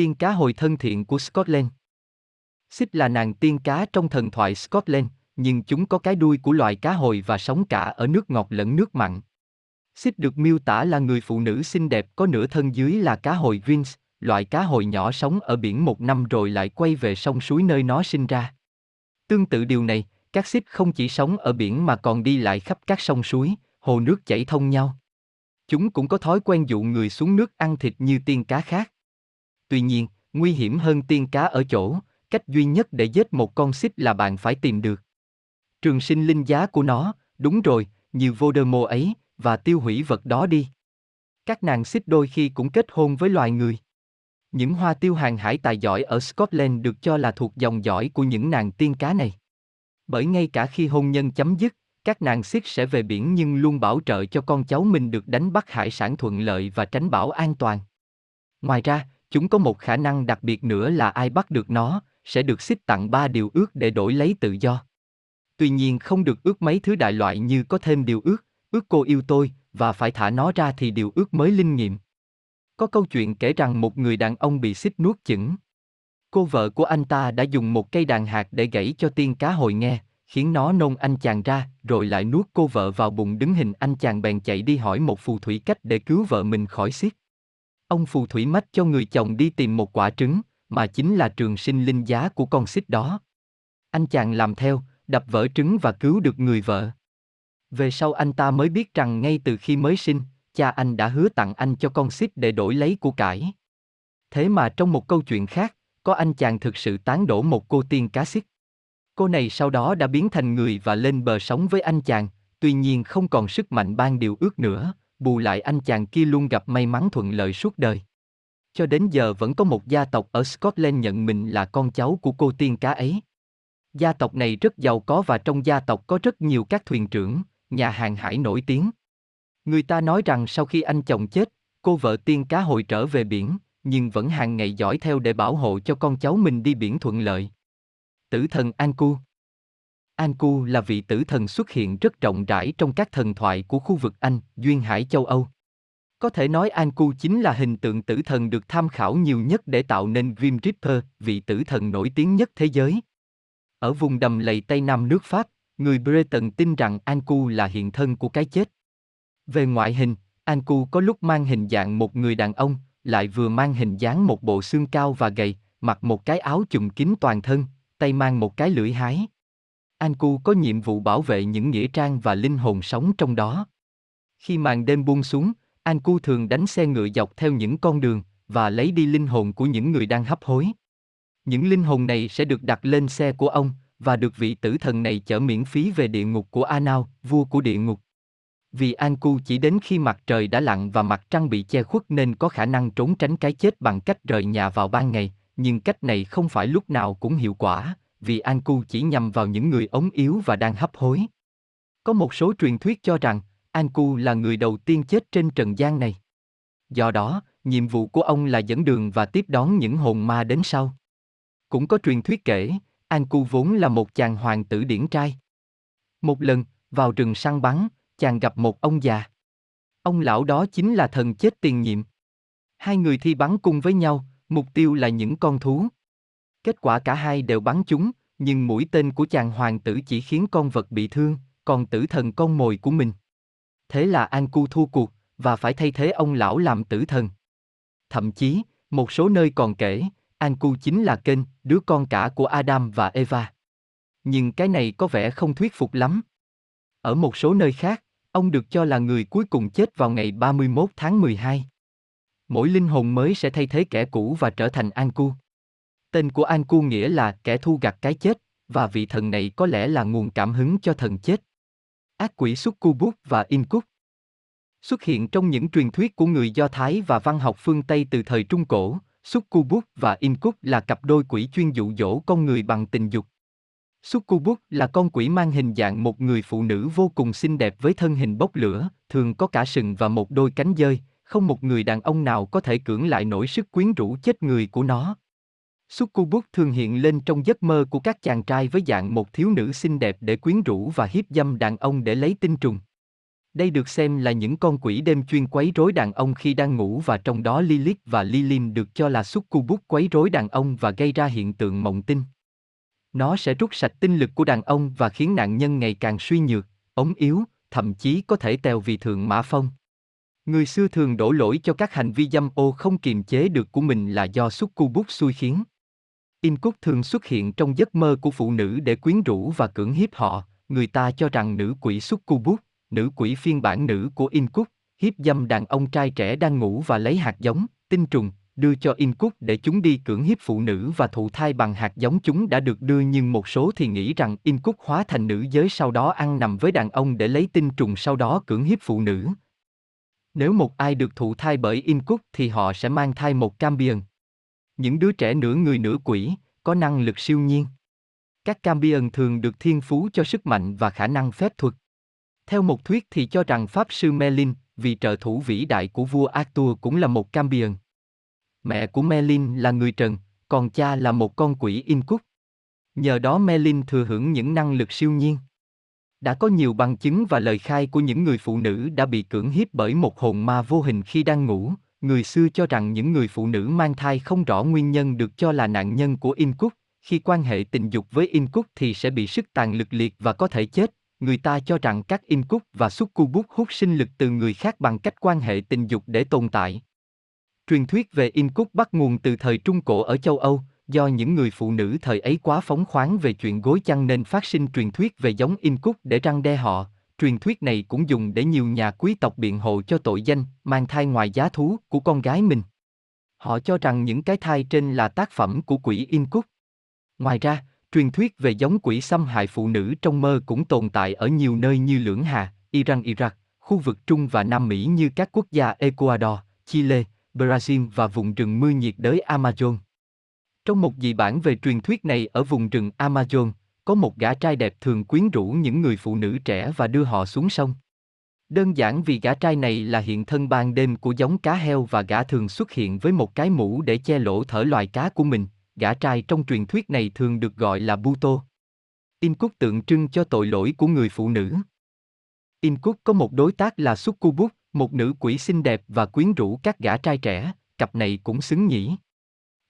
tiên cá hồi thân thiện của Scotland. Xích là nàng tiên cá trong thần thoại Scotland, nhưng chúng có cái đuôi của loài cá hồi và sống cả ở nước ngọt lẫn nước mặn. Xích được miêu tả là người phụ nữ xinh đẹp có nửa thân dưới là cá hồi Vince, loại cá hồi nhỏ sống ở biển một năm rồi lại quay về sông suối nơi nó sinh ra. Tương tự điều này, các xích không chỉ sống ở biển mà còn đi lại khắp các sông suối, hồ nước chảy thông nhau. Chúng cũng có thói quen dụ người xuống nước ăn thịt như tiên cá khác. Tuy nhiên, nguy hiểm hơn tiên cá ở chỗ, cách duy nhất để giết một con xích là bạn phải tìm được. Trường sinh linh giá của nó, đúng rồi, như Voldemort ấy, và tiêu hủy vật đó đi. Các nàng xích đôi khi cũng kết hôn với loài người. Những hoa tiêu hàng hải tài giỏi ở Scotland được cho là thuộc dòng dõi của những nàng tiên cá này. Bởi ngay cả khi hôn nhân chấm dứt, các nàng xích sẽ về biển nhưng luôn bảo trợ cho con cháu mình được đánh bắt hải sản thuận lợi và tránh bão an toàn. Ngoài ra, chúng có một khả năng đặc biệt nữa là ai bắt được nó, sẽ được xích tặng ba điều ước để đổi lấy tự do. Tuy nhiên không được ước mấy thứ đại loại như có thêm điều ước, ước cô yêu tôi, và phải thả nó ra thì điều ước mới linh nghiệm. Có câu chuyện kể rằng một người đàn ông bị xích nuốt chửng. Cô vợ của anh ta đã dùng một cây đàn hạt để gãy cho tiên cá hồi nghe, khiến nó nôn anh chàng ra, rồi lại nuốt cô vợ vào bụng đứng hình anh chàng bèn chạy đi hỏi một phù thủy cách để cứu vợ mình khỏi xiết. Ông phù thủy mách cho người chồng đi tìm một quả trứng, mà chính là trường sinh linh giá của con xích đó. Anh chàng làm theo, đập vỡ trứng và cứu được người vợ. Về sau anh ta mới biết rằng ngay từ khi mới sinh, cha anh đã hứa tặng anh cho con xích để đổi lấy của cải. Thế mà trong một câu chuyện khác, có anh chàng thực sự tán đổ một cô tiên cá xích. Cô này sau đó đã biến thành người và lên bờ sống với anh chàng, tuy nhiên không còn sức mạnh ban điều ước nữa, bù lại anh chàng kia luôn gặp may mắn thuận lợi suốt đời. Cho đến giờ vẫn có một gia tộc ở Scotland nhận mình là con cháu của cô tiên cá ấy. Gia tộc này rất giàu có và trong gia tộc có rất nhiều các thuyền trưởng, nhà hàng hải nổi tiếng. Người ta nói rằng sau khi anh chồng chết, cô vợ tiên cá hồi trở về biển, nhưng vẫn hàng ngày dõi theo để bảo hộ cho con cháu mình đi biển thuận lợi. Tử thần Anku Anku là vị tử thần xuất hiện rất rộng rãi trong các thần thoại của khu vực Anh, Duyên Hải châu Âu. Có thể nói Anku chính là hình tượng tử thần được tham khảo nhiều nhất để tạo nên Grim Reaper, vị tử thần nổi tiếng nhất thế giới. Ở vùng đầm lầy Tây Nam nước Pháp, người Breton tin rằng Anku là hiện thân của cái chết. Về ngoại hình, Anku có lúc mang hình dạng một người đàn ông, lại vừa mang hình dáng một bộ xương cao và gầy, mặc một cái áo trùm kín toàn thân, tay mang một cái lưỡi hái. Anku có nhiệm vụ bảo vệ những nghĩa trang và linh hồn sống trong đó. Khi màn đêm buông xuống, Anku thường đánh xe ngựa dọc theo những con đường và lấy đi linh hồn của những người đang hấp hối. Những linh hồn này sẽ được đặt lên xe của ông và được vị tử thần này chở miễn phí về địa ngục của Anao, vua của địa ngục. Vì Anku chỉ đến khi mặt trời đã lặn và mặt trăng bị che khuất nên có khả năng trốn tránh cái chết bằng cách rời nhà vào ban ngày, nhưng cách này không phải lúc nào cũng hiệu quả, vì Anku chỉ nhằm vào những người ống yếu và đang hấp hối. Có một số truyền thuyết cho rằng, Anku là người đầu tiên chết trên trần gian này. Do đó, nhiệm vụ của ông là dẫn đường và tiếp đón những hồn ma đến sau. Cũng có truyền thuyết kể, Anku vốn là một chàng hoàng tử điển trai. Một lần, vào rừng săn bắn, chàng gặp một ông già. Ông lão đó chính là thần chết tiền nhiệm. Hai người thi bắn cùng với nhau, mục tiêu là những con thú. Kết quả cả hai đều bắn chúng, nhưng mũi tên của chàng hoàng tử chỉ khiến con vật bị thương, còn tử thần con mồi của mình. Thế là Anku thua cuộc, và phải thay thế ông lão làm tử thần. Thậm chí, một số nơi còn kể, Anku chính là kênh, đứa con cả của Adam và Eva. Nhưng cái này có vẻ không thuyết phục lắm. Ở một số nơi khác, ông được cho là người cuối cùng chết vào ngày 31 tháng 12. Mỗi linh hồn mới sẽ thay thế kẻ cũ và trở thành Anku. Tên của Anku nghĩa là kẻ thu gặt cái chết, và vị thần này có lẽ là nguồn cảm hứng cho thần chết. Ác quỷ Succubus và Incubus xuất hiện trong những truyền thuyết của người Do Thái và văn học phương Tây từ thời Trung Cổ. Succubus và Incubus là cặp đôi quỷ chuyên dụ dỗ con người bằng tình dục. Succubus là con quỷ mang hình dạng một người phụ nữ vô cùng xinh đẹp với thân hình bốc lửa, thường có cả sừng và một đôi cánh dơi, không một người đàn ông nào có thể cưỡng lại nổi sức quyến rũ chết người của nó. Succubus thường hiện lên trong giấc mơ của các chàng trai với dạng một thiếu nữ xinh đẹp để quyến rũ và hiếp dâm đàn ông để lấy tinh trùng. Đây được xem là những con quỷ đêm chuyên quấy rối đàn ông khi đang ngủ và trong đó Lilith và Lilim được cho là succubus quấy rối đàn ông và gây ra hiện tượng mộng tinh. Nó sẽ rút sạch tinh lực của đàn ông và khiến nạn nhân ngày càng suy nhược, ống yếu, thậm chí có thể tèo vì thượng mã phong. Người xưa thường đổ lỗi cho các hành vi dâm ô không kiềm chế được của mình là do succubus xui khiến. Incub thường xuất hiện trong giấc mơ của phụ nữ để quyến rũ và cưỡng hiếp họ, người ta cho rằng nữ quỷ succubus, nữ quỷ phiên bản nữ của Incub, hiếp dâm đàn ông trai trẻ đang ngủ và lấy hạt giống, tinh trùng, đưa cho Incub để chúng đi cưỡng hiếp phụ nữ và thụ thai bằng hạt giống chúng đã được đưa nhưng một số thì nghĩ rằng Incub hóa thành nữ giới sau đó ăn nằm với đàn ông để lấy tinh trùng sau đó cưỡng hiếp phụ nữ. Nếu một ai được thụ thai bởi Incub thì họ sẽ mang thai một Cambion. Những đứa trẻ nửa người nửa quỷ, có năng lực siêu nhiên. Các Cambion thường được thiên phú cho sức mạnh và khả năng phép thuật. Theo một thuyết thì cho rằng Pháp sư Merlin, vị trợ thủ vĩ đại của vua Arthur cũng là một Cambion. Mẹ của Merlin là người Trần, còn cha là một con quỷ Incub. Nhờ đó Merlin thừa hưởng những năng lực siêu nhiên. Đã có nhiều bằng chứng và lời khai của những người phụ nữ đã bị cưỡng hiếp bởi một hồn ma vô hình khi đang ngủ. Người xưa cho rằng những người phụ nữ mang thai không rõ nguyên nhân được cho là nạn nhân của Incub. Khi quan hệ tình dục với Incub thì sẽ bị sức tàn lực liệt và có thể chết. Người ta cho rằng các Incub và Succubus hút sinh lực từ người khác bằng cách quan hệ tình dục để tồn tại. Truyền thuyết về Incub bắt nguồn từ thời Trung Cổ ở châu Âu, do những người phụ nữ thời ấy quá phóng khoáng về chuyện gối chăn nên phát sinh truyền thuyết về giống Incub để răng đe họ. Truyền thuyết này cũng dùng để nhiều nhà quý tộc biện hộ cho tội danh mang thai ngoài giá thú của con gái mình. Họ cho rằng những cái thai trên là tác phẩm của quỷ Incub. Ngoài ra, truyền thuyết về giống quỷ xâm hại phụ nữ trong mơ cũng tồn tại ở nhiều nơi như Lưỡng Hà, Iran Iraq, khu vực Trung và Nam Mỹ như các quốc gia Ecuador, Chile, Brazil và vùng rừng mưa nhiệt đới Amazon. Trong một dị bản về truyền thuyết này ở vùng rừng Amazon, có một gã trai đẹp thường quyến rũ những người phụ nữ trẻ và đưa họ xuống sông. Đơn giản vì gã trai này là hiện thân ban đêm của giống cá heo và gã thường xuất hiện với một cái mũ để che lỗ thở loài cá của mình, gã trai trong truyền thuyết này thường được gọi là Buto. Incub tượng trưng cho tội lỗi của người phụ nữ. Incub có một đối tác là Succubus, một nữ quỷ xinh đẹp và quyến rũ các gã trai trẻ, cặp này cũng xứng nhỉ.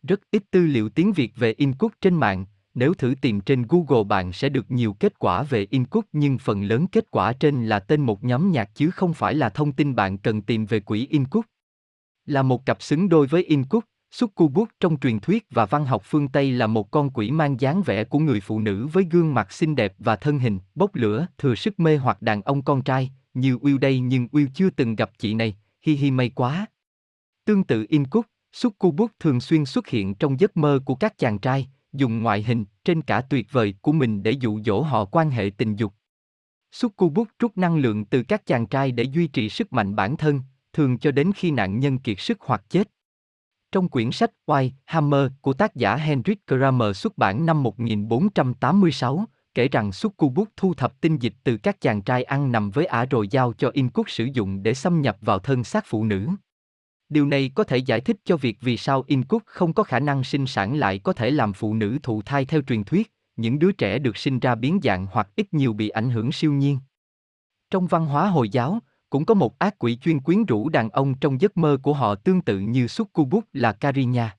Rất ít tư liệu tiếng Việt về Incub trên mạng, nếu thử tìm trên Google bạn sẽ được nhiều kết quả về Incub nhưng phần lớn kết quả trên là tên một nhóm nhạc chứ không phải là thông tin bạn cần tìm về quỷ Incub. Là một cặp xứng đôi với Incub, Succubus trong truyền thuyết và văn học phương Tây là một con quỷ mang dáng vẻ của người phụ nữ với gương mặt xinh đẹp và thân hình, bốc lửa, thừa sức mê hoặc đàn ông con trai, như Will đây nhưng Will chưa từng gặp chị này, hi hi may quá. Tương tự Incub, Succubus thường xuyên xuất hiện trong giấc mơ của các chàng trai, dùng ngoại hình, trên cả tuyệt vời của mình để dụ dỗ họ quan hệ tình dục. Succubus rút năng lượng từ các chàng trai để duy trì sức mạnh bản thân, thường cho đến khi nạn nhân kiệt sức hoặc chết. Trong quyển sách White Hammer của tác giả Henrik Kramer xuất bản năm 1486, kể rằng Succubus thu thập tinh dịch từ các chàng trai ăn nằm với ả rồi giao cho Inkut sử dụng để xâm nhập vào thân xác phụ nữ. Điều này có thể giải thích cho việc vì sao Incook không có khả năng sinh sản lại có thể làm phụ nữ thụ thai theo truyền thuyết, những đứa trẻ được sinh ra biến dạng hoặc ít nhiều bị ảnh hưởng siêu nhiên. Trong văn hóa Hồi giáo, cũng có một ác quỷ chuyên quyến rũ đàn ông trong giấc mơ của họ tương tự như Succubus là Carinya.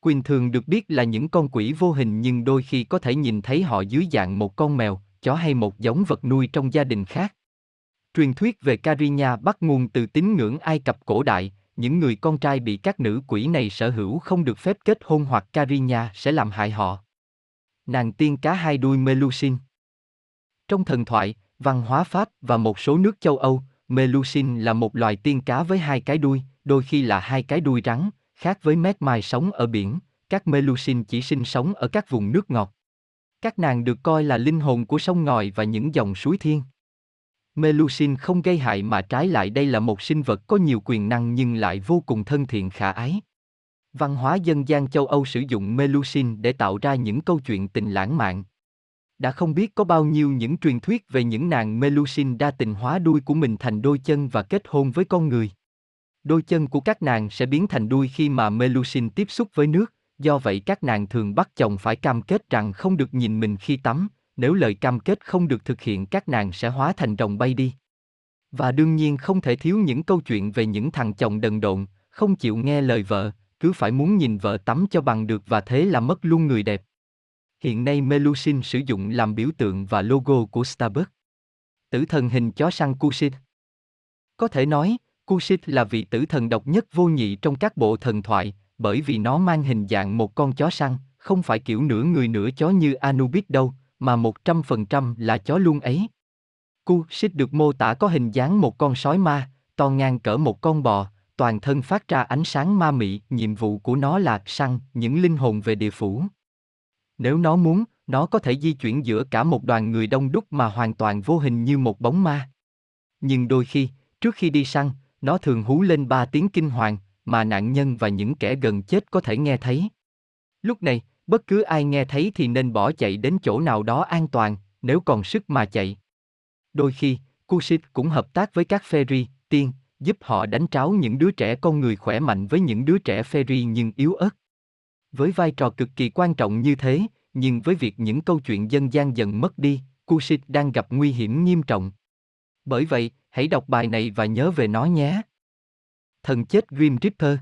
Quỳnh thường được biết là những con quỷ vô hình nhưng đôi khi có thể nhìn thấy họ dưới dạng một con mèo, chó hay một giống vật nuôi trong gia đình khác. Truyền thuyết về Carinya bắt nguồn từ tín ngưỡng Ai Cập cổ đại, những người con trai bị các nữ quỷ này sở hữu không được phép kết hôn hoặc Carinya sẽ làm hại họ. Nàng tiên cá hai đuôi Melusin Trong thần thoại, văn hóa Pháp và một số nước châu Âu, Melusin là một loài tiên cá với hai cái đuôi, đôi khi là hai cái đuôi rắn, khác với mét mai sống ở biển, các Melusin chỉ sinh sống ở các vùng nước ngọt. Các nàng được coi là linh hồn của sông ngòi và những dòng suối thiên. Melusin không gây hại mà trái lại đây là một sinh vật có nhiều quyền năng nhưng lại vô cùng thân thiện khả ái. Văn hóa dân gian châu Âu sử dụng Melusin để tạo ra những câu chuyện tình lãng mạn. Đã không biết có bao nhiêu những truyền thuyết về những nàng Melusin đa tình hóa đuôi của mình thành đôi chân và kết hôn với con người. Đôi chân của các nàng sẽ biến thành đuôi khi mà Melusin tiếp xúc với nước, do vậy các nàng thường bắt chồng phải cam kết rằng không được nhìn mình khi tắm, nếu lời cam kết không được thực hiện các nàng sẽ hóa thành rồng bay đi. Và đương nhiên không thể thiếu những câu chuyện về những thằng chồng đần độn, không chịu nghe lời vợ, cứ phải muốn nhìn vợ tắm cho bằng được và thế là mất luôn người đẹp. Hiện nay Melusin sử dụng làm biểu tượng và logo của Starbucks. Tử thần hình chó săn Kushit. Có thể nói, Kushit là vị tử thần độc nhất vô nhị trong các bộ thần thoại, bởi vì nó mang hình dạng một con chó săn, không phải kiểu nửa người nửa chó như Anubis đâu, mà 100% là chó luôn ấy. Kushit được mô tả có hình dáng một con sói ma, to ngang cỡ một con bò, toàn thân phát ra ánh sáng ma mị, nhiệm vụ của nó là săn những linh hồn về địa phủ. Nếu nó muốn, nó có thể di chuyển giữa cả một đoàn người đông đúc mà hoàn toàn vô hình như một bóng ma. Nhưng đôi khi, trước khi đi săn, nó thường hú lên ba tiếng kinh hoàng, mà nạn nhân và những kẻ gần chết có thể nghe thấy. Lúc này, bất cứ ai nghe thấy thì nên bỏ chạy đến chỗ nào đó an toàn, nếu còn sức mà chạy. Đôi khi, Kushit cũng hợp tác với các fairy, tiên, giúp họ đánh tráo những đứa trẻ con người khỏe mạnh với những đứa trẻ fairy nhưng yếu ớt. Với vai trò cực kỳ quan trọng như thế, nhưng với việc những câu chuyện dân gian dần mất đi, Kushit đang gặp nguy hiểm nghiêm trọng. Bởi vậy, hãy đọc bài này và nhớ về nó nhé. Thần chết Grim Reaper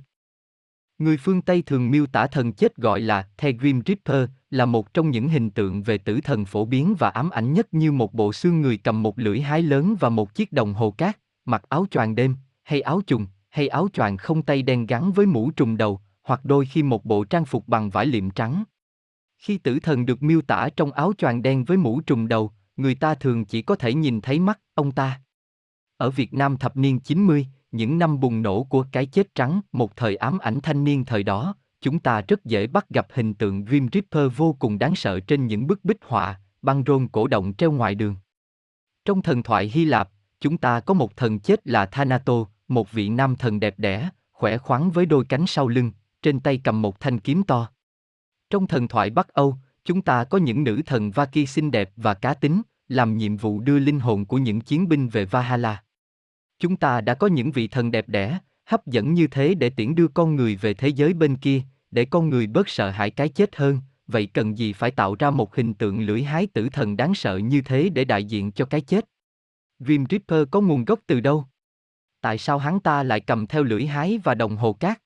Người phương Tây thường miêu tả thần chết gọi là The Grim Reaper, là một trong những hình tượng về tử thần phổ biến và ám ảnh nhất như một bộ xương người cầm một lưỡi hái lớn và một chiếc đồng hồ cát, mặc áo choàng đêm, hay áo trùng, hay áo choàng không tay đen gắn với mũ trùm đầu, hoặc đôi khi một bộ trang phục bằng vải liệm trắng. Khi tử thần được miêu tả trong áo choàng đen với mũ trùm đầu, người ta thường chỉ có thể nhìn thấy mắt ông ta. Ở Việt Nam thập niên 90, những năm bùng nổ của cái chết trắng, một thời ám ảnh thanh niên thời đó, chúng ta rất dễ bắt gặp hình tượng Grim Reaper vô cùng đáng sợ trên những bức bích họa, băng rôn cổ động treo ngoài đường. Trong thần thoại Hy Lạp, chúng ta có một thần chết là Thanato, một vị nam thần đẹp đẽ, khỏe khoắn với đôi cánh sau lưng, trên tay cầm một thanh kiếm to. Trong thần thoại Bắc Âu, chúng ta có những nữ thần Vaki xinh đẹp và cá tính, làm nhiệm vụ đưa linh hồn của những chiến binh về Valhalla. Chúng ta đã có những vị thần đẹp đẽ, hấp dẫn như thế để tiễn đưa con người về thế giới bên kia, để con người bớt sợ hãi cái chết hơn, vậy cần gì phải tạo ra một hình tượng lưỡi hái tử thần đáng sợ như thế để đại diện cho cái chết? Grim Reaper có nguồn gốc từ đâu? Tại sao hắn ta lại cầm theo lưỡi hái và đồng hồ cát?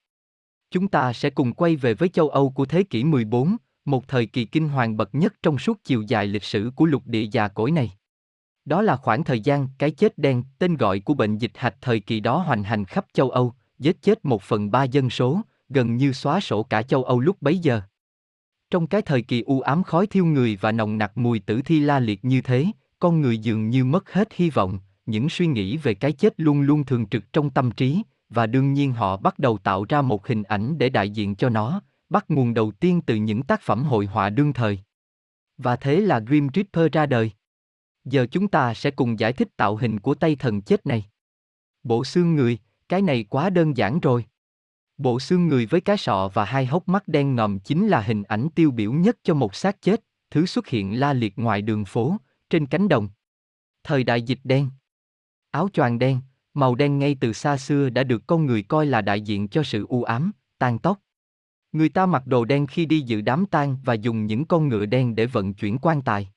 Chúng ta sẽ cùng quay về với châu Âu của thế kỷ 14, một thời kỳ kinh hoàng bậc nhất trong suốt chiều dài lịch sử của lục địa già cỗi này. Đó là khoảng thời gian cái chết đen, tên gọi của bệnh dịch hạch thời kỳ đó hoành hành khắp châu Âu, giết chết một phần ba dân số, gần như xóa sổ cả châu Âu lúc bấy giờ. Trong cái thời kỳ u ám khói thiêu người và nồng nặc mùi tử thi la liệt như thế, con người dường như mất hết hy vọng, những suy nghĩ về cái chết luôn luôn thường trực trong tâm trí, và đương nhiên họ bắt đầu tạo ra một hình ảnh để đại diện cho nó, bắt nguồn đầu tiên từ những tác phẩm hội họa đương thời. Và thế là Grim Reaper ra đời. Giờ chúng ta sẽ cùng giải thích tạo hình của tay thần chết này. Bộ xương người, cái này quá đơn giản rồi. Bộ xương người với cái sọ và hai hốc mắt đen ngòm chính là hình ảnh tiêu biểu nhất cho một xác chết, thứ xuất hiện la liệt ngoài đường phố, trên cánh đồng. Thời đại dịch đen. Áo choàng đen, màu đen ngay từ xa xưa đã được con người coi là đại diện cho sự u ám, tan tóc. Người ta mặc đồ đen khi đi dự đám tang và dùng những con ngựa đen để vận chuyển quan tài.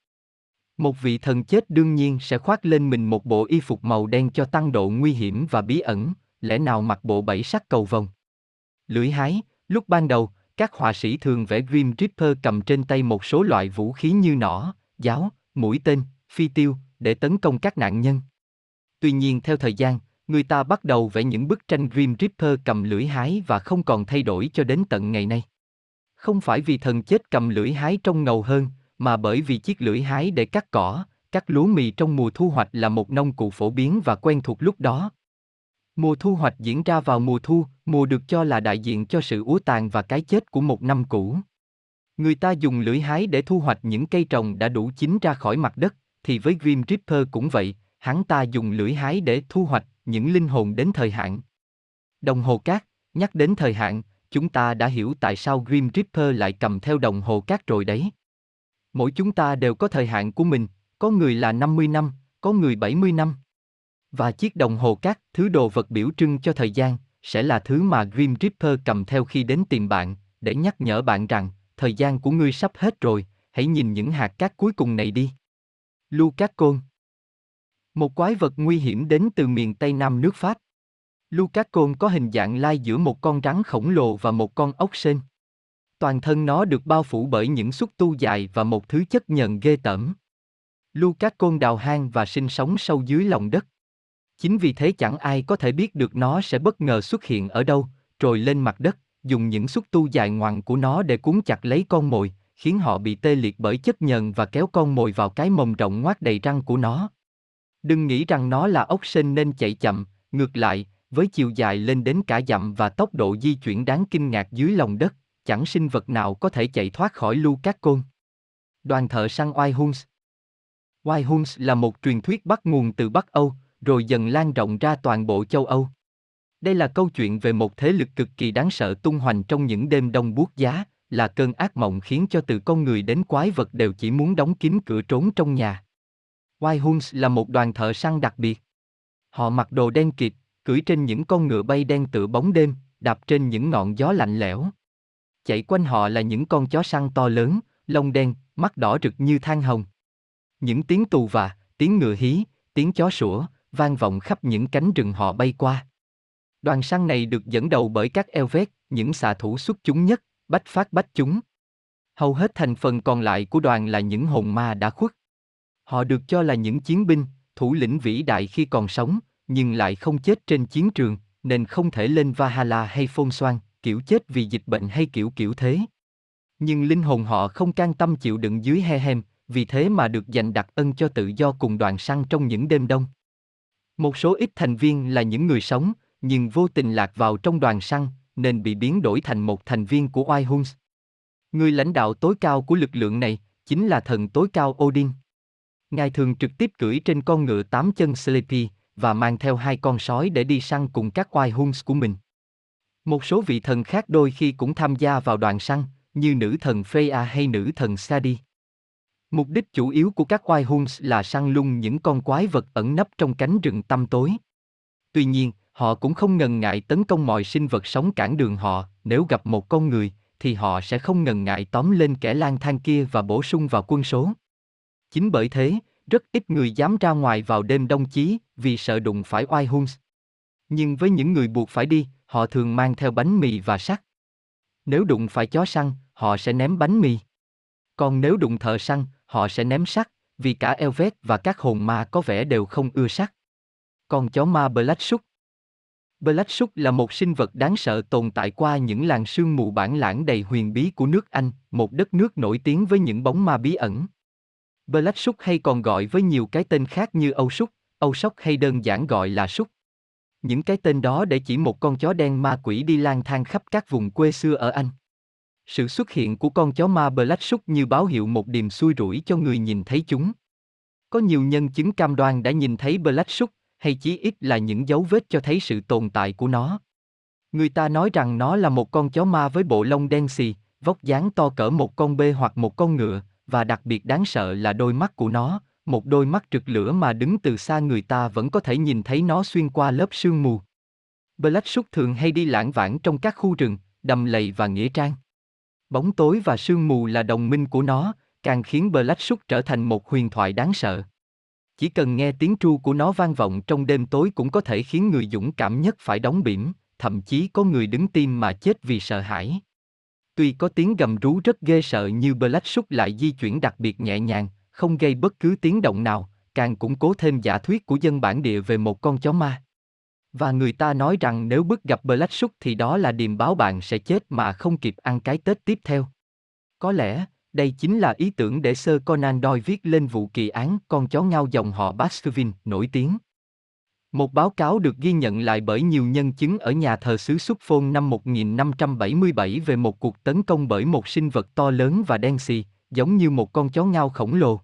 Một vị thần chết đương nhiên sẽ khoác lên mình một bộ y phục màu đen cho tăng độ nguy hiểm và bí ẩn, lẽ nào mặc bộ bảy sắc cầu vồng. Lưỡi hái, lúc ban đầu, các họa sĩ thường vẽ Grim Reaper cầm trên tay một số loại vũ khí như nỏ, giáo, mũi tên, phi tiêu, để tấn công các nạn nhân. Tuy nhiên theo thời gian, người ta bắt đầu vẽ những bức tranh Grim Reaper cầm lưỡi hái và không còn thay đổi cho đến tận ngày nay. Không phải vì thần chết cầm lưỡi hái trông ngầu hơn, mà bởi vì chiếc lưỡi hái để cắt cỏ, cắt lúa mì trong mùa thu hoạch là một nông cụ phổ biến và quen thuộc lúc đó. Mùa thu hoạch diễn ra vào mùa thu, mùa được cho là đại diện cho sự úa tàn và cái chết của một năm cũ. Người ta dùng lưỡi hái để thu hoạch những cây trồng đã đủ chín ra khỏi mặt đất, thì với Grim Reaper cũng vậy, hắn ta dùng lưỡi hái để thu hoạch những linh hồn đến thời hạn. Đồng hồ cát, nhắc đến thời hạn, chúng ta đã hiểu tại sao Grim Reaper lại cầm theo đồng hồ cát rồi đấy. Mỗi chúng ta đều có thời hạn của mình, có người là 50 năm, có người 70 năm. Và chiếc đồng hồ cát, thứ đồ vật biểu trưng cho thời gian, sẽ là thứ mà Grim Reaper cầm theo khi đến tìm bạn, để nhắc nhở bạn rằng, thời gian của ngươi sắp hết rồi, hãy nhìn những hạt cát cuối cùng này đi. Lucas Côn Một quái vật nguy hiểm đến từ miền Tây Nam nước Pháp. Lucas Côn có hình dạng lai giữa một con rắn khổng lồ và một con ốc sên. Toàn thân nó được bao phủ bởi những xúc tu dài và một thứ chất nhờn ghê tởm. Lucas Côn đào hang và sinh sống sâu dưới lòng đất. Chính vì thế chẳng ai có thể biết được nó sẽ bất ngờ xuất hiện ở đâu, trồi lên mặt đất, dùng những xúc tu dài ngoằng của nó để cuốn chặt lấy con mồi, khiến họ bị tê liệt bởi chất nhờn và kéo con mồi vào cái mồm rộng ngoác đầy răng của nó. Đừng nghĩ rằng nó là ốc sên nên chạy chậm, ngược lại, với chiều dài lên đến cả dặm và tốc độ di chuyển đáng kinh ngạc dưới lòng đất, chẳng sinh vật nào có thể chạy thoát khỏi lưu các côn. Đoàn thợ săn Oai Huns Oai Huns là một truyền thuyết bắt nguồn từ Bắc Âu, rồi dần lan rộng ra toàn bộ châu Âu. Đây là câu chuyện về một thế lực cực kỳ đáng sợ tung hoành trong những đêm đông buốt giá, là cơn ác mộng khiến cho từ con người đến quái vật đều chỉ muốn đóng kín cửa trốn trong nhà. White Huns là một đoàn thợ săn đặc biệt. Họ mặc đồ đen kịt, cưỡi trên những con ngựa bay đen tựa bóng đêm, đạp trên những ngọn gió lạnh lẽo. Chạy quanh họ là những con chó săn to lớn, lông đen, mắt đỏ rực như than hồng. Những tiếng tù và, tiếng ngựa hí, tiếng chó sủa, vang vọng khắp những cánh rừng họ bay qua. Đoàn săn này được dẫn đầu bởi các Elvet, những xạ thủ xuất chúng nhất, bách phát bách chúng. Hầu hết thành phần còn lại của đoàn là những hồn ma đã khuất. Họ được cho là những chiến binh, thủ lĩnh vĩ đại khi còn sống, nhưng lại không chết trên chiến trường, nên không thể lên Valhalla hay Phôn Xoan, kiểu chết vì dịch bệnh hay kiểu kiểu thế. Nhưng linh hồn họ không can tâm chịu đựng dưới he hem, vì thế mà được dành đặc ân cho tự do cùng đoàn săn trong những đêm đông. Một số ít thành viên là những người sống, nhưng vô tình lạc vào trong đoàn săn, nên bị biến đổi thành một thành viên của Oai Huns. Người lãnh đạo tối cao của lực lượng này chính là thần tối cao Odin. Ngài thường trực tiếp cưỡi trên con ngựa tám chân Sleepy và mang theo hai con sói để đi săn cùng các Oai Huns của mình. Một số vị thần khác đôi khi cũng tham gia vào đoàn săn, như nữ thần Freya hay nữ thần Sadi. Mục đích chủ yếu của các Oai Huns là săn lung những con quái vật ẩn nấp trong cánh rừng tăm tối. Tuy nhiên, Họ cũng không ngần ngại tấn công mọi sinh vật sống cản đường họ, nếu gặp một con người, thì họ sẽ không ngần ngại tóm lên kẻ lang thang kia và bổ sung vào quân số. Chính bởi thế, rất ít người dám ra ngoài vào đêm đông chí vì sợ đụng phải oai hung. Nhưng với những người buộc phải đi, họ thường mang theo bánh mì và sắt. Nếu đụng phải chó săn, họ sẽ ném bánh mì. Còn nếu đụng thợ săn, họ sẽ ném sắt, vì cả Elvet và các hồn ma có vẻ đều không ưa sắt. còn chó ma Black Súc Black Shark là một sinh vật đáng sợ tồn tại qua những làng sương mù bản lãng đầy huyền bí của nước Anh, một đất nước nổi tiếng với những bóng ma bí ẩn. Black Shark hay còn gọi với nhiều cái tên khác như Âu Súc, Âu Sóc hay đơn giản gọi là Súc. Những cái tên đó để chỉ một con chó đen ma quỷ đi lang thang khắp các vùng quê xưa ở Anh. Sự xuất hiện của con chó ma Black Shark như báo hiệu một điềm xui rủi cho người nhìn thấy chúng. Có nhiều nhân chứng cam đoan đã nhìn thấy Black Shark, hay chí ít là những dấu vết cho thấy sự tồn tại của nó. Người ta nói rằng nó là một con chó ma với bộ lông đen xì, vóc dáng to cỡ một con bê hoặc một con ngựa, và đặc biệt đáng sợ là đôi mắt của nó, một đôi mắt rực lửa mà đứng từ xa người ta vẫn có thể nhìn thấy nó xuyên qua lớp sương mù. Black Shark thường hay đi lãng vãng trong các khu rừng, đầm lầy và nghĩa trang. Bóng tối và sương mù là đồng minh của nó, càng khiến Black Shark trở thành một huyền thoại đáng sợ. Chỉ cần nghe tiếng tru của nó vang vọng trong đêm tối cũng có thể khiến người dũng cảm nhất phải đóng bỉm, thậm chí có người đứng tim mà chết vì sợ hãi. Tuy có tiếng gầm rú rất ghê sợ như Black Shark lại di chuyển đặc biệt nhẹ nhàng, không gây bất cứ tiếng động nào, càng củng cố thêm giả thuyết của dân bản địa về một con chó ma. Và người ta nói rằng nếu bước gặp Black Shark thì đó là điềm báo bạn sẽ chết mà không kịp ăn cái Tết tiếp theo. Có lẽ, đây chính là ý tưởng để Sir Conan Doyle viết lên vụ kỳ án con chó ngao dòng họ Baskerville nổi tiếng. Một báo cáo được ghi nhận lại bởi nhiều nhân chứng ở nhà thờ xứ Suffolk năm 1577 về một cuộc tấn công bởi một sinh vật to lớn và đen xì, giống như một con chó ngao khổng lồ.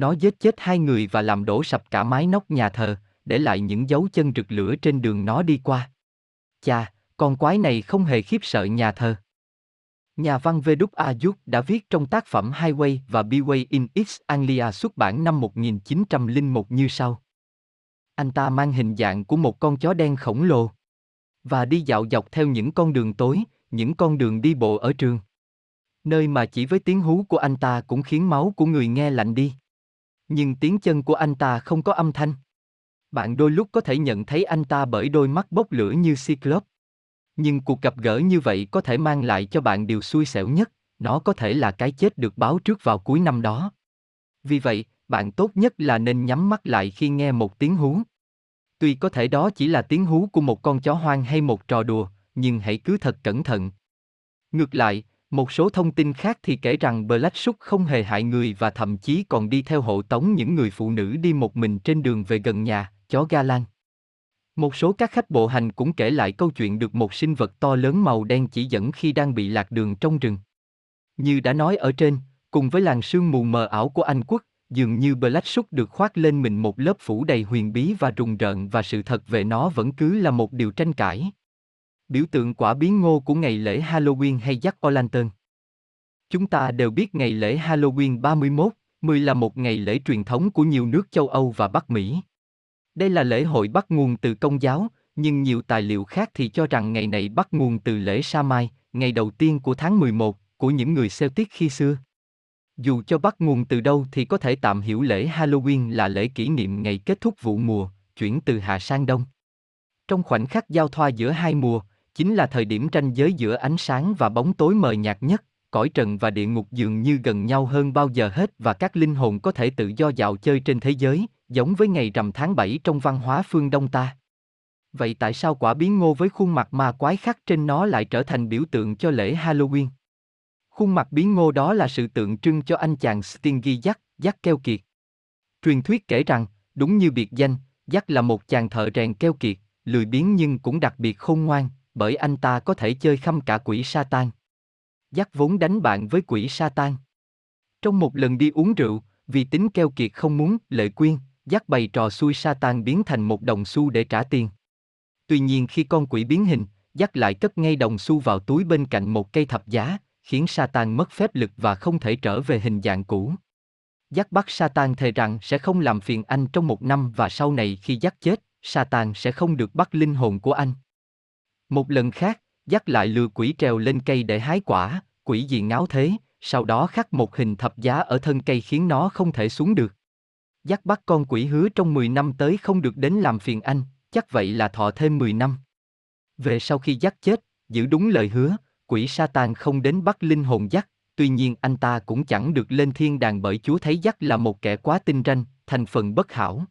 Nó giết chết hai người và làm đổ sập cả mái nóc nhà thờ, để lại những dấu chân rực lửa trên đường nó đi qua. Chà, con quái này không hề khiếp sợ nhà thờ. Nhà văn V.A. Ayuk đã viết trong tác phẩm Highway và Byway in East Anglia xuất bản năm 1901 như sau. Anh ta mang hình dạng của một con chó đen khổng lồ và đi dạo dọc theo những con đường tối, những con đường đi bộ ở trường. Nơi mà chỉ với tiếng hú của anh ta cũng khiến máu của người nghe lạnh đi. Nhưng tiếng chân của anh ta không có âm thanh. Bạn đôi lúc có thể nhận thấy anh ta bởi đôi mắt bốc lửa như Cyclops. Nhưng cuộc gặp gỡ như vậy có thể mang lại cho bạn điều xui xẻo nhất, nó có thể là cái chết được báo trước vào cuối năm đó. Vì vậy, bạn tốt nhất là nên nhắm mắt lại khi nghe một tiếng hú. Tuy có thể đó chỉ là tiếng hú của một con chó hoang hay một trò đùa, nhưng hãy cứ thật cẩn thận. Ngược lại, một số thông tin khác thì kể rằng Black Shuck không hề hại người và thậm chí còn đi theo hộ tống những người phụ nữ đi một mình trên đường về gần nhà, chó Galan. Một số các khách bộ hành cũng kể lại câu chuyện được một sinh vật to lớn màu đen chỉ dẫn khi đang bị lạc đường trong rừng. Như đã nói ở trên, cùng với làn sương mù mờ ảo của Anh quốc, dường như Black Shuck được khoác lên mình một lớp phủ đầy huyền bí và rùng rợn và sự thật về nó vẫn cứ là một điều tranh cãi. Biểu tượng quả biến ngô của ngày lễ Halloween hay Jack O'Lantern. Chúng ta đều biết ngày lễ Halloween 31, 10 là một ngày lễ truyền thống của nhiều nước châu Âu và Bắc Mỹ. Đây là lễ hội bắt nguồn từ công giáo, nhưng nhiều tài liệu khác thì cho rằng ngày này bắt nguồn từ lễ Sa Mai, ngày đầu tiên của tháng 11, của những người Celtic khi xưa. Dù cho bắt nguồn từ đâu thì có thể tạm hiểu lễ Halloween là lễ kỷ niệm ngày kết thúc vụ mùa, chuyển từ hạ sang đông. Trong khoảnh khắc giao thoa giữa hai mùa, chính là thời điểm ranh giới giữa ánh sáng và bóng tối mờ nhạt nhất, cõi trần và địa ngục dường như gần nhau hơn bao giờ hết và các linh hồn có thể tự do dạo chơi trên thế giới, giống với ngày rằm tháng 7 trong văn hóa phương Đông ta. Vậy tại sao quả biến ngô với khuôn mặt ma quái khắc trên nó lại trở thành biểu tượng cho lễ Halloween? Khuôn mặt biến ngô đó là sự tượng trưng cho anh chàng Stingy Jack, Jack keo kiệt. Truyền thuyết kể rằng, đúng như biệt danh, Jack là một chàng thợ rèn keo kiệt, lười biếng nhưng cũng đặc biệt khôn ngoan, bởi anh ta có thể chơi khăm cả quỷ Satan. Giác vốn đánh bạn với quỷ Satan. Trong một lần đi uống rượu, vì tính keo kiệt không muốn lệ quyên, giác bày trò xui Satan biến thành một đồng xu để trả tiền. Tuy nhiên khi con quỷ biến hình, giác lại cất ngay đồng xu vào túi bên cạnh một cây thập giá, khiến Satan mất phép lực và không thể trở về hình dạng cũ. Giác bắt Satan thề rằng sẽ không làm phiền anh trong một năm và sau này khi giác chết, Satan sẽ không được bắt linh hồn của anh. Một lần khác, dắt lại lừa quỷ trèo lên cây để hái quả, quỷ gì ngáo thế, sau đó khắc một hình thập giá ở thân cây khiến nó không thể xuống được. dắt bắt con quỷ hứa trong 10 năm tới không được đến làm phiền anh, chắc vậy là thọ thêm 10 năm. Về sau khi dắt chết, giữ đúng lời hứa, quỷ Satan không đến bắt linh hồn dắt, tuy nhiên anh ta cũng chẳng được lên thiên đàng bởi Chúa thấy dắt là một kẻ quá tinh ranh, thành phần bất hảo.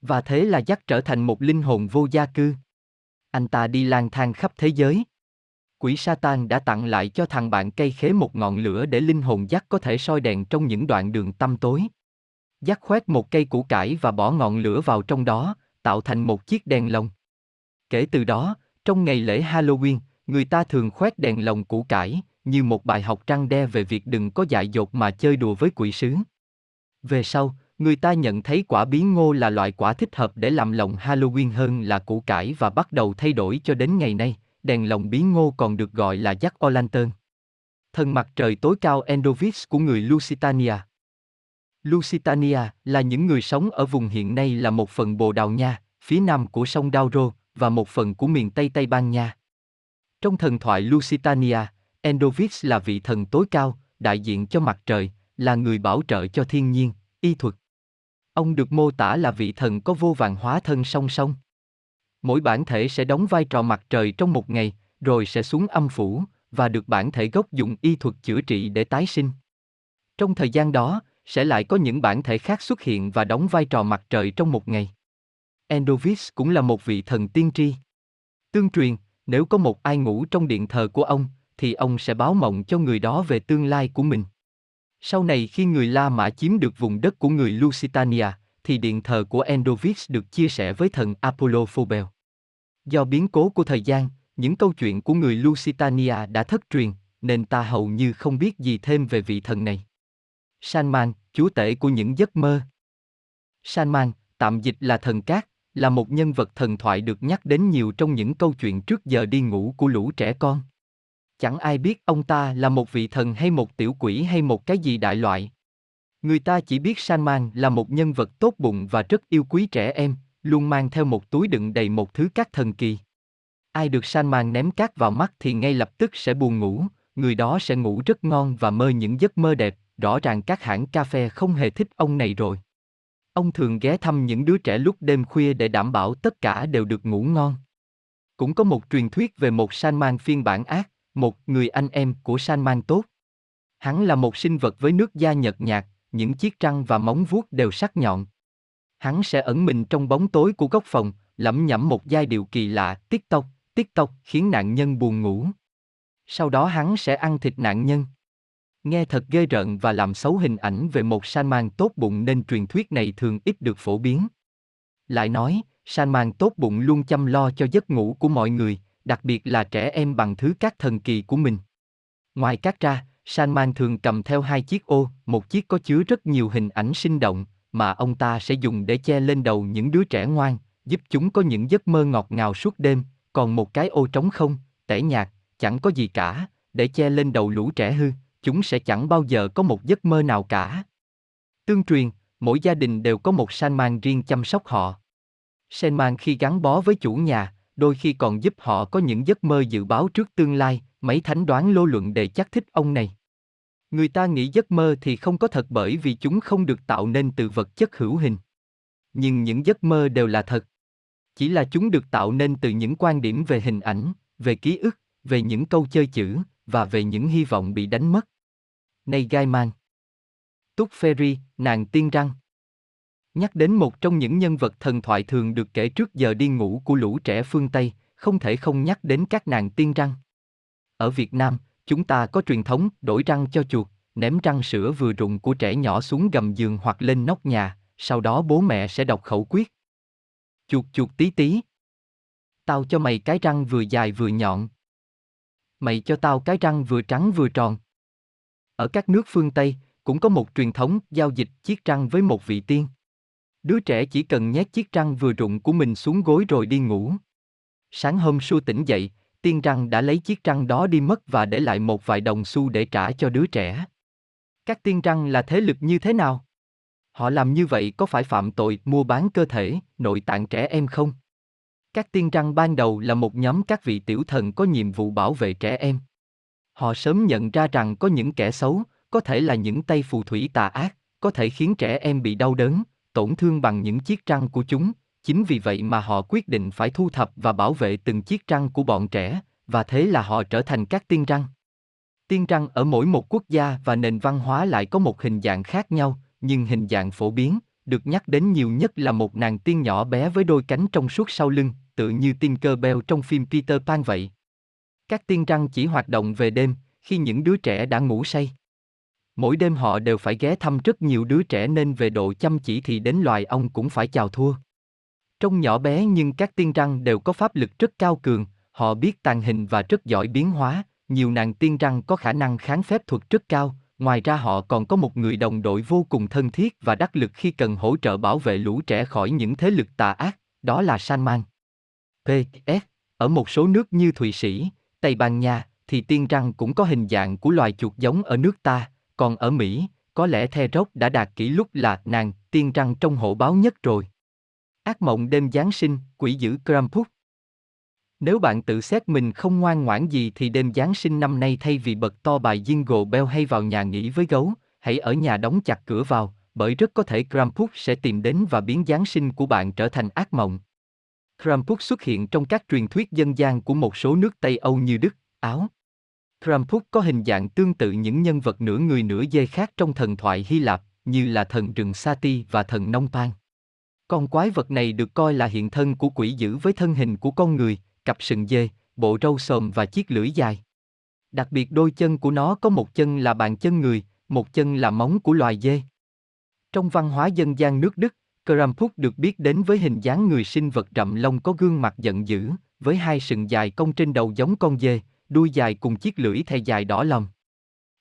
Và thế là dắt trở thành một linh hồn vô gia cư. Anh ta đi lang thang khắp thế giới. Quỷ Satan đã tặng lại cho thằng bạn cây khế một ngọn lửa để linh hồn dắt có thể soi đèn trong những đoạn đường tăm tối. Dắt khoét một cây củ cải và bỏ ngọn lửa vào trong đó, tạo thành một chiếc đèn lồng. Kể từ đó, trong ngày lễ Halloween, người ta thường khoét đèn lồng củ cải, như một bài học trăng đe về việc đừng có dại dột mà chơi đùa với quỷ sứ. Về sau, người ta nhận thấy quả bí ngô là loại quả thích hợp để làm lồng Halloween hơn là củ cải và bắt đầu thay đổi cho đến ngày nay, đèn lồng bí ngô còn được gọi là Jack O'Lantern. Thần mặt trời tối cao Endovis của người Lusitania Lusitania là những người sống ở vùng hiện nay là một phần Bồ Đào Nha, phía nam của sông Douro, và một phần của miền Tây Tây Ban Nha. Trong thần thoại Lusitania, Endovis là vị thần tối cao, đại diện cho mặt trời, là người bảo trợ cho thiên nhiên, y thuật. Ông được mô tả là vị thần có vô vàng hóa thân song song. Mỗi bản thể sẽ đóng vai trò mặt trời trong một ngày, rồi sẽ xuống âm phủ, và được bản thể gốc dùng y thuật chữa trị để tái sinh. Trong thời gian đó, sẽ lại có những bản thể khác xuất hiện và đóng vai trò mặt trời trong một ngày. Endovis cũng là một vị thần tiên tri. Tương truyền, nếu có một ai ngủ trong điện thờ của ông, thì ông sẽ báo mộng cho người đó về tương lai của mình. Sau này khi người La Mã chiếm được vùng đất của người Lusitania, thì điện thờ của Endovix được chia sẻ với thần Apollo Phobel. Do biến cố của thời gian, những câu chuyện của người Lusitania đã thất truyền, nên ta hầu như không biết gì thêm về vị thần này. Sanman, chúa tể của những giấc mơ. Sanman, tạm dịch là thần cát, là một nhân vật thần thoại được nhắc đến nhiều trong những câu chuyện trước giờ đi ngủ của lũ trẻ con. Chẳng ai biết ông ta là một vị thần hay một tiểu quỷ hay một cái gì đại loại. Người ta chỉ biết Sanman là một nhân vật tốt bụng và rất yêu quý trẻ em, luôn mang theo một túi đựng đầy một thứ cát thần kỳ. Ai được Sanman ném cát vào mắt thì ngay lập tức sẽ buồn ngủ, người đó sẽ ngủ rất ngon và mơ những giấc mơ đẹp, rõ ràng các hãng cà phê không hề thích ông này rồi. Ông thường ghé thăm những đứa trẻ lúc đêm khuya để đảm bảo tất cả đều được ngủ ngon. Cũng có một truyền thuyết về một Salman phiên bản ác, một người anh em của Salman tốt. Hắn là một sinh vật với nước da nhợt nhạt, những chiếc răng và móng vuốt đều sắc nhọn. Hắn sẽ ẩn mình trong bóng tối của góc phòng, lẩm nhẩm một giai điệu kỳ lạ, tiết tốc, tiết tốc, khiến nạn nhân buồn ngủ. Sau đó hắn sẽ ăn thịt nạn nhân. Nghe thật ghê rợn và làm xấu hình ảnh về một Salman tốt bụng nên truyền thuyết này thường ít được phổ biến. Lại nói, Salman tốt bụng luôn chăm lo cho giấc ngủ của mọi người, đặc biệt là trẻ em bằng thứ các thần kỳ của mình. Ngoài các ra, Salman thường cầm theo hai chiếc ô, một chiếc có chứa rất nhiều hình ảnh sinh động, mà ông ta sẽ dùng để che lên đầu những đứa trẻ ngoan, giúp chúng có những giấc mơ ngọt ngào suốt đêm, còn một cái ô trống không, tẻ nhạt, chẳng có gì cả, để che lên đầu lũ trẻ hư, chúng sẽ chẳng bao giờ có một giấc mơ nào cả. Tương truyền, mỗi gia đình đều có một Salman riêng chăm sóc họ. Salman khi gắn bó với chủ nhà, đôi khi còn giúp họ có những giấc mơ dự báo trước tương lai, mấy thánh đoán lô luận đề chắc thích ông này. Người ta nghĩ giấc mơ thì không có thật bởi vì chúng không được tạo nên từ vật chất hữu hình. Nhưng những giấc mơ đều là thật. Chỉ là chúng được tạo nên từ những quan điểm về hình ảnh, về ký ức, về những câu chơi chữ, và về những hy vọng bị đánh mất. Này Gaiman Túc Ferry, nàng tiên răng Nhắc đến một trong những nhân vật thần thoại thường được kể trước giờ đi ngủ của lũ trẻ phương Tây, không thể không nhắc đến các nàng tiên răng. Ở Việt Nam, chúng ta có truyền thống đổi răng cho chuột, ném răng sữa vừa rụng của trẻ nhỏ xuống gầm giường hoặc lên nóc nhà, sau đó bố mẹ sẽ đọc khẩu quyết. Chuột chuột tí tí. Tao cho mày cái răng vừa dài vừa nhọn. Mày cho tao cái răng vừa trắng vừa tròn. Ở các nước phương Tây, cũng có một truyền thống giao dịch chiếc răng với một vị tiên. Đứa trẻ chỉ cần nhét chiếc răng vừa rụng của mình xuống gối rồi đi ngủ. Sáng hôm su tỉnh dậy, tiên răng đã lấy chiếc răng đó đi mất và để lại một vài đồng xu để trả cho đứa trẻ. Các tiên răng là thế lực như thế nào? Họ làm như vậy có phải phạm tội mua bán cơ thể, nội tạng trẻ em không? Các tiên răng ban đầu là một nhóm các vị tiểu thần có nhiệm vụ bảo vệ trẻ em. Họ sớm nhận ra rằng có những kẻ xấu, có thể là những tay phù thủy tà ác, có thể khiến trẻ em bị đau đớn, tổn thương bằng những chiếc răng của chúng, chính vì vậy mà họ quyết định phải thu thập và bảo vệ từng chiếc răng của bọn trẻ, và thế là họ trở thành các tiên răng. Tiên răng ở mỗi một quốc gia và nền văn hóa lại có một hình dạng khác nhau, nhưng hình dạng phổ biến, được nhắc đến nhiều nhất là một nàng tiên nhỏ bé với đôi cánh trong suốt sau lưng, tự như tiên cơ beo trong phim Peter Pan vậy. Các tiên răng chỉ hoạt động về đêm, khi những đứa trẻ đã ngủ say. Mỗi đêm họ đều phải ghé thăm rất nhiều đứa trẻ nên về độ chăm chỉ thì đến loài ong cũng phải chào thua. Trông nhỏ bé nhưng các tiên răng đều có pháp lực rất cao cường, họ biết tàn hình và rất giỏi biến hóa, nhiều nàng tiên răng có khả năng kháng phép thuật rất cao, ngoài ra họ còn có một người đồng đội vô cùng thân thiết và đắc lực khi cần hỗ trợ bảo vệ lũ trẻ khỏi những thế lực tà ác, đó là Salman. P.S. ở một số nước như Thụy Sĩ, Tây Ban Nha, thì tiên răng cũng có hình dạng của loài chuột giống ở nước ta, còn ở Mỹ, có lẽ The Rock đã đạt kỷ lục là nàng tiên răng trong hộ báo nhất rồi. Ác mộng đêm Giáng sinh, quỷ dữ Krampus. Nếu bạn tự xét mình không ngoan ngoãn gì thì đêm Giáng sinh năm nay thay vì bật to bài Jingle Bell hay vào nhà nghỉ với gấu, hãy ở nhà đóng chặt cửa vào, bởi rất có thể Krampus sẽ tìm đến và biến Giáng sinh của bạn trở thành ác mộng. Krampus xuất hiện trong các truyền thuyết dân gian của một số nước Tây Âu như Đức, Áo. Krampus có hình dạng tương tự những nhân vật nửa người nửa dê khác trong thần thoại Hy Lạp, như là thần rừng Sati và thần Nông Pan. Con quái vật này được coi là hiện thân của quỷ dữ với thân hình của con người, cặp sừng dê, bộ râu sồm và chiếc lưỡi dài. Đặc biệt đôi chân của nó có một chân là bàn chân người, một chân là móng của loài dê. Trong văn hóa dân gian nước Đức, Krampus được biết đến với hình dáng người sinh vật rậm lông có gương mặt giận dữ, với hai sừng dài cong trên đầu giống con dê, đuôi dài cùng chiếc lưỡi thè dài đỏ lòng.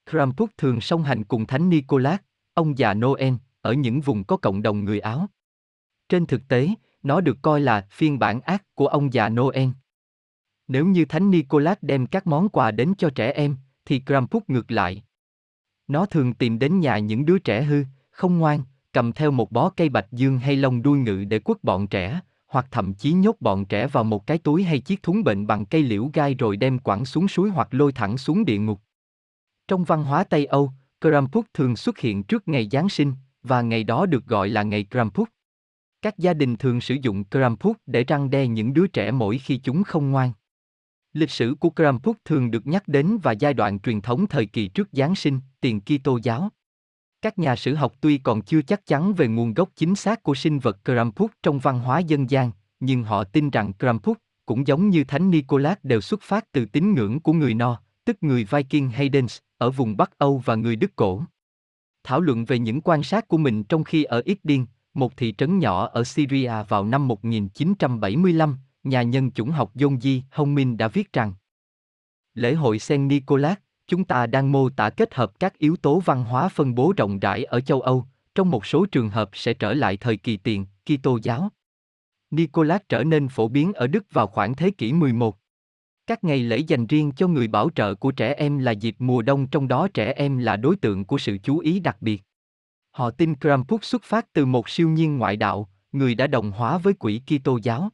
Krampus thường song hành cùng Thánh Nicholas, ông già Noel, ở những vùng có cộng đồng người Áo. Trên thực tế, nó được coi là phiên bản ác của ông già Noel. Nếu như Thánh Nicholas đem các món quà đến cho trẻ em, thì Krampus ngược lại. Nó thường tìm đến nhà những đứa trẻ hư, không ngoan, cầm theo một bó cây bạch dương hay lông đuôi ngự để quất bọn trẻ, hoặc thậm chí nhốt bọn trẻ vào một cái túi hay chiếc thúng bệnh bằng cây liễu gai rồi đem quẳng xuống suối hoặc lôi thẳng xuống địa ngục. Trong văn hóa Tây Âu, Krampus thường xuất hiện trước ngày Giáng sinh, và ngày đó được gọi là ngày Krampus. Các gia đình thường sử dụng Krampus để răng đe những đứa trẻ mỗi khi chúng không ngoan. Lịch sử của Krampus thường được nhắc đến và giai đoạn truyền thống thời kỳ trước Giáng sinh, tiền Kitô giáo. Các nhà sử học tuy còn chưa chắc chắn về nguồn gốc chính xác của sinh vật Krampus trong văn hóa dân gian, nhưng họ tin rằng Krampus, cũng giống như Thánh Nicholas đều xuất phát từ tín ngưỡng của người No, tức người Viking Haydens, ở vùng Bắc Âu và người Đức cổ. Thảo luận về những quan sát của mình trong khi ở Idlib, một thị trấn nhỏ ở Syria vào năm 1975, nhà nhân chủng học Yonji Hongmin đã viết rằng Lễ hội Saint Nicholas, chúng ta đang mô tả kết hợp các yếu tố văn hóa phân bố rộng rãi ở châu Âu, trong một số trường hợp sẽ trở lại thời kỳ tiền, Kitô giáo. Nicholas trở nên phổ biến ở Đức vào khoảng thế kỷ 11. Các ngày lễ dành riêng cho người bảo trợ của trẻ em là dịp mùa đông trong đó trẻ em là đối tượng của sự chú ý đặc biệt. Họ tin Krampus xuất phát từ một siêu nhiên ngoại đạo, người đã đồng hóa với quỷ Kitô giáo.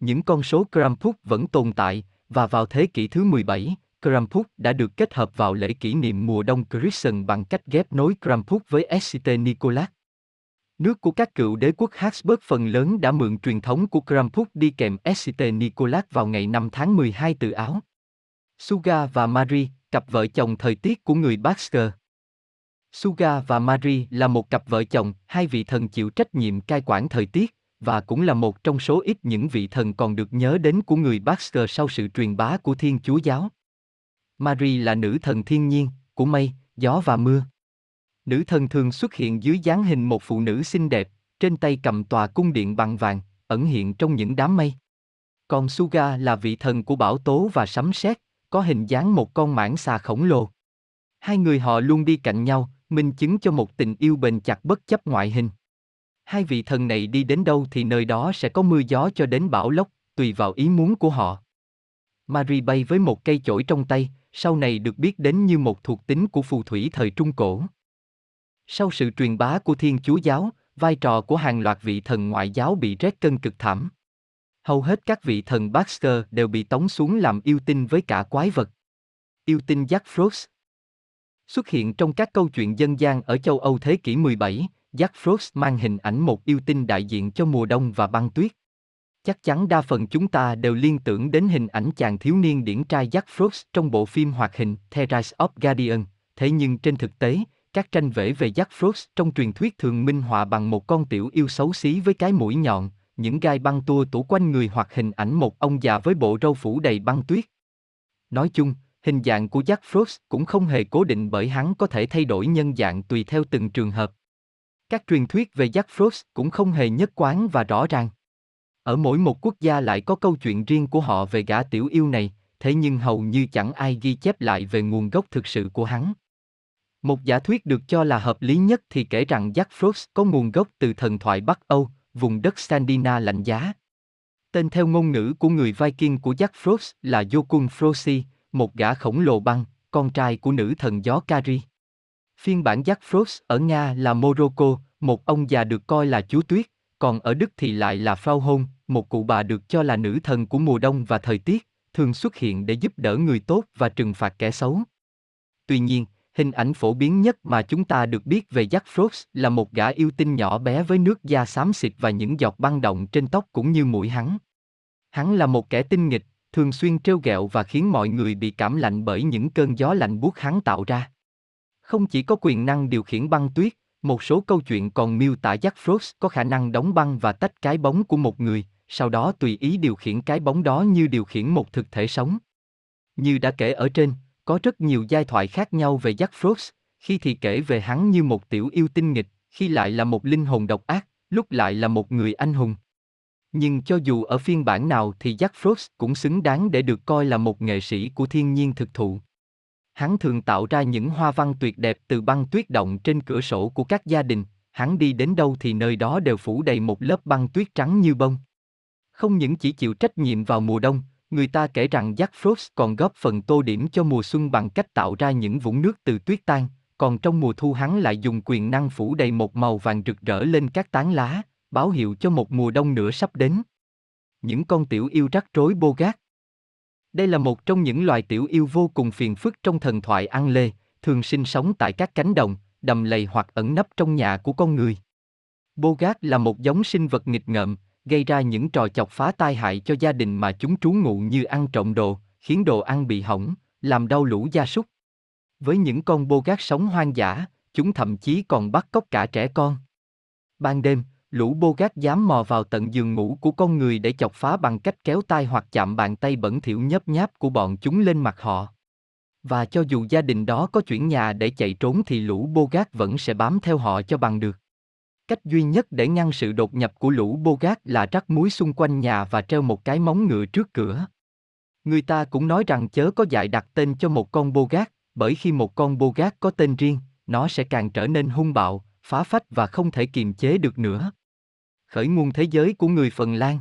Những con số Krampus vẫn tồn tại, và vào thế kỷ thứ 17, Krampus đã được kết hợp vào lễ kỷ niệm mùa đông Christian bằng cách ghép nối Krampus với St. Nicholas. Nước của các cựu đế quốc Habsburg phần lớn đã mượn truyền thống của Krampus đi kèm St. Nicholas vào ngày 5 tháng 12 từ Áo. Suga và Marie, cặp vợ chồng thời tiết của người Basque. Suga và Marie là một cặp vợ chồng, hai vị thần chịu trách nhiệm cai quản thời tiết, và cũng là một trong số ít những vị thần còn được nhớ đến của người Basque sau sự truyền bá của Thiên Chúa Giáo. Marie là nữ thần thiên nhiên, của mây, gió và mưa. Nữ thần thường xuất hiện dưới dáng hình một phụ nữ xinh đẹp, trên tay cầm tòa cung điện bằng vàng, ẩn hiện trong những đám mây. Còn Suga là vị thần của bão tố và sấm sét, có hình dáng một con mãng xà khổng lồ. Hai người họ luôn đi cạnh nhau, minh chứng cho một tình yêu bền chặt bất chấp ngoại hình. Hai vị thần này đi đến đâu thì nơi đó sẽ có mưa gió cho đến bão lốc, tùy vào ý muốn của họ. Marie bay với một cây chổi trong tay, sau này được biết đến như một thuộc tính của phù thủy thời Trung Cổ. Sau sự truyền bá của Thiên Chúa Giáo, vai trò của hàng loạt vị thần ngoại giáo bị rét cân cực thảm. Hầu hết các vị thần Baxter đều bị tống xuống làm yêu tinh với cả quái vật. Yêu tinh Jack Frost Xuất hiện trong các câu chuyện dân gian ở châu Âu thế kỷ 17, Jack Frost mang hình ảnh một yêu tinh đại diện cho mùa đông và băng tuyết. Chắc chắn đa phần chúng ta đều liên tưởng đến hình ảnh chàng thiếu niên điển trai Jack Frost trong bộ phim hoạt hình The Rise of Guardian, thế nhưng trên thực tế, các tranh vẽ về Jack Frost trong truyền thuyết thường minh họa bằng một con tiểu yêu xấu xí với cái mũi nhọn, những gai băng tua tủ quanh người hoặc hình ảnh một ông già với bộ râu phủ đầy băng tuyết. Nói chung, hình dạng của Jack Frost cũng không hề cố định bởi hắn có thể thay đổi nhân dạng tùy theo từng trường hợp. Các truyền thuyết về Jack Frost cũng không hề nhất quán và rõ ràng. Ở mỗi một quốc gia lại có câu chuyện riêng của họ về gã tiểu yêu này, thế nhưng hầu như chẳng ai ghi chép lại về nguồn gốc thực sự của hắn. Một giả thuyết được cho là hợp lý nhất thì kể rằng Jack Frost có nguồn gốc từ thần thoại Bắc Âu, vùng đất Sandina lạnh giá. Tên theo ngôn ngữ của người Viking của Jack Frost là Jokun Frosti, một gã khổng lồ băng, con trai của nữ thần gió Kari. Phiên bản Jack Frost ở Nga là Morocco, một ông già được coi là chúa tuyết, còn ở Đức thì lại là Frau Hôn, một cụ bà được cho là nữ thần của mùa đông và thời tiết, thường xuất hiện để giúp đỡ người tốt và trừng phạt kẻ xấu. Tuy nhiên, hình ảnh phổ biến nhất mà chúng ta được biết về Jack Frost là một gã yêu tinh nhỏ bé với nước da xám xịt và những giọt băng động trên tóc cũng như mũi hắn. Hắn là một kẻ tinh nghịch, thường xuyên trêu ghẹo và khiến mọi người bị cảm lạnh bởi những cơn gió lạnh buốt hắn tạo ra. Không chỉ có quyền năng điều khiển băng tuyết, một số câu chuyện còn miêu tả Jack Frost có khả năng đóng băng và tách cái bóng của một người, sau đó tùy ý điều khiển cái bóng đó như điều khiển một thực thể sống. Như đã kể ở trên, có rất nhiều giai thoại khác nhau về Jack Frost, khi thì kể về hắn như một tiểu yêu tinh nghịch, khi lại là một linh hồn độc ác, lúc lại là một người anh hùng. Nhưng cho dù ở phiên bản nào thì Jack Frost cũng xứng đáng để được coi là một nghệ sĩ của thiên nhiên thực thụ. Hắn thường tạo ra những hoa văn tuyệt đẹp từ băng tuyết động trên cửa sổ của các gia đình, hắn đi đến đâu thì nơi đó đều phủ đầy một lớp băng tuyết trắng như bông. Không những chỉ chịu trách nhiệm vào mùa đông, người ta kể rằng Jack Frost còn góp phần tô điểm cho mùa xuân bằng cách tạo ra những vũng nước từ tuyết tan, còn trong mùa thu hắn lại dùng quyền năng phủ đầy một màu vàng rực rỡ lên các tán lá, báo hiệu cho một mùa đông nữa sắp đến. Những con tiểu yêu rắc rối bô gác. Đây là một trong những loài tiểu yêu vô cùng phiền phức trong thần thoại ăn lê, thường sinh sống tại các cánh đồng, đầm lầy hoặc ẩn nấp trong nhà của con người. Bogart là một giống sinh vật nghịch ngợm, gây ra những trò chọc phá tai hại cho gia đình mà chúng trú ngụ như ăn trộm đồ, khiến đồ ăn bị hỏng, làm đau lũ gia súc. Với những con Bogart sống hoang dã, chúng thậm chí còn bắt cóc cả trẻ con. Ban đêm, lũ Bogart dám mò vào tận giường ngủ của con người để chọc phá bằng cách kéo tai hoặc chạm bàn tay bẩn thỉu nhấp nháp của bọn chúng lên mặt họ. Và cho dù gia đình đó có chuyển nhà để chạy trốn thì lũ Bogart vẫn sẽ bám theo họ cho bằng được. Cách duy nhất để ngăn sự đột nhập của lũ Bogart là rắc muối xung quanh nhà và treo một cái móng ngựa trước cửa. Người ta cũng nói rằng chớ có dại đặt tên cho một con Bogart, bởi khi một con Bogart có tên riêng, nó sẽ càng trở nên hung bạo, phá phách và không thể kiềm chế được nữa. Khởi nguồn thế giới của người Phần Lan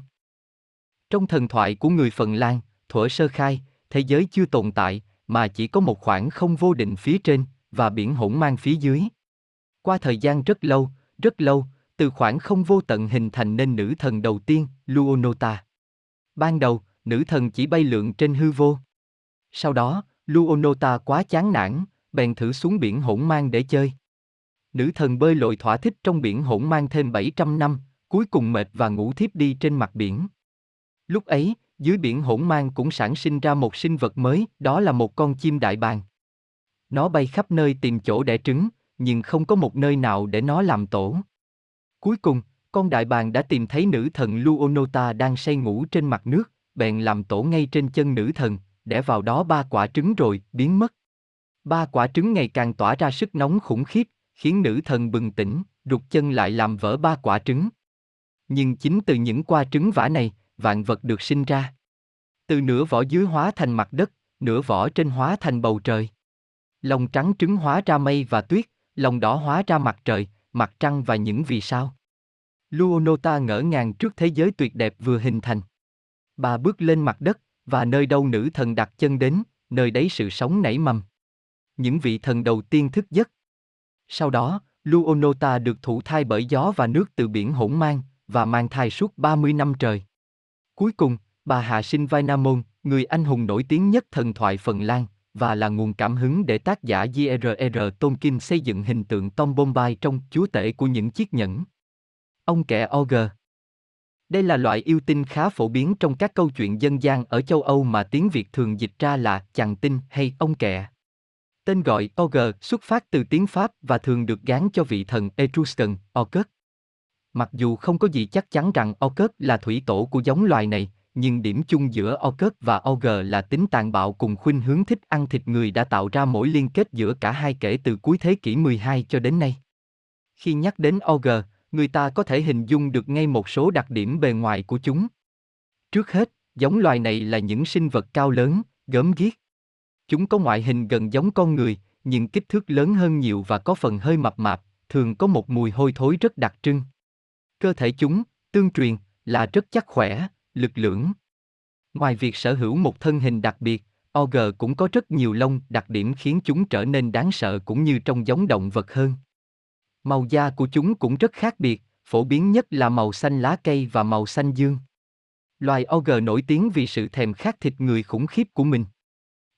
Trong thần thoại của người Phần Lan, thuở sơ khai, thế giới chưa tồn tại, mà chỉ có một khoảng không vô định phía trên, và biển hỗn mang phía dưới. Qua thời gian rất lâu, rất lâu, từ khoảng không vô tận hình thành nên nữ thần đầu tiên, Luonota. Ban đầu, nữ thần chỉ bay lượn trên hư vô. Sau đó, Luonota quá chán nản, bèn thử xuống biển hỗn mang để chơi. Nữ thần bơi lội thỏa thích trong biển hỗn mang thêm 700 năm, cuối cùng mệt và ngủ thiếp đi trên mặt biển. Lúc ấy, dưới biển hỗn mang cũng sản sinh ra một sinh vật mới, đó là một con chim đại bàng. Nó bay khắp nơi tìm chỗ đẻ trứng, nhưng không có một nơi nào để nó làm tổ. Cuối cùng, con đại bàng đã tìm thấy nữ thần Luonota đang say ngủ trên mặt nước, bèn làm tổ ngay trên chân nữ thần, đẻ vào đó ba quả trứng rồi, biến mất. Ba quả trứng ngày càng tỏa ra sức nóng khủng khiếp, khiến nữ thần bừng tỉnh, rụt chân lại làm vỡ ba quả trứng. Nhưng chính từ những quả trứng vả này, vạn vật được sinh ra. Từ nửa vỏ dưới hóa thành mặt đất, nửa vỏ trên hóa thành bầu trời. Lòng trắng trứng hóa ra mây và tuyết, lòng đỏ hóa ra mặt trời, mặt trăng và những vì sao. Luonota ngỡ ngàng trước thế giới tuyệt đẹp vừa hình thành. Bà bước lên mặt đất, và nơi đâu nữ thần đặt chân đến, nơi đấy sự sống nảy mầm. Những vị thần đầu tiên thức giấc. Sau đó, Luonota được thụ thai bởi gió và nước từ biển hỗn mang, và mang thai suốt 30 năm trời. Cuối cùng, bà hạ sinh Vainamon, người anh hùng nổi tiếng nhất thần thoại Phần Lan, và là nguồn cảm hứng để tác giả J.R.R. Tolkien xây dựng hình tượng Tom Bombay trong chúa tể của những chiếc nhẫn. Ông kẻ Ogre Đây là loại yêu tinh khá phổ biến trong các câu chuyện dân gian ở châu Âu mà tiếng Việt thường dịch ra là chàng tinh hay ông kẹ. Tên gọi Ogre xuất phát từ tiếng Pháp và thường được gán cho vị thần Etruscan, Orcus. Mặc dù không có gì chắc chắn rằng Orcus là thủy tổ của giống loài này, nhưng điểm chung giữa Orcus và Ogre là tính tàn bạo cùng khuynh hướng thích ăn thịt người đã tạo ra mối liên kết giữa cả hai kể từ cuối thế kỷ 12 cho đến nay. Khi nhắc đến Ogre, người ta có thể hình dung được ngay một số đặc điểm bề ngoài của chúng. Trước hết, giống loài này là những sinh vật cao lớn, gớm ghiếc. Chúng có ngoại hình gần giống con người, nhưng kích thước lớn hơn nhiều và có phần hơi mập mạp, thường có một mùi hôi thối rất đặc trưng. Cơ thể chúng, tương truyền, là rất chắc khỏe, lực lưỡng. Ngoài việc sở hữu một thân hình đặc biệt, Ogre cũng có rất nhiều lông đặc điểm khiến chúng trở nên đáng sợ cũng như trong giống động vật hơn. Màu da của chúng cũng rất khác biệt, phổ biến nhất là màu xanh lá cây và màu xanh dương. Loài Ogre nổi tiếng vì sự thèm khát thịt người khủng khiếp của mình.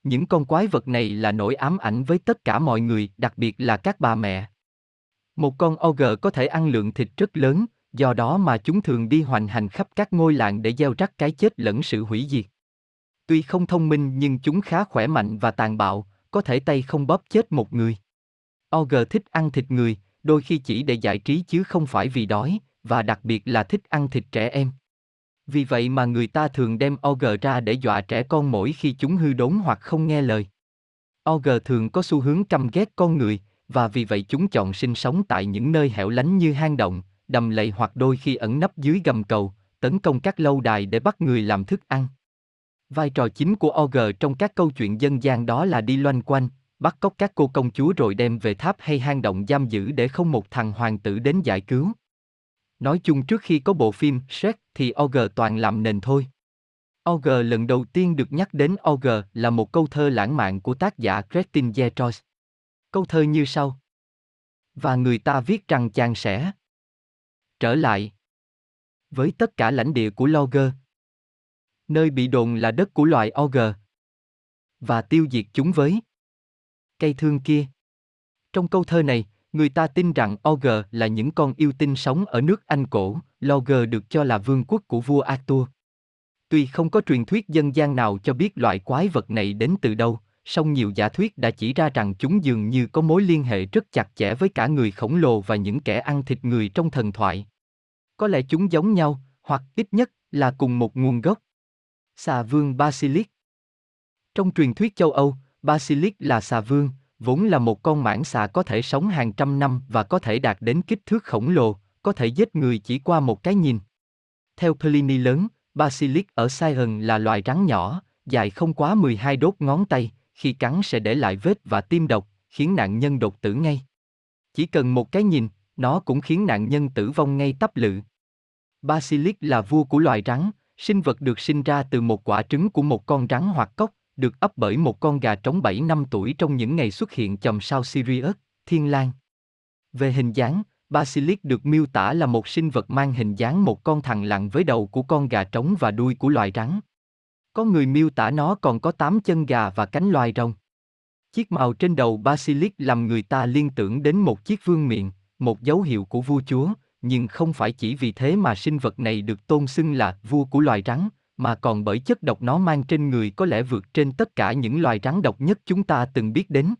Những con quái vật này là nỗi ám ảnh với tất cả mọi người, đặc biệt là các bà mẹ. Một con Ogre có thể ăn lượng thịt rất lớn, do đó mà chúng thường đi hoành hành khắp các ngôi làng để gieo rắc cái chết lẫn sự hủy diệt. Tuy không thông minh nhưng chúng khá khỏe mạnh và tàn bạo, có thể tay không bóp chết một người. Ogre thích ăn thịt người, đôi khi chỉ để giải trí chứ không phải vì đói, và đặc biệt là thích ăn thịt trẻ em. Vì vậy mà người ta thường đem Ogre ra để dọa trẻ con mỗi khi chúng hư đốn hoặc không nghe lời. Ogre thường có xu hướng căm ghét con người, và vì vậy chúng chọn sinh sống tại những nơi hẻo lánh như hang động, đầm lầy hoặc đôi khi ẩn nấp dưới gầm cầu, tấn công các lâu đài để bắt người làm thức ăn. Vai trò chính của Ogre trong các câu chuyện dân gian đó là đi loanh quanh, bắt cóc các cô công chúa rồi đem về tháp hay hang động giam giữ để không một thằng hoàng tử đến giải cứu. Nói chung trước khi có bộ phim Shrek thì Ogre toàn làm nền thôi. Ogre lần đầu tiên được nhắc đến Ogre là một câu thơ lãng mạn của tác giả Christine Yetrois. Câu thơ như sau. Và người ta viết rằng chàng sẽ trở lại với tất cả lãnh địa của Logger. Nơi bị đồn là đất của loài Ogre. Và tiêu diệt chúng với cây thương kia. Trong câu thơ này, người ta tin rằng Ogre là những con yêu tinh sống ở nước Anh cổ, Logger được cho là vương quốc của vua Arthur. Tuy không có truyền thuyết dân gian nào cho biết loại quái vật này đến từ đâu, song nhiều giả thuyết đã chỉ ra rằng chúng dường như có mối liên hệ rất chặt chẽ với cả người khổng lồ và những kẻ ăn thịt người trong thần thoại. Có lẽ chúng giống nhau, hoặc ít nhất là cùng một nguồn gốc. Xà vương Basilisk Trong truyền thuyết châu Âu, Basilisk là xà vương, vốn là một con mãng xà có thể sống hàng trăm năm và có thể đạt đến kích thước khổng lồ, có thể giết người chỉ qua một cái nhìn. Theo Pliny lớn, Basilisk ở Sion là loài rắn nhỏ, dài không quá 12 đốt ngón tay, khi cắn sẽ để lại vết và tiêm độc, khiến nạn nhân đột tử ngay. Chỉ cần một cái nhìn, nó cũng khiến nạn nhân tử vong ngay tấp lự. Basilisk là vua của loài rắn, sinh vật được sinh ra từ một quả trứng của một con rắn hoặc cốc, được ấp bởi một con gà trống 7 năm tuổi trong những ngày xuất hiện chòm sao Sirius, Thiên Lang. Về hình dáng, Basilisk được miêu tả là một sinh vật mang hình dáng một con thằn lằn với đầu của con gà trống và đuôi của loài rắn. Có người miêu tả nó còn có 8 chân gà và cánh loài rồng. Chiếc màu trên đầu Basilisk làm người ta liên tưởng đến một chiếc vương miện, một dấu hiệu của vua chúa, nhưng không phải chỉ vì thế mà sinh vật này được tôn xưng là vua của loài rắn, mà còn bởi chất độc nó mang trên người có lẽ vượt trên tất cả những loài rắn độc nhất chúng ta từng biết đến.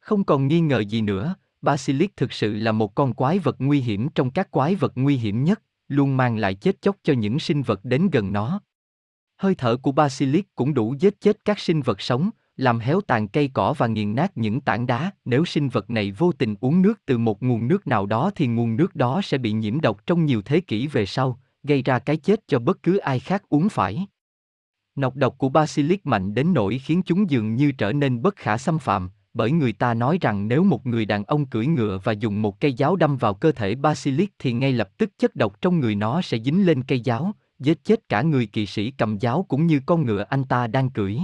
Không còn nghi ngờ gì nữa, Basilisk thực sự là một con quái vật nguy hiểm trong các quái vật nguy hiểm nhất, luôn mang lại chết chóc cho những sinh vật đến gần nó. Hơi thở của Basilisk cũng đủ giết chết các sinh vật sống, làm héo tàn cây cỏ và nghiền nát những tảng đá. Nếu sinh vật này vô tình uống nước từ một nguồn nước nào đó thì nguồn nước đó sẽ bị nhiễm độc trong nhiều thế kỷ về sau, gây ra cái chết cho bất cứ ai khác uống phải. Nọc độc của Basilisk mạnh đến nỗi khiến chúng dường như trở nên bất khả xâm phạm, bởi người ta nói rằng nếu một người đàn ông cưỡi ngựa và dùng một cây giáo đâm vào cơ thể Basilisk thì ngay lập tức chất độc trong người nó sẽ dính lên cây giáo, giết chết cả người kỵ sĩ cầm giáo cũng như con ngựa anh ta đang cưỡi.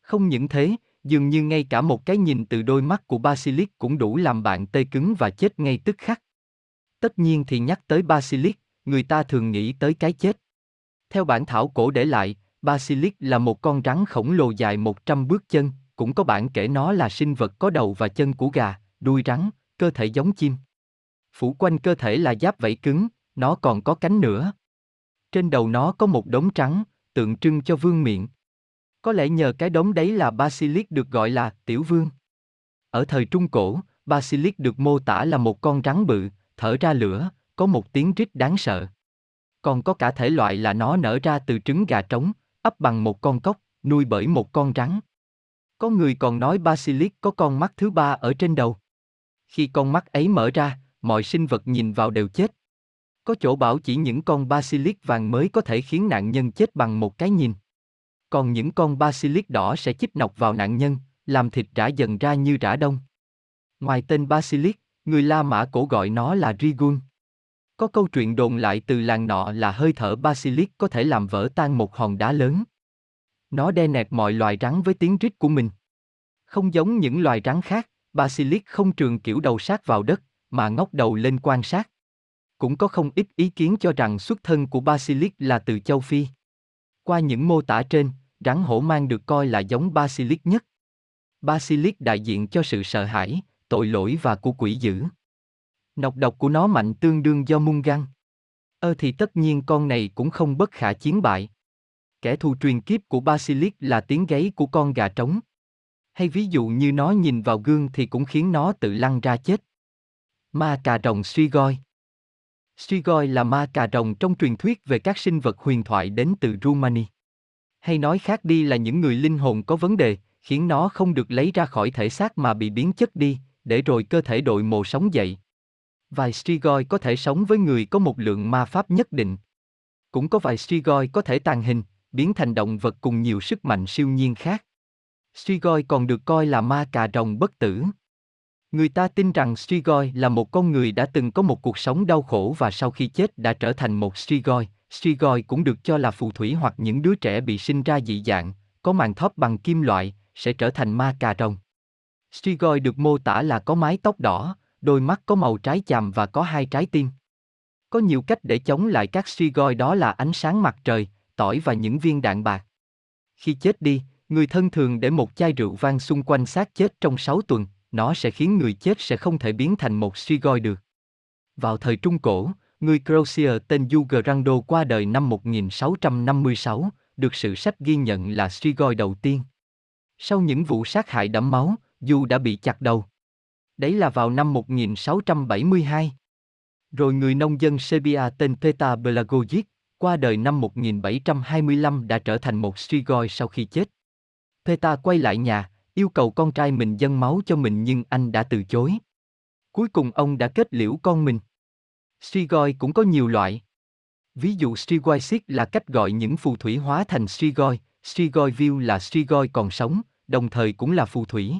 Không những thế, dường như ngay cả một cái nhìn từ đôi mắt của Basilisk cũng đủ làm bạn tê cứng và chết ngay tức khắc. Tất nhiên thì nhắc tới Basilisk, người ta thường nghĩ tới cái chết. Theo bản thảo cổ để lại, Basilisk là một con rắn khổng lồ dài 100 bước chân, cũng có bản kể nó là sinh vật có đầu và chân của gà, đuôi rắn, cơ thể giống chim. Phủ quanh cơ thể là giáp vảy cứng, nó còn có cánh nữa. Trên đầu nó có một đống trắng, tượng trưng cho vương miện. Có lẽ nhờ cái đống đấy là Basilisk được gọi là tiểu vương. Ở thời Trung Cổ, Basilisk được mô tả là một con rắn bự, thở ra lửa, có một tiếng rít đáng sợ. Còn có cả thể loại là nó nở ra từ trứng gà trống, ấp bằng một con cốc, nuôi bởi một con rắn. Có người còn nói Basilisk có con mắt thứ ba ở trên đầu. Khi con mắt ấy mở ra, mọi sinh vật nhìn vào đều chết. Có chỗ bảo chỉ những con Basilisk vàng mới có thể khiến nạn nhân chết bằng một cái nhìn. Còn những con Basilisk đỏ sẽ chích nọc vào nạn nhân, làm thịt rã dần ra như rã đông. Ngoài tên Basilisk, người La Mã cổ gọi nó là Rigun. Có câu chuyện đồn lại từ làng nọ là hơi thở Basilisk có thể làm vỡ tan một hòn đá lớn. Nó đe nẹt mọi loài rắn với tiếng rít của mình. Không giống những loài rắn khác, Basilisk không trường kiểu đầu sát vào đất, mà ngóc đầu lên quan sát. Cũng có không ít ý kiến cho rằng xuất thân của Basilisk là từ châu Phi. Qua những mô tả trên, rắn hổ mang được coi là giống Basilisk nhất. Basilisk đại diện cho sự sợ hãi, tội lỗi và của quỷ dữ. Nọc độc của nó mạnh tương đương do mung găng. Ơ thì tất nhiên con này cũng không bất khả chiến bại. Kẻ thù truyền kiếp của Basilisk là tiếng gáy của con gà trống. Hay ví dụ như nó nhìn vào gương thì cũng khiến nó tự lăn ra chết. Ma cà rồng suy goi Strigoi là ma cà rồng trong truyền thuyết về các sinh vật huyền thoại đến từ Rumani. Hay nói khác đi là những người linh hồn có vấn đề, khiến nó không được lấy ra khỏi thể xác mà bị biến chất đi, để rồi cơ thể đội mồ sống dậy. Vài Strigoi có thể sống với người có một lượng ma pháp nhất định. Cũng có vài Strigoi có thể tàn hình, biến thành động vật cùng nhiều sức mạnh siêu nhiên khác. Strigoi còn được coi là ma cà rồng bất tử. Người ta tin rằng Strigoi là một con người đã từng có một cuộc sống đau khổ và sau khi chết đã trở thành một Strigoi. Strigoi cũng được cho là phù thủy hoặc những đứa trẻ bị sinh ra dị dạng, có màn thóp bằng kim loại, sẽ trở thành ma cà rồng. Strigoi được mô tả là có mái tóc đỏ, đôi mắt có màu trái chàm và có hai trái tim. Có nhiều cách để chống lại các Strigoi đó là ánh sáng mặt trời, tỏi và những viên đạn bạc. Khi chết đi, người thân thường để một chai rượu vang xung quanh xác chết trong 6 tuần, nó sẽ khiến người chết sẽ không thể biến thành một suy goi được. Vào thời Trung Cổ, người Croatia tên Jugrando qua đời năm 1656, được sự sách ghi nhận là suy goi đầu tiên. Sau những vụ sát hại đẫm máu, Du đã bị chặt đầu. Đấy là vào năm 1672. Rồi người nông dân Serbia tên Peta Blagojic, qua đời năm 1725 đã trở thành một suy goi sau khi chết. Peta quay lại nhà, yêu cầu con trai mình dâng máu cho mình nhưng anh đã từ chối. Cuối cùng ông đã kết liễu con mình. Strigoi cũng có nhiều loại. Ví dụ Strigoisit là cách gọi những phù thủy hóa thành Strigoi, view là Strigoi còn sống, đồng thời cũng là phù thủy.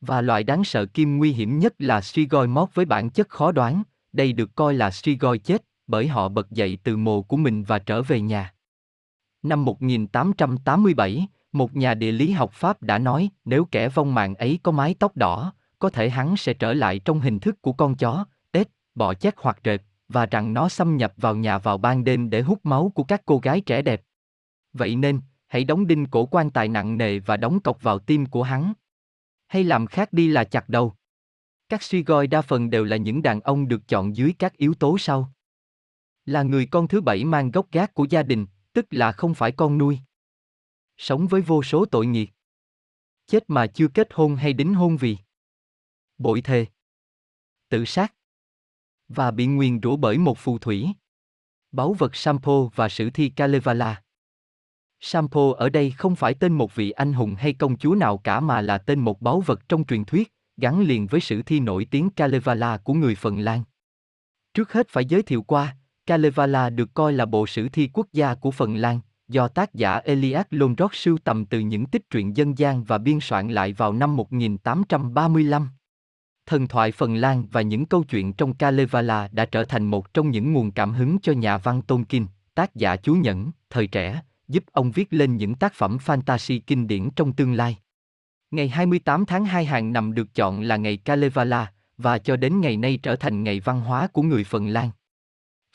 Và loại đáng sợ kim nguy hiểm nhất là Strigoi mót với bản chất khó đoán, đây được coi là Strigoi chết, bởi họ bật dậy từ mồ của mình và trở về nhà. Năm 1887, một nhà địa lý học Pháp đã nói nếu kẻ vong mạng ấy có mái tóc đỏ, có thể hắn sẽ trở lại trong hình thức của con chó, ếch, bọ chét hoặc rệt, và rằng nó xâm nhập vào nhà vào ban đêm để hút máu của các cô gái trẻ đẹp. Vậy nên, hãy đóng đinh cổ quan tài nặng nề và đóng cọc vào tim của hắn. Hay làm khác đi là chặt đầu. Các suy goi đa phần đều là những đàn ông được chọn dưới các yếu tố sau. Là người con thứ bảy mang gốc gác của gia đình, tức là không phải con nuôi. Sống với vô số tội nghiệt. Chết mà chưa kết hôn hay đính hôn vì. Bội thề. Tự sát. Và bị nguyền rủa bởi một phù thủy. Báu vật Sampo và sử thi Kalevala. Sampo ở đây không phải tên một vị anh hùng hay công chúa nào cả mà là tên một báu vật trong truyền thuyết, gắn liền với sử thi nổi tiếng Kalevala của người Phần Lan. Trước hết phải giới thiệu qua, Kalevala được coi là bộ sử thi quốc gia của Phần Lan, do tác giả Elias Londrot sưu tầm từ những tích truyện dân gian và biên soạn lại vào năm 1835. Thần thoại Phần Lan và những câu chuyện trong Kalevala đã trở thành một trong những nguồn cảm hứng cho nhà văn Tolkien, tác giả chú nhẫn, thời trẻ, giúp ông viết lên những tác phẩm fantasy kinh điển trong tương lai. Ngày 28 tháng 2 hàng năm được chọn là ngày Kalevala, và cho đến ngày nay trở thành ngày văn hóa của người Phần Lan.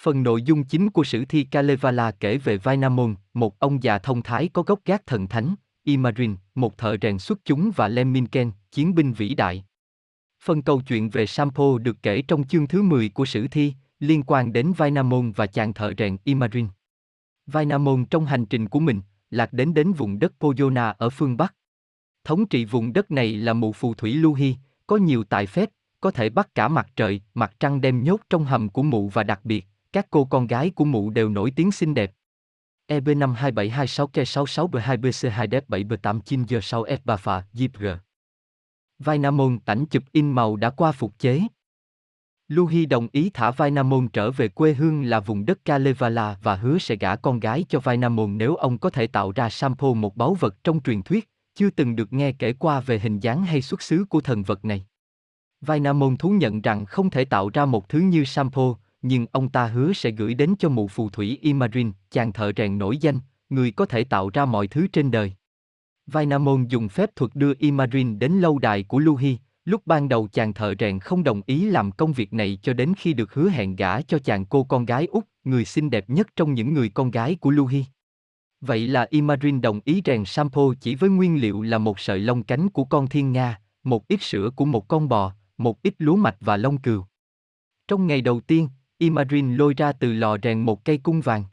Phần nội dung chính của sử thi Kalevala kể về Vainamon, một ông già thông thái có gốc gác thần thánh, Imarin, một thợ rèn xuất chúng và Lemminken, chiến binh vĩ đại. Phần câu chuyện về Sampo được kể trong chương thứ 10 của sử thi, liên quan đến Vainamon và chàng thợ rèn Imarin. Vainamon trong hành trình của mình, lạc đến đến vùng đất Poyona ở phương Bắc. Thống trị vùng đất này là mụ phù thủy Luhi, có nhiều tài phép, có thể bắt cả mặt trời, mặt trăng đem nhốt trong hầm của mụ và đặc biệt, các cô con gái của mụ đều nổi tiếng xinh đẹp. EB52726K66B2BC2D7B89 giờ 6 F3 phà, G. Vainamon tảnh chụp in màu đã qua phục chế. Luhi đồng ý thả Vainamon trở về quê hương là vùng đất Kalevala và hứa sẽ gả con gái cho Vainamon nếu ông có thể tạo ra Sampo một báu vật trong truyền thuyết, chưa từng được nghe kể qua về hình dáng hay xuất xứ của thần vật này. Vainamon thú nhận rằng không thể tạo ra một thứ như Sampo, nhưng ông ta hứa sẽ gửi đến cho mụ phù thủy Imarin, chàng thợ rèn nổi danh, người có thể tạo ra mọi thứ trên đời. Vainamon dùng phép thuật đưa Imarin đến lâu đài của Luhi, lúc ban đầu chàng thợ rèn không đồng ý làm công việc này cho đến khi được hứa hẹn gả cho chàng cô con gái út, người xinh đẹp nhất trong những người con gái của Luhi. Vậy là Imarin đồng ý rèn Sampo chỉ với nguyên liệu là một sợi lông cánh của con thiên nga, một ít sữa của một con bò, một ít lúa mạch và lông cừu. Trong ngày đầu tiên, Imarin lôi ra từ lò rèn một cây cung vàng.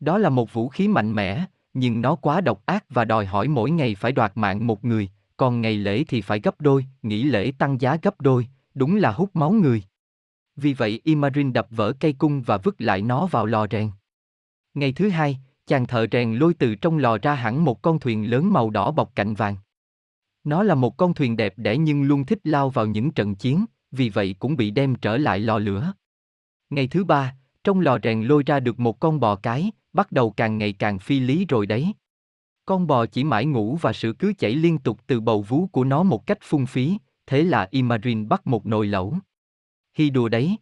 Đó là một vũ khí mạnh mẽ, nhưng nó quá độc ác và đòi hỏi mỗi ngày phải đoạt mạng một người, còn ngày lễ thì phải gấp đôi, nghỉ lễ tăng giá gấp đôi, đúng là hút máu người. Vì vậy Imarin đập vỡ cây cung và vứt lại nó vào lò rèn. Ngày thứ hai, chàng thợ rèn lôi từ trong lò ra hẳn một con thuyền lớn màu đỏ bọc cạnh vàng. Nó là một con thuyền đẹp đẽ nhưng luôn thích lao vào những trận chiến, vì vậy cũng bị đem trở lại lò lửa. Ngày thứ ba, trong lò rèn lôi ra được một con bò cái, bắt đầu càng ngày càng phi lý rồi đấy. Con bò chỉ mãi ngủ và sữa cứ chảy liên tục từ bầu vú của nó một cách phung phí, thế là Imarin bắt một nồi lẩu. Hi đùa đấy.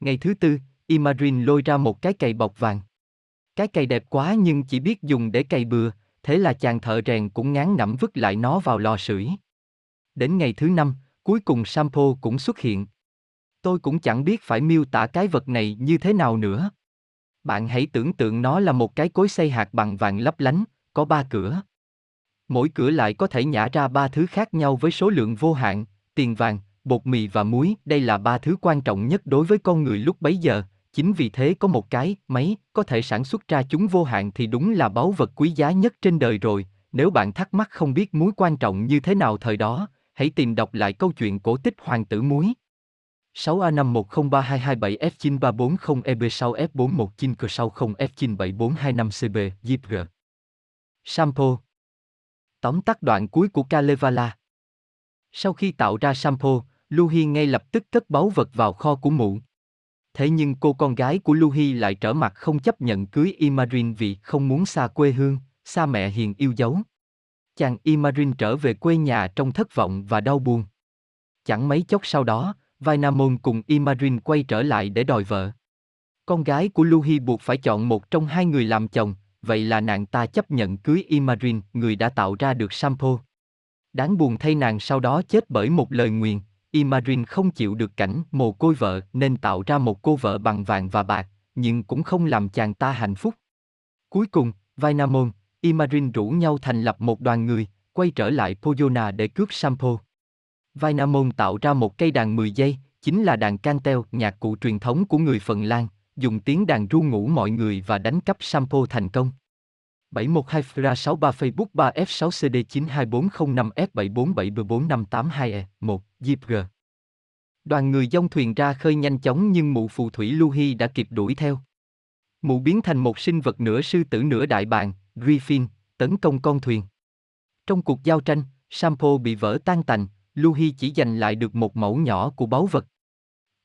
Ngày thứ tư, Imarin lôi ra một cái cày bọc vàng. Cái cày đẹp quá nhưng chỉ biết dùng để cày bừa, thế là chàng thợ rèn cũng ngán ngẩm vứt lại nó vào lò sưởi. Đến ngày thứ năm, cuối cùng Sampo cũng xuất hiện. Tôi cũng chẳng biết phải miêu tả cái vật này như thế nào nữa. Bạn hãy tưởng tượng nó là một cái cối xay hạt bằng vàng lấp lánh, có ba cửa. Mỗi cửa lại có thể nhả ra ba thứ khác nhau với số lượng vô hạn, tiền vàng, bột mì và muối, đây là ba thứ quan trọng nhất đối với con người lúc bấy giờ, chính vì thế có một cái máy có thể sản xuất ra chúng vô hạn thì đúng là báu vật quý giá nhất trên đời rồi, nếu bạn thắc mắc không biết muối quan trọng như thế nào thời đó, hãy tìm đọc lại câu chuyện cổ tích hoàng tử muối. 6A5103227F9340EB6F419C60F97425CB, ZG. Sampo Tóm tắt đoạn cuối của Kalevala. Sau khi tạo ra Sampo, Luhi ngay lập tức cất báu vật vào kho của mụ. Thế nhưng cô con gái của Luhi lại trở mặt không chấp nhận cưới Imarin vì không muốn xa quê hương, xa mẹ hiền yêu dấu. Chàng Imarin trở về quê nhà trong thất vọng và đau buồn. Chẳng mấy chốc sau đó, Vainamon cùng Imarin quay trở lại để đòi vợ. Con gái của Luhi buộc phải chọn một trong hai người làm chồng, vậy là nàng ta chấp nhận cưới Imarin, người đã tạo ra được Sampo. Đáng buồn thay nàng sau đó chết bởi một lời nguyền, Imarin không chịu được cảnh mồ côi vợ nên tạo ra một cô vợ bằng vàng và bạc, nhưng cũng không làm chàng ta hạnh phúc. Cuối cùng, Vainamon, Imarin rủ nhau thành lập một đoàn người, quay trở lại Poyona để cướp Sampo. Vainamon tạo ra một cây đàn 10 giây, chính là đàn cantel, nhạc cụ truyền thống của người Phần Lan, dùng tiếng đàn ru ngủ mọi người và đánh cắp Sampo thành công. 712 Fra 63 Facebook 3 F6 CD 92405 F7474582 E 1 Jeep Đoàn người dông thuyền ra khơi nhanh chóng nhưng mụ phù thủy Luhi đã kịp đuổi theo. Mụ biến thành một sinh vật nửa sư tử nửa đại bàng, Griffin, tấn công con thuyền. Trong cuộc giao tranh, Sampo bị vỡ tan tành, Luhi chỉ giành lại được một mẫu nhỏ của báu vật.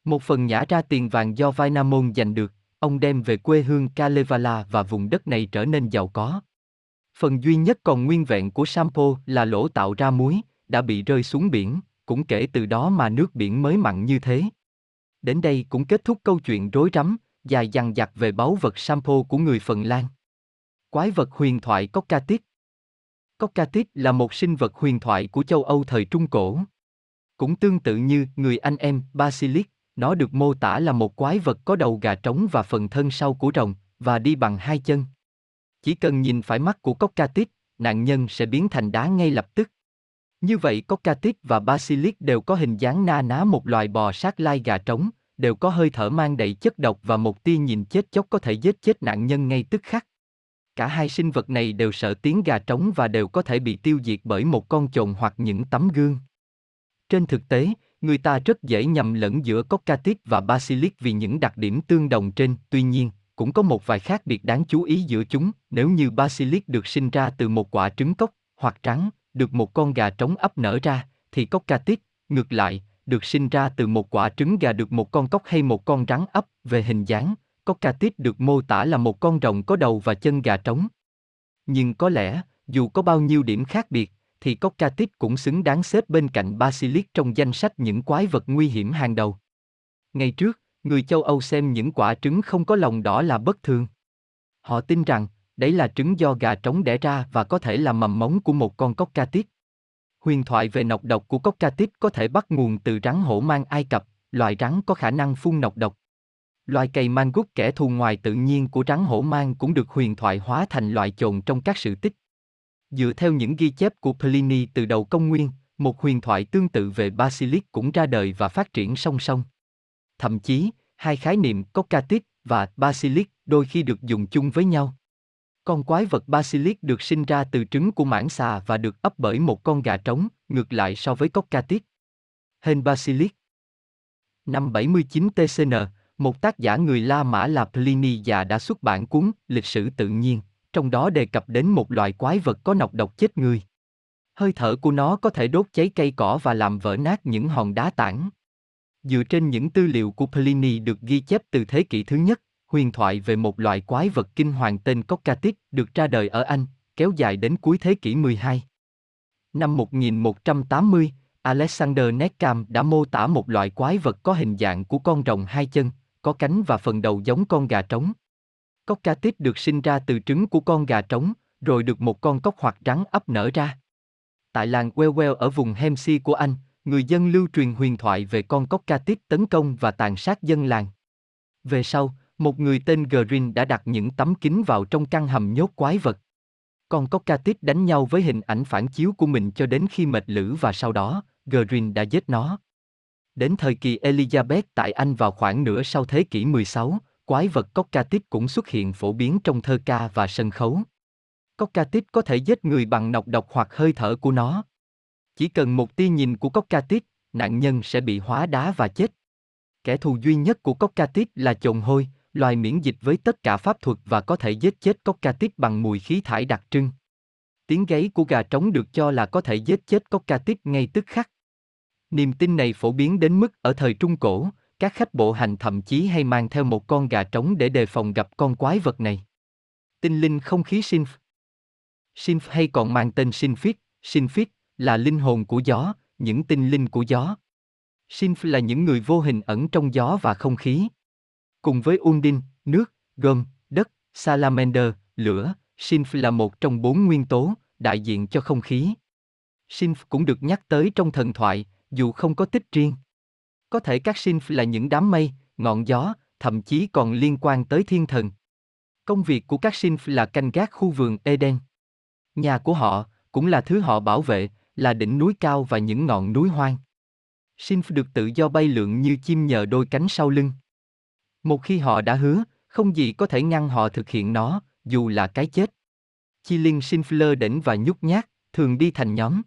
Một phần nhả ra tiền vàng do Vainamon giành được, ông đem về quê hương Kalevala và vùng đất này trở nên giàu có. Phần duy nhất còn nguyên vẹn của Sampo là lỗ tạo ra muối, đã bị rơi xuống biển, cũng kể từ đó mà nước biển mới mặn như thế. Đến đây cũng kết thúc câu chuyện rối rắm, dài dằng dặc về báu vật Sampo của người Phần Lan. Quái vật huyền thoại Cockatit Cockatit là một sinh vật huyền thoại của châu Âu thời Trung Cổ. Cũng tương tự như người anh em Basilisk, nó được mô tả là một quái vật có đầu gà trống và phần thân sau của rồng, và đi bằng hai chân. Chỉ cần nhìn phải mắt của Cockatit, nạn nhân sẽ biến thành đá ngay lập tức. Như vậy Cockatit và Basilisk đều có hình dáng na ná một loài bò sát lai gà trống, đều có hơi thở mang đầy chất độc và một tia nhìn chết chóc có thể giết chết nạn nhân ngay tức khắc. Cả hai sinh vật này đều sợ tiếng gà trống và đều có thể bị tiêu diệt bởi một con chồn hoặc những tấm gương. Trên thực tế, người ta rất dễ nhầm lẫn giữa Cockatit và Basilisk vì những đặc điểm tương đồng trên, tuy nhiên, cũng có một vài khác biệt đáng chú ý giữa chúng, nếu như Basilisk được sinh ra từ một quả trứng cốc, hoặc trắng, được một con gà trống ấp nở ra, thì Cockatit, ngược lại, được sinh ra từ một quả trứng gà được một con cóc hay một con rắn ấp, về hình dáng, Cockatit được mô tả là một con rồng có đầu và chân gà trống. Nhưng có lẽ, dù có bao nhiêu điểm khác biệt, thì Cockatit cũng xứng đáng xếp bên cạnh Basilisk trong danh sách những quái vật nguy hiểm hàng đầu. Ngày trước, người châu Âu xem những quả trứng không có lòng đỏ là bất thường. Họ tin rằng, đấy là trứng do gà trống đẻ ra và có thể là mầm móng của một con Cockatit. Huyền thoại về nọc độc của Cockatit có thể bắt nguồn từ rắn hổ mang Ai Cập, loài rắn có khả năng phun nọc độc. Loài cầy mangut kẻ thù ngoài tự nhiên của rắn hổ mang cũng được huyền thoại hóa thành loài chồn trong các sự tích. Dựa theo những ghi chép của Pliny từ đầu công nguyên, một huyền thoại tương tự về Basilisk cũng ra đời và phát triển song song. Thậm chí, hai khái niệm cocatit và Basilisk đôi khi được dùng chung với nhau. Con quái vật Basilisk được sinh ra từ trứng của mãng xà và được ấp bởi một con gà trống, ngược lại so với cocatit. Hên Basilisk Năm 79 TCN, một tác giả người La Mã là Pliny già đã xuất bản cuốn Lịch sử tự nhiên, trong đó đề cập đến một loài quái vật có nọc độc chết người. Hơi thở của nó có thể đốt cháy cây cỏ và làm vỡ nát những hòn đá tảng. Dựa trên những tư liệu của Pliny được ghi chép từ thế kỷ thứ nhất, huyền thoại về một loài quái vật kinh hoàng tên Cockatit được ra đời ở Anh, kéo dài đến cuối thế kỷ 12. Năm 1180, Alexander Neckam đã mô tả một loại quái vật có hình dạng của con rồng hai chân, có cánh và phần đầu giống con gà trống. Cóc ca tít được sinh ra từ trứng của con gà trống, rồi được một con cóc hoặc rắn ấp nở ra. Tại làng Wellwell ở vùng Hampshire của Anh, người dân lưu truyền huyền thoại về con cóc ca tít tấn công và tàn sát dân làng. Về sau, một người tên Green đã đặt những tấm kính vào trong căn hầm nhốt quái vật. Con cóc ca tít đánh nhau với hình ảnh phản chiếu của mình cho đến khi mệt lử và sau đó, Green đã giết nó. Đến thời kỳ Elizabeth tại Anh vào khoảng nửa sau thế kỷ 16, quái vật Cockatit cũng xuất hiện phổ biến trong thơ ca và sân khấu. Cockatit có thể giết người bằng nọc độc hoặc hơi thở của nó. Chỉ cần một tia nhìn của Cockatit, nạn nhân sẽ bị hóa đá và chết. Kẻ thù duy nhất của Cockatit là chồn hôi, loài miễn dịch với tất cả pháp thuật và có thể giết chết Cockatit bằng mùi khí thải đặc trưng. Tiếng gáy của gà trống được cho là có thể giết chết Cockatit ngay tức khắc. Niềm tin này phổ biến đến mức ở thời Trung Cổ, các khách bộ hành thậm chí hay mang theo một con gà trống để đề phòng gặp con quái vật này. Tinh linh không khí Sinf Sinf hay còn mang tên Sinfit, Sinfit là linh hồn của gió, những tinh linh của gió. Sinf là những người vô hình ẩn trong gió và không khí. Cùng với Undin, nước, gom, đất, salamander, lửa, Sinf là một trong bốn nguyên tố, đại diện cho không khí. Sinf cũng được nhắc tới trong thần thoại, dù không có tích riêng. Có thể các sinh là những đám mây, ngọn gió, thậm chí còn liên quan tới thiên thần. Công việc của các sinh là canh gác khu vườn Eden. Nhà của họ, cũng là thứ họ bảo vệ, là đỉnh núi cao và những ngọn núi hoang. Sinf được tự do bay lượn như chim nhờ đôi cánh sau lưng. Một khi họ đã hứa, không gì có thể ngăn họ thực hiện nó, dù là cái chết. Chi Linh Sinf lơ đỉnh và nhút nhát, thường đi thành nhóm.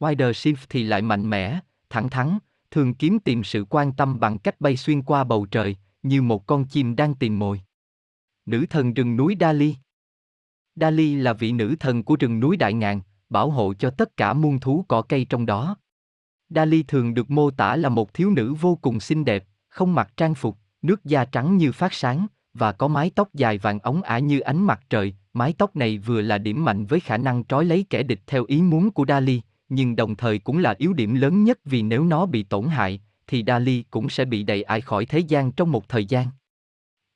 Wider Sinf thì lại mạnh mẽ, thẳng thắn, thường kiếm tìm sự quan tâm bằng cách bay xuyên qua bầu trời, như một con chim đang tìm mồi. Nữ thần rừng núi Dali Dali là vị nữ thần của rừng núi Đại Ngàn, bảo hộ cho tất cả muôn thú cỏ cây trong đó. Dali thường được mô tả là một thiếu nữ vô cùng xinh đẹp, không mặc trang phục, nước da trắng như phát sáng, và có mái tóc dài vàng ống ả như ánh mặt trời. Mái tóc này vừa là điểm mạnh với khả năng trói lấy kẻ địch theo ý muốn của Dali, nhưng đồng thời cũng là yếu điểm lớn nhất vì nếu nó bị tổn hại, thì Dali cũng sẽ bị đẩy ải khỏi thế gian trong một thời gian.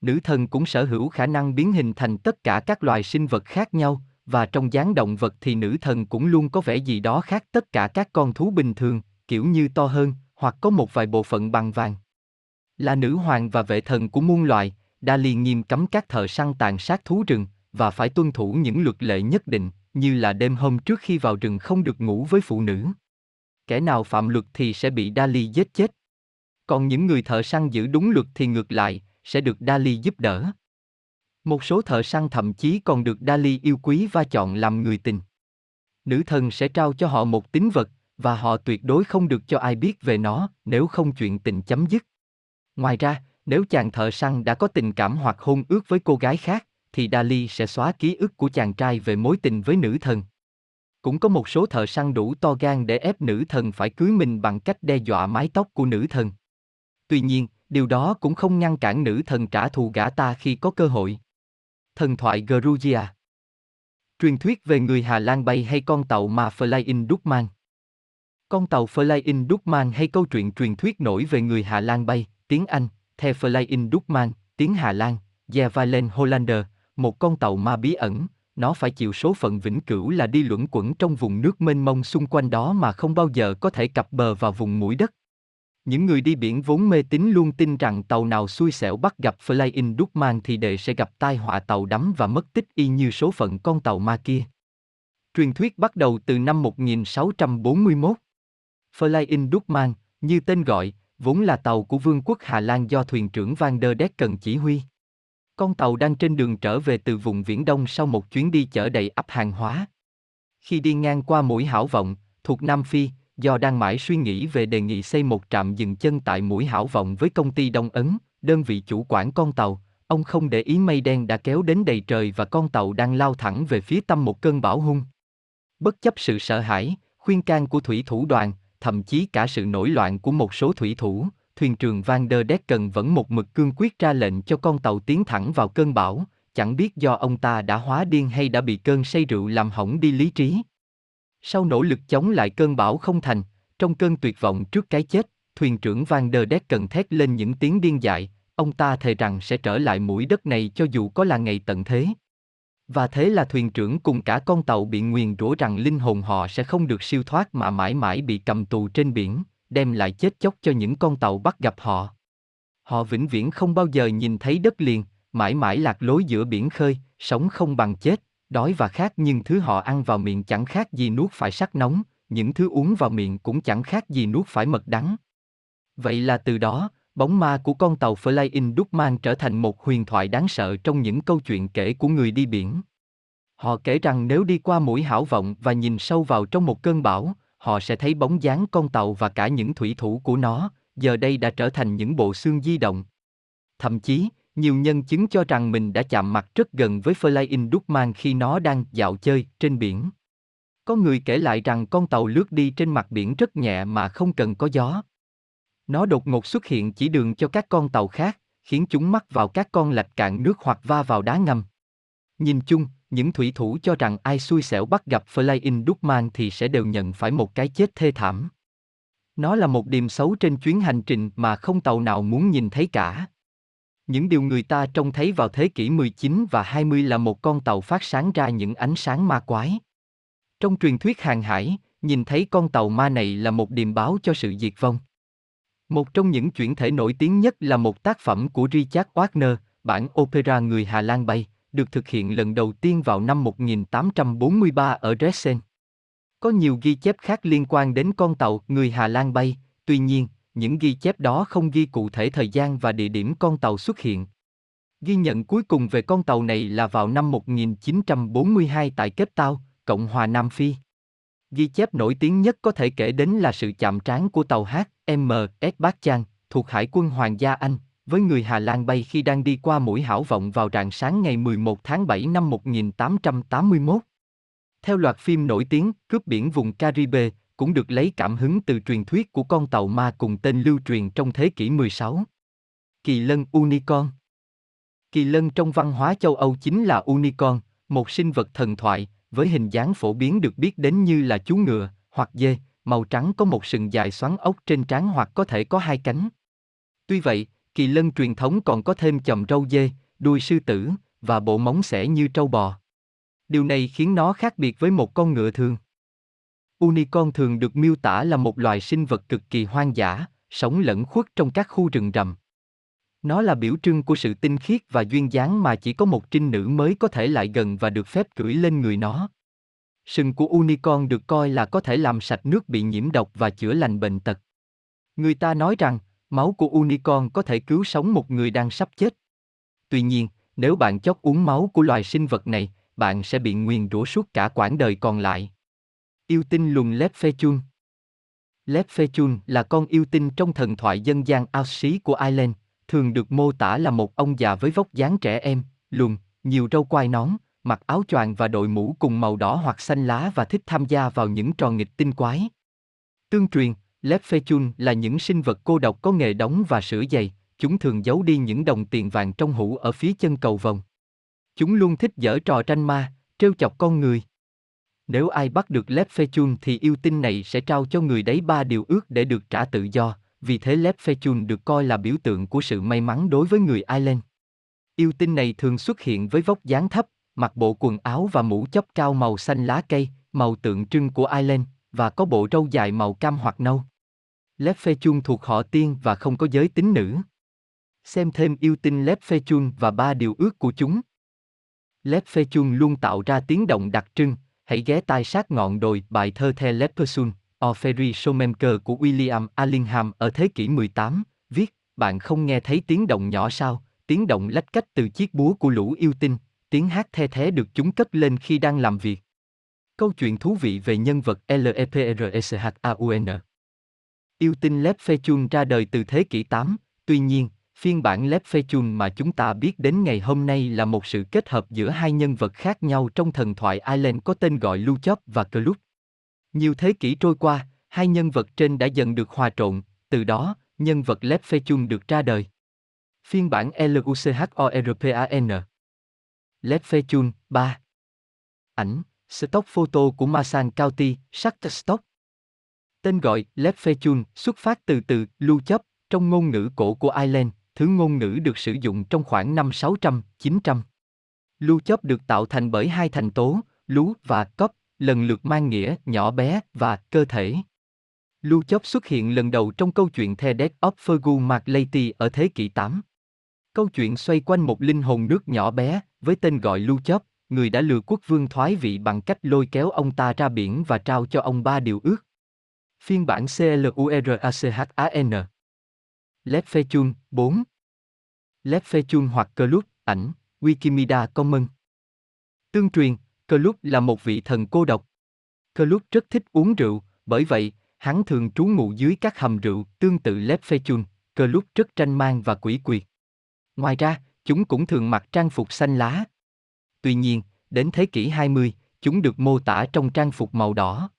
Nữ thần cũng sở hữu khả năng biến hình thành tất cả các loài sinh vật khác nhau, và trong dáng động vật thì nữ thần cũng luôn có vẻ gì đó khác tất cả các con thú bình thường, kiểu như to hơn, hoặc có một vài bộ phận bằng vàng. Là nữ hoàng và vệ thần của muôn loài, Dali nghiêm cấm các thợ săn tàn sát thú rừng, và phải tuân thủ những luật lệ nhất định, như là đêm hôm trước khi vào rừng không được ngủ với phụ nữ. Kẻ nào phạm luật thì sẽ bị Dali giết chết. Còn những người thợ săn giữ đúng luật thì ngược lại, sẽ được Dali giúp đỡ. Một số thợ săn thậm chí còn được Dali yêu quý và chọn làm người tình. Nữ thần sẽ trao cho họ một tín vật, và họ tuyệt đối không được cho ai biết về nó, nếu không chuyện tình chấm dứt. Ngoài ra, nếu chàng thợ săn đã có tình cảm hoặc hôn ước với cô gái khác, thì Dali sẽ xóa ký ức của chàng trai về mối tình với nữ thần. Cũng có một số thợ săn đủ to gan để ép nữ thần phải cưới mình bằng cách đe dọa mái tóc của nữ thần. Tuy nhiên, điều đó cũng không ngăn cản nữ thần trả thù gã ta khi có cơ hội. Thần thoại Georgia Truyền thuyết về người Hà Lan bay hay con tàu mà Flying Dutchman Con tàu Flying Dutchman hay câu chuyện truyền thuyết nổi về người Hà Lan bay, tiếng Anh, The Flying Dutchman, tiếng Hà Lan, Jevalen Hollander, một con tàu ma bí ẩn, nó phải chịu số phận vĩnh cửu là đi luẩn quẩn trong vùng nước mênh mông xung quanh đó mà không bao giờ có thể cập bờ vào vùng mũi đất. Những người đi biển vốn mê tín luôn tin rằng tàu nào xui xẻo bắt gặp Flying Dutchman thì đệ sẽ gặp tai họa tàu đắm và mất tích y như số phận con tàu ma kia. Truyền thuyết bắt đầu từ năm 1641. Flying Dutchman, như tên gọi, vốn là tàu của Vương quốc Hà Lan do thuyền trưởng Van der Decken chỉ huy. Con tàu đang trên đường trở về từ vùng Viễn Đông sau một chuyến đi chở đầy ắp hàng hóa. Khi đi ngang qua mũi Hảo Vọng, thuộc Nam Phi, do đang mãi suy nghĩ về đề nghị xây một trạm dừng chân tại mũi Hảo Vọng với công ty Đông Ấn, đơn vị chủ quản con tàu, ông không để ý mây đen đã kéo đến đầy trời và con tàu đang lao thẳng về phía tâm một cơn bão hung. Bất chấp sự sợ hãi, khuyên can của thủy thủ đoàn, thậm chí cả sự nổi loạn của một số thủy thủ, thuyền trưởng Van der Decken vẫn một mực cương quyết ra lệnh cho con tàu tiến thẳng vào cơn bão, chẳng biết do ông ta đã hóa điên hay đã bị cơn say rượu làm hỏng đi lý trí. Sau nỗ lực chống lại cơn bão không thành, trong cơn tuyệt vọng trước cái chết, thuyền trưởng Van der Decken thét lên những tiếng điên dại, ông ta thề rằng sẽ trở lại mũi đất này cho dù có là ngày tận thế. Và thế là thuyền trưởng cùng cả con tàu bị nguyền rủa rằng linh hồn họ sẽ không được siêu thoát mà mãi mãi bị cầm tù trên biển đem lại chết chóc cho những con tàu bắt gặp họ. Họ vĩnh viễn không bao giờ nhìn thấy đất liền, mãi mãi lạc lối giữa biển khơi, sống không bằng chết, đói và khát nhưng thứ họ ăn vào miệng chẳng khác gì nuốt phải sắc nóng, những thứ uống vào miệng cũng chẳng khác gì nuốt phải mật đắng. Vậy là từ đó, bóng ma của con tàu Flying Dutchman trở thành một huyền thoại đáng sợ trong những câu chuyện kể của người đi biển. Họ kể rằng nếu đi qua mũi hảo vọng và nhìn sâu vào trong một cơn bão, họ sẽ thấy bóng dáng con tàu và cả những thủy thủ của nó, giờ đây đã trở thành những bộ xương di động. Thậm chí, nhiều nhân chứng cho rằng mình đã chạm mặt rất gần với Flying Dutchman khi nó đang dạo chơi trên biển. Có người kể lại rằng con tàu lướt đi trên mặt biển rất nhẹ mà không cần có gió. Nó đột ngột xuất hiện chỉ đường cho các con tàu khác, khiến chúng mắc vào các con lạch cạn nước hoặc va vào đá ngầm. Nhìn chung, những thủy thủ cho rằng ai xui xẻo bắt gặp Flying Dutchman thì sẽ đều nhận phải một cái chết thê thảm. Nó là một điểm xấu trên chuyến hành trình mà không tàu nào muốn nhìn thấy cả. Những điều người ta trông thấy vào thế kỷ 19 và 20 là một con tàu phát sáng ra những ánh sáng ma quái. Trong truyền thuyết hàng hải, nhìn thấy con tàu ma này là một điềm báo cho sự diệt vong. Một trong những chuyển thể nổi tiếng nhất là một tác phẩm của Richard Wagner, bản opera Người Hà Lan bay, được thực hiện lần đầu tiên vào năm 1843 ở Dresden. Có nhiều ghi chép khác liên quan đến con tàu Người Hà Lan bay, tuy nhiên, những ghi chép đó không ghi cụ thể thời gian và địa điểm con tàu xuất hiện. Ghi nhận cuối cùng về con tàu này là vào năm 1942 tại Cape Town, Cộng hòa Nam Phi. Ghi chép nổi tiếng nhất có thể kể đến là sự chạm trán của tàu HMS Bát Chan, thuộc Hải quân Hoàng gia Anh, với người Hà Lan bay khi đang đi qua mũi hảo vọng vào rạng sáng ngày 11 tháng 7 năm 1881. Theo loạt phim nổi tiếng, Cướp biển vùng Caribe, cũng được lấy cảm hứng từ truyền thuyết của con tàu ma cùng tên lưu truyền trong thế kỷ 16. Kỳ lân Unicorn Kỳ lân trong văn hóa châu Âu chính là unicorn, một sinh vật thần thoại, với hình dáng phổ biến được biết đến như là chú ngựa, hoặc dê, màu trắng có một sừng dài xoắn ốc trên trán hoặc có thể có hai cánh. Tuy vậy, kỳ lân truyền thống còn có thêm chòm râu dê, đuôi sư tử, và bộ móng xẻ như trâu bò. Điều này khiến nó khác biệt với một con ngựa thường. Unicorn thường được miêu tả là một loài sinh vật cực kỳ hoang dã, sống lẫn khuất trong các khu rừng rậm. Nó là biểu trưng của sự tinh khiết và duyên dáng mà chỉ có một trinh nữ mới có thể lại gần và được phép cưỡi lên người nó. Sừng của unicorn được coi là có thể làm sạch nước bị nhiễm độc và chữa lành bệnh tật. Người ta nói rằng, máu của unicorn có thể cứu sống một người đang sắp chết. Tuy nhiên, nếu bạn chót uống máu của loài sinh vật này, bạn sẽ bị nguyền rủa suốt cả quãng đời còn lại. Yêu tinh lùn Lép Phê Chun Lép Phê Chun là con yêu tinh trong thần thoại dân gian Aussie của Ireland, thường được mô tả là một ông già với vóc dáng trẻ em, lùn, nhiều râu quai nón, mặc áo choàng và đội mũ cùng màu đỏ hoặc xanh lá và thích tham gia vào những trò nghịch tinh quái. Tương truyền, Lép Phê Chun là những sinh vật cô độc có nghề đóng và sửa giày, chúng thường giấu đi những đồng tiền vàng trong hũ ở phía chân cầu vòng. Chúng luôn thích dở trò tranh ma, trêu chọc con người. Nếu ai bắt được Lép Phê Chun thì yêu tinh này sẽ trao cho người đấy ba điều ước để được trả tự do, vì thế Lép Phê Chun được coi là biểu tượng của sự may mắn đối với người Ireland. Yêu tinh này thường xuất hiện với vóc dáng thấp, mặc bộ quần áo và mũ chóp cao màu xanh lá cây, màu tượng trưng của Ireland, và có bộ râu dài màu cam hoặc nâu. Lép Phê Chun thuộc họ tiên và không có giới tính nữ. Xem thêm yêu tinh Lép Phê Chun và ba điều ước của chúng. Lép Phê Chun luôn tạo ra tiếng động đặc trưng, hãy ghé tai sát ngọn đồi bài thơ The Leperson, Ophery Showmaker của William Allingham ở thế kỷ 18, viết, bạn không nghe thấy tiếng động nhỏ sao, tiếng động lách cách từ chiếc búa của lũ yêu tinh, tiếng hát the thế được chúng cất lên khi đang làm việc. Câu chuyện thú vị về nhân vật Leprechaun Yêu tinh lép phè chun ra đời từ thế kỷ 8, tuy nhiên, phiên bản lép phè chun mà chúng ta biết đến ngày hôm nay là một sự kết hợp giữa hai nhân vật khác nhau trong thần thoại Ireland có tên gọi Luchop và Club. Nhiều thế kỷ trôi qua, hai nhân vật trên đã dần được hòa trộn, từ đó, nhân vật lép phè chun được ra đời. Phiên bản LUCHORPAN chun 3 Ảnh, stock photo của Masan County, Shutterstock Tên gọi Leprechaun xuất phát từ từ lưu chấp trong ngôn ngữ cổ của Ireland, thứ ngôn ngữ được sử dụng trong khoảng năm 600, 900. Lưu chấp được tạo thành bởi hai thành tố, lú và cấp, lần lượt mang nghĩa nhỏ bé và cơ thể. Lưu chấp xuất hiện lần đầu trong câu chuyện The Death of Fergus MacLady ở thế kỷ 8. Câu chuyện xoay quanh một linh hồn nước nhỏ bé, với tên gọi Lưu chấp, người đã lừa quốc vương thoái vị bằng cách lôi kéo ông ta ra biển và trao cho ông ba điều ước. Phiên bản CLURACHAN Led Fechun 4 Led Fechun hoặc Club, ảnh, Wikimedia Commons Tương truyền, Club là một vị thần cô độc. Club rất thích uống rượu, bởi vậy, hắn thường trú ngụ dưới các hầm rượu tương tự Led Fechun, Club rất tranh mang và quỷ quyệt. Ngoài ra, chúng cũng thường mặc trang phục xanh lá. Tuy nhiên, đến thế kỷ 20, chúng được mô tả trong trang phục màu đỏ.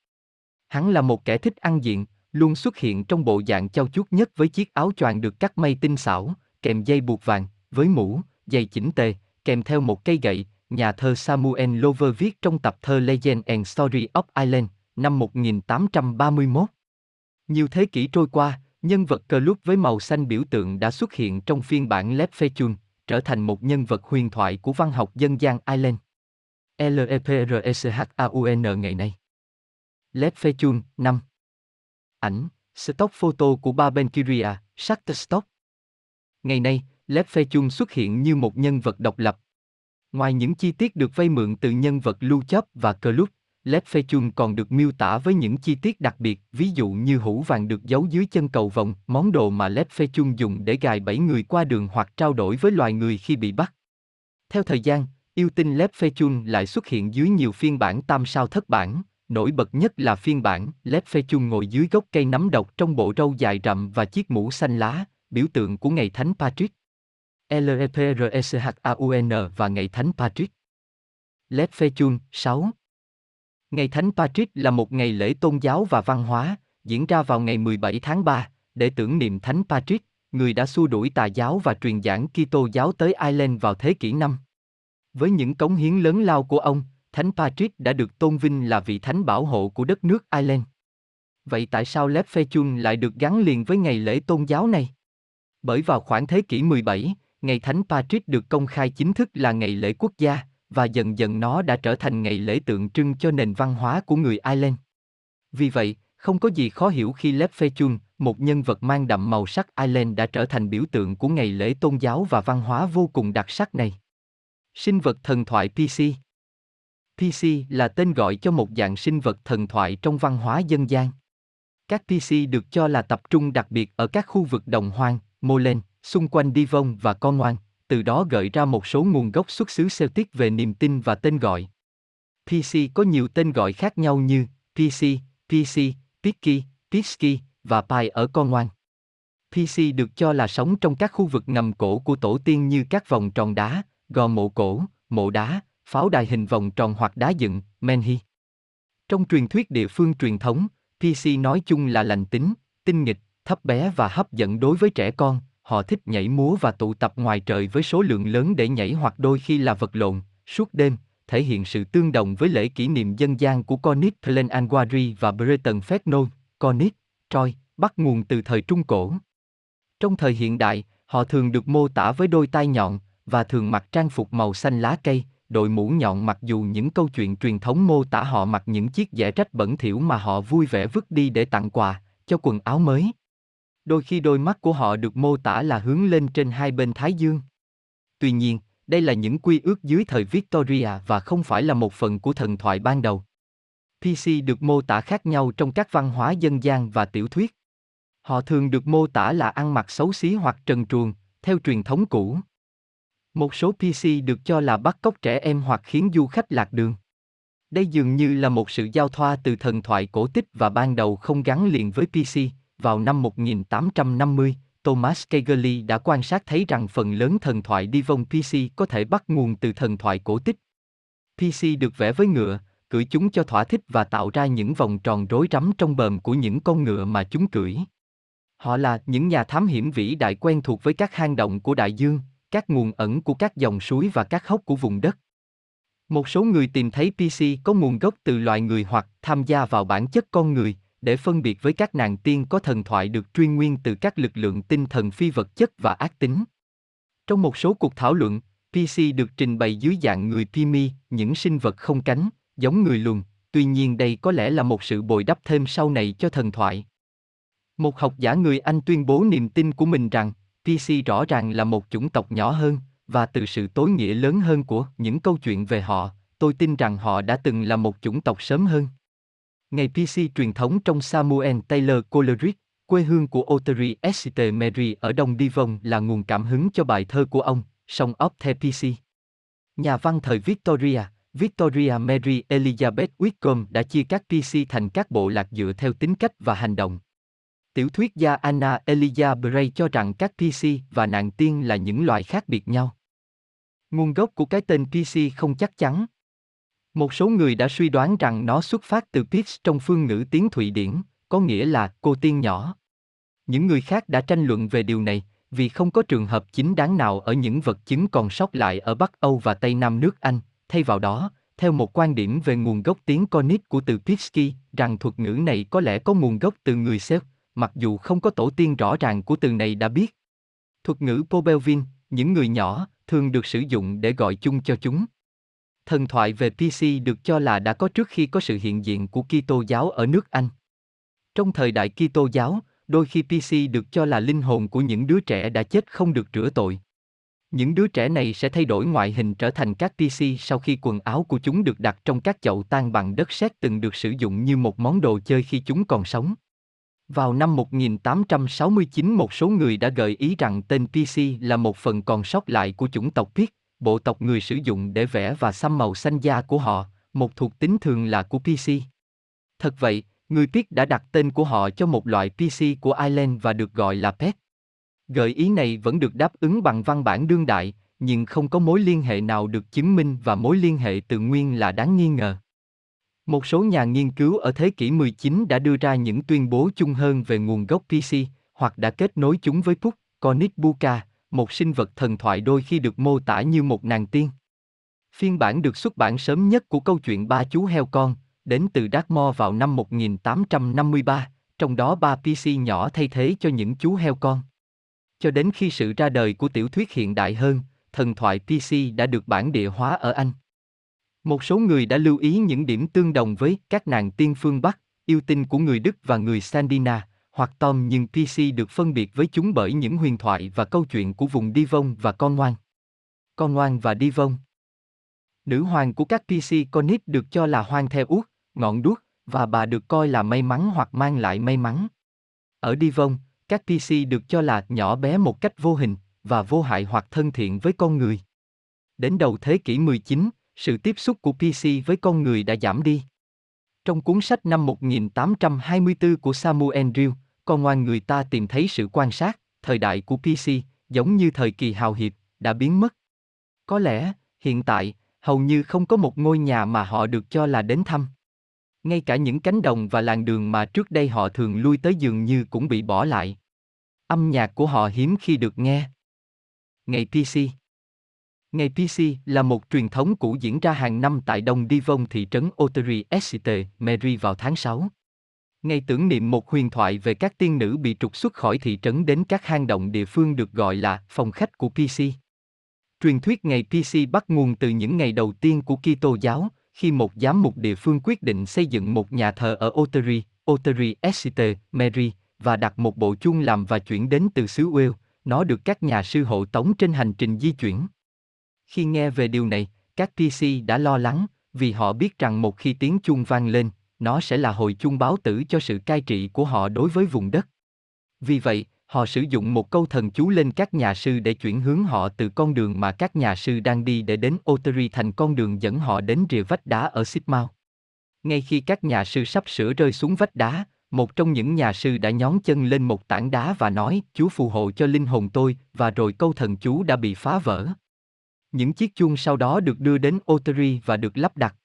Hắn là một kẻ thích ăn diện, luôn xuất hiện trong bộ dạng châu chuốt nhất với chiếc áo choàng được cắt may tinh xảo, kèm dây buộc vàng, với mũ, giày chỉnh tề, kèm theo một cây gậy, nhà thơ Samuel Lover viết trong tập thơ Legend and Story of Ireland, năm 1831. Nhiều thế kỷ trôi qua, nhân vật cờ lúc với màu xanh biểu tượng đã xuất hiện trong phiên bản Led Fechun, trở thành một nhân vật huyền thoại của văn học dân gian Ireland. LEPRECHAUN ngày nay. Led Fechun, 5. Ảnh, stock photo của ba Benkiria, Shutterstock. Ngày nay, Led Fechun xuất hiện như một nhân vật độc lập. Ngoài những chi tiết được vay mượn từ nhân vật Lưu Chấp và Club, Led Fechun còn được miêu tả với những chi tiết đặc biệt, ví dụ như hũ vàng được giấu dưới chân cầu vồng, món đồ mà Led Fechun dùng để gài bẫy người qua đường hoặc trao đổi với loài người khi bị bắt. Theo thời gian, yêu tinh Led Fechun lại xuất hiện dưới nhiều phiên bản tam sao thất bản, nổi bật nhất là phiên bản Led chung ngồi dưới gốc cây nắm độc trong bộ râu dài rậm và chiếc mũ xanh lá, biểu tượng của ngày Thánh Patrick. LEPRECHAUN và ngày Thánh Patrick. Led Fechun 6 Ngày Thánh Patrick là một ngày lễ tôn giáo và văn hóa, diễn ra vào ngày 17 tháng 3, để tưởng niệm Thánh Patrick, người đã xua đuổi tà giáo và truyền giảng Kitô giáo tới Ireland vào thế kỷ 5. Với những cống hiến lớn lao của ông, Thánh Patrick đã được tôn vinh là vị thánh bảo hộ của đất nước Ireland. Vậy tại sao Lép Phê Chun lại được gắn liền với ngày lễ tôn giáo này? Bởi vào khoảng thế kỷ 17, ngày Thánh Patrick được công khai chính thức là ngày lễ quốc gia, và dần dần nó đã trở thành ngày lễ tượng trưng cho nền văn hóa của người Ireland. Vì vậy, không có gì khó hiểu khi Lép Phê Chun, một nhân vật mang đậm màu sắc Ireland đã trở thành biểu tượng của ngày lễ tôn giáo và văn hóa vô cùng đặc sắc này. Sinh vật thần thoại PC PC là tên gọi cho một dạng sinh vật thần thoại trong văn hóa dân gian. Các PC được cho là tập trung đặc biệt ở các khu vực đồng hoang, Molen, xung quanh Devon và con ngoan, từ đó gợi ra một số nguồn gốc xuất xứ Celtic về niềm tin và tên gọi. PC có nhiều tên gọi khác nhau như PC, PC, Piki, Piski và Pai ở con ngoan. PC được cho là sống trong các khu vực ngầm cổ của tổ tiên như các vòng tròn đá, gò mộ cổ, mộ đá, pháo đài hình vòng tròn hoặc đá dựng, menhi. Trong truyền thuyết địa phương truyền thống, PC nói chung là lành tính, tinh nghịch, thấp bé và hấp dẫn đối với trẻ con, họ thích nhảy múa và tụ tập ngoài trời với số lượng lớn để nhảy hoặc đôi khi là vật lộn, suốt đêm, thể hiện sự tương đồng với lễ kỷ niệm dân gian của Cornish Plain Anguari và Breton Fetno, Cornish, Troy, bắt nguồn từ thời Trung Cổ. Trong thời hiện đại, họ thường được mô tả với đôi tai nhọn, và thường mặc trang phục màu xanh lá cây, đội mũ nhọn mặc dù những câu chuyện truyền thống mô tả họ mặc những chiếc dẻ rách bẩn thỉu mà họ vui vẻ vứt đi để tặng quà, cho quần áo mới. Đôi khi đôi mắt của họ được mô tả là hướng lên trên hai bên thái dương. Tuy nhiên, đây là những quy ước dưới thời Victoria và không phải là một phần của thần thoại ban đầu. PC được mô tả khác nhau trong các văn hóa dân gian và tiểu thuyết. Họ thường được mô tả là ăn mặc xấu xí hoặc trần truồng, theo truyền thống cũ. Một số PC được cho là bắt cóc trẻ em hoặc khiến du khách lạc đường. Đây dường như là một sự giao thoa từ thần thoại cổ tích và ban đầu không gắn liền với PC, vào năm 1850, Thomas Kegley đã quan sát thấy rằng phần lớn thần thoại đi vòng PC có thể bắt nguồn từ thần thoại cổ tích. PC được vẽ với ngựa, cưỡi chúng cho thỏa thích và tạo ra những vòng tròn rối rắm trong bờm của những con ngựa mà chúng cưỡi. Họ là những nhà thám hiểm vĩ đại quen thuộc với các hang động của đại dương, các nguồn ẩn của các dòng suối và các hốc của vùng đất. Một số người tìm thấy PC có nguồn gốc từ loài người hoặc tham gia vào bản chất con người, để phân biệt với các nàng tiên có thần thoại được truyền nguyên từ các lực lượng tinh thần phi vật chất và ác tính. Trong một số cuộc thảo luận, PC được trình bày dưới dạng người Pimi, những sinh vật không cánh, giống người lùn, tuy nhiên đây có lẽ là một sự bồi đắp thêm sau này cho thần thoại. Một học giả người Anh tuyên bố niềm tin của mình rằng, PC rõ ràng là một chủng tộc nhỏ hơn, và từ sự tối nghĩa lớn hơn của những câu chuyện về họ, tôi tin rằng họ đã từng là một chủng tộc sớm hơn. Ngày PC truyền thống trong Samuel Taylor Coleridge, quê hương của Ottery St. Mary ở Đông Devon là nguồn cảm hứng cho bài thơ của ông, Song of the PC. Nhà văn thời Victoria, Victoria Mary Elizabeth Whitcomb đã chia các PC thành các bộ lạc dựa theo tính cách và hành động. Tiểu thuyết gia Anna Elia Bray cho rằng các PC và nạn tiên là những loài khác biệt nhau. Nguồn gốc của cái tên PC không chắc chắn. Một số người đã suy đoán rằng nó xuất phát từ Pix trong phương ngữ tiếng Thụy Điển, có nghĩa là cô tiên nhỏ. Những người khác đã tranh luận về điều này, vì không có trường hợp chính đáng nào ở những vật chứng còn sót lại ở Bắc Âu và Tây Nam nước Anh, thay vào đó, theo một quan điểm về nguồn gốc tiếng Cornish của từ Pitsky, rằng thuật ngữ này có lẽ có nguồn gốc từ người Celt, mặc dù không có tổ tiên rõ ràng của từ này đã biết. Thuật ngữ Pobelvin, những người nhỏ, thường được sử dụng để gọi chung cho chúng. Thần thoại về PC được cho là đã có trước khi có sự hiện diện của Kitô giáo ở nước Anh. Trong thời đại Kitô giáo, đôi khi PC được cho là linh hồn của những đứa trẻ đã chết không được rửa tội. Những đứa trẻ này sẽ thay đổi ngoại hình trở thành các PC sau khi quần áo của chúng được đặt trong các chậu tan bằng đất sét từng được sử dụng như một món đồ chơi khi chúng còn sống. Vào năm 1869 một số người đã gợi ý rằng tên PC là một phần còn sót lại của chủng tộc Piet, bộ tộc người sử dụng để vẽ và xăm màu xanh da của họ, một thuộc tính thường là của PC. Thật vậy, người Piet đã đặt tên của họ cho một loại PC của Ireland và được gọi là Pet. Gợi ý này vẫn được đáp ứng bằng văn bản đương đại, nhưng không có mối liên hệ nào được chứng minh và mối liên hệ tự nguyên là đáng nghi ngờ. Một số nhà nghiên cứu ở thế kỷ 19 đã đưa ra những tuyên bố chung hơn về nguồn gốc PC, hoặc đã kết nối chúng với Puck, Cornish Buka, một sinh vật thần thoại đôi khi được mô tả như một nàng tiên. Phiên bản được xuất bản sớm nhất của câu chuyện ba chú heo con, đến từ Dartmoor vào năm 1853, trong đó ba PC nhỏ thay thế cho những chú heo con. Cho đến khi sự ra đời của tiểu thuyết hiện đại hơn, thần thoại PC đã được bản địa hóa ở Anh. Một số người đã lưu ý những điểm tương đồng với các nàng tiên phương Bắc, yêu tinh của người Đức và người Sandina, hoặc Tom nhưng PC được phân biệt với chúng bởi những huyền thoại và câu chuyện của vùng Divon và Con Ngoan. Con Ngoan và Divon Nữ hoàng của các PC Conit được cho là hoang theo út, ngọn đuốc, và bà được coi là may mắn hoặc mang lại may mắn. Ở Divon, các PC được cho là nhỏ bé một cách vô hình và vô hại hoặc thân thiện với con người. Đến đầu thế kỷ 19, sự tiếp xúc của PC với con người đã giảm đi. Trong cuốn sách năm 1824 của Samuel Drew, con ngoan người ta tìm thấy sự quan sát, thời đại của PC, giống như thời kỳ hào hiệp, đã biến mất. Có lẽ, hiện tại, hầu như không có một ngôi nhà mà họ được cho là đến thăm. Ngay cả những cánh đồng và làng đường mà trước đây họ thường lui tới dường như cũng bị bỏ lại. Âm nhạc của họ hiếm khi được nghe. Ngày PC Ngày PC là một truyền thống cũ diễn ra hàng năm tại Đông Devon thị trấn Ottery St. Mary vào tháng 6. Ngày tưởng niệm một huyền thoại về các tiên nữ bị trục xuất khỏi thị trấn đến các hang động địa phương được gọi là phòng khách của PC. Truyền thuyết ngày PC bắt nguồn từ những ngày đầu tiên của Kitô giáo, khi một giám mục địa phương quyết định xây dựng một nhà thờ ở Ottery, Ottery St. Mary, và đặt một bộ chuông làm và chuyển đến từ xứ Wales, nó được các nhà sư hộ tống trên hành trình di chuyển. Khi nghe về điều này, các PC đã lo lắng, vì họ biết rằng một khi tiếng chuông vang lên, nó sẽ là hồi chuông báo tử cho sự cai trị của họ đối với vùng đất. Vì vậy, họ sử dụng một câu thần chú lên các nhà sư để chuyển hướng họ từ con đường mà các nhà sư đang đi để đến Oteri thành con đường dẫn họ đến rìa vách đá ở Sidmouth. Ngay khi các nhà sư sắp sửa rơi xuống vách đá, một trong những nhà sư đã nhón chân lên một tảng đá và nói, Chúa phù hộ cho linh hồn tôi, và rồi câu thần chú đã bị phá vỡ. Những chiếc chuông sau đó được đưa đến Ottery và được lắp đặt.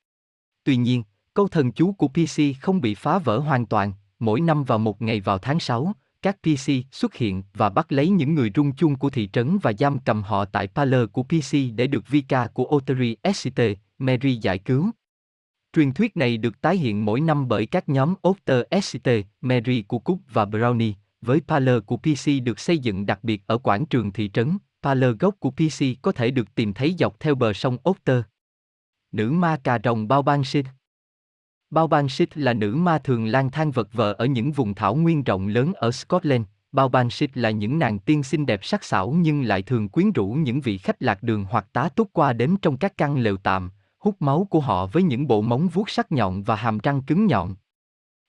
Tuy nhiên, câu thần chú của PC không bị phá vỡ hoàn toàn, mỗi năm vào một ngày vào tháng 6, các PC xuất hiện và bắt lấy những người rung chuông của thị trấn và giam cầm họ tại parlor của PC để được Vika của Ottery Sct. Mary giải cứu. Truyền thuyết này được tái hiện mỗi năm bởi các nhóm Otter Sct. Mary của Cook và Brownie, với parlor của PC được xây dựng đặc biệt ở quảng trường thị trấn, Parler gốc của PC có thể được tìm thấy dọc theo bờ sông Otter. Nữ ma cà rồng Bao Ban Shit Bao Ban Shit là nữ ma thường lang thang vật vờ ở những vùng thảo nguyên rộng lớn ở Scotland. Bao Ban Shit là những nàng tiên xinh đẹp sắc sảo nhưng lại thường quyến rũ những vị khách lạc đường hoặc tá túc qua đến trong các căn lều tạm, hút máu của họ với những bộ móng vuốt sắc nhọn và hàm răng cứng nhọn.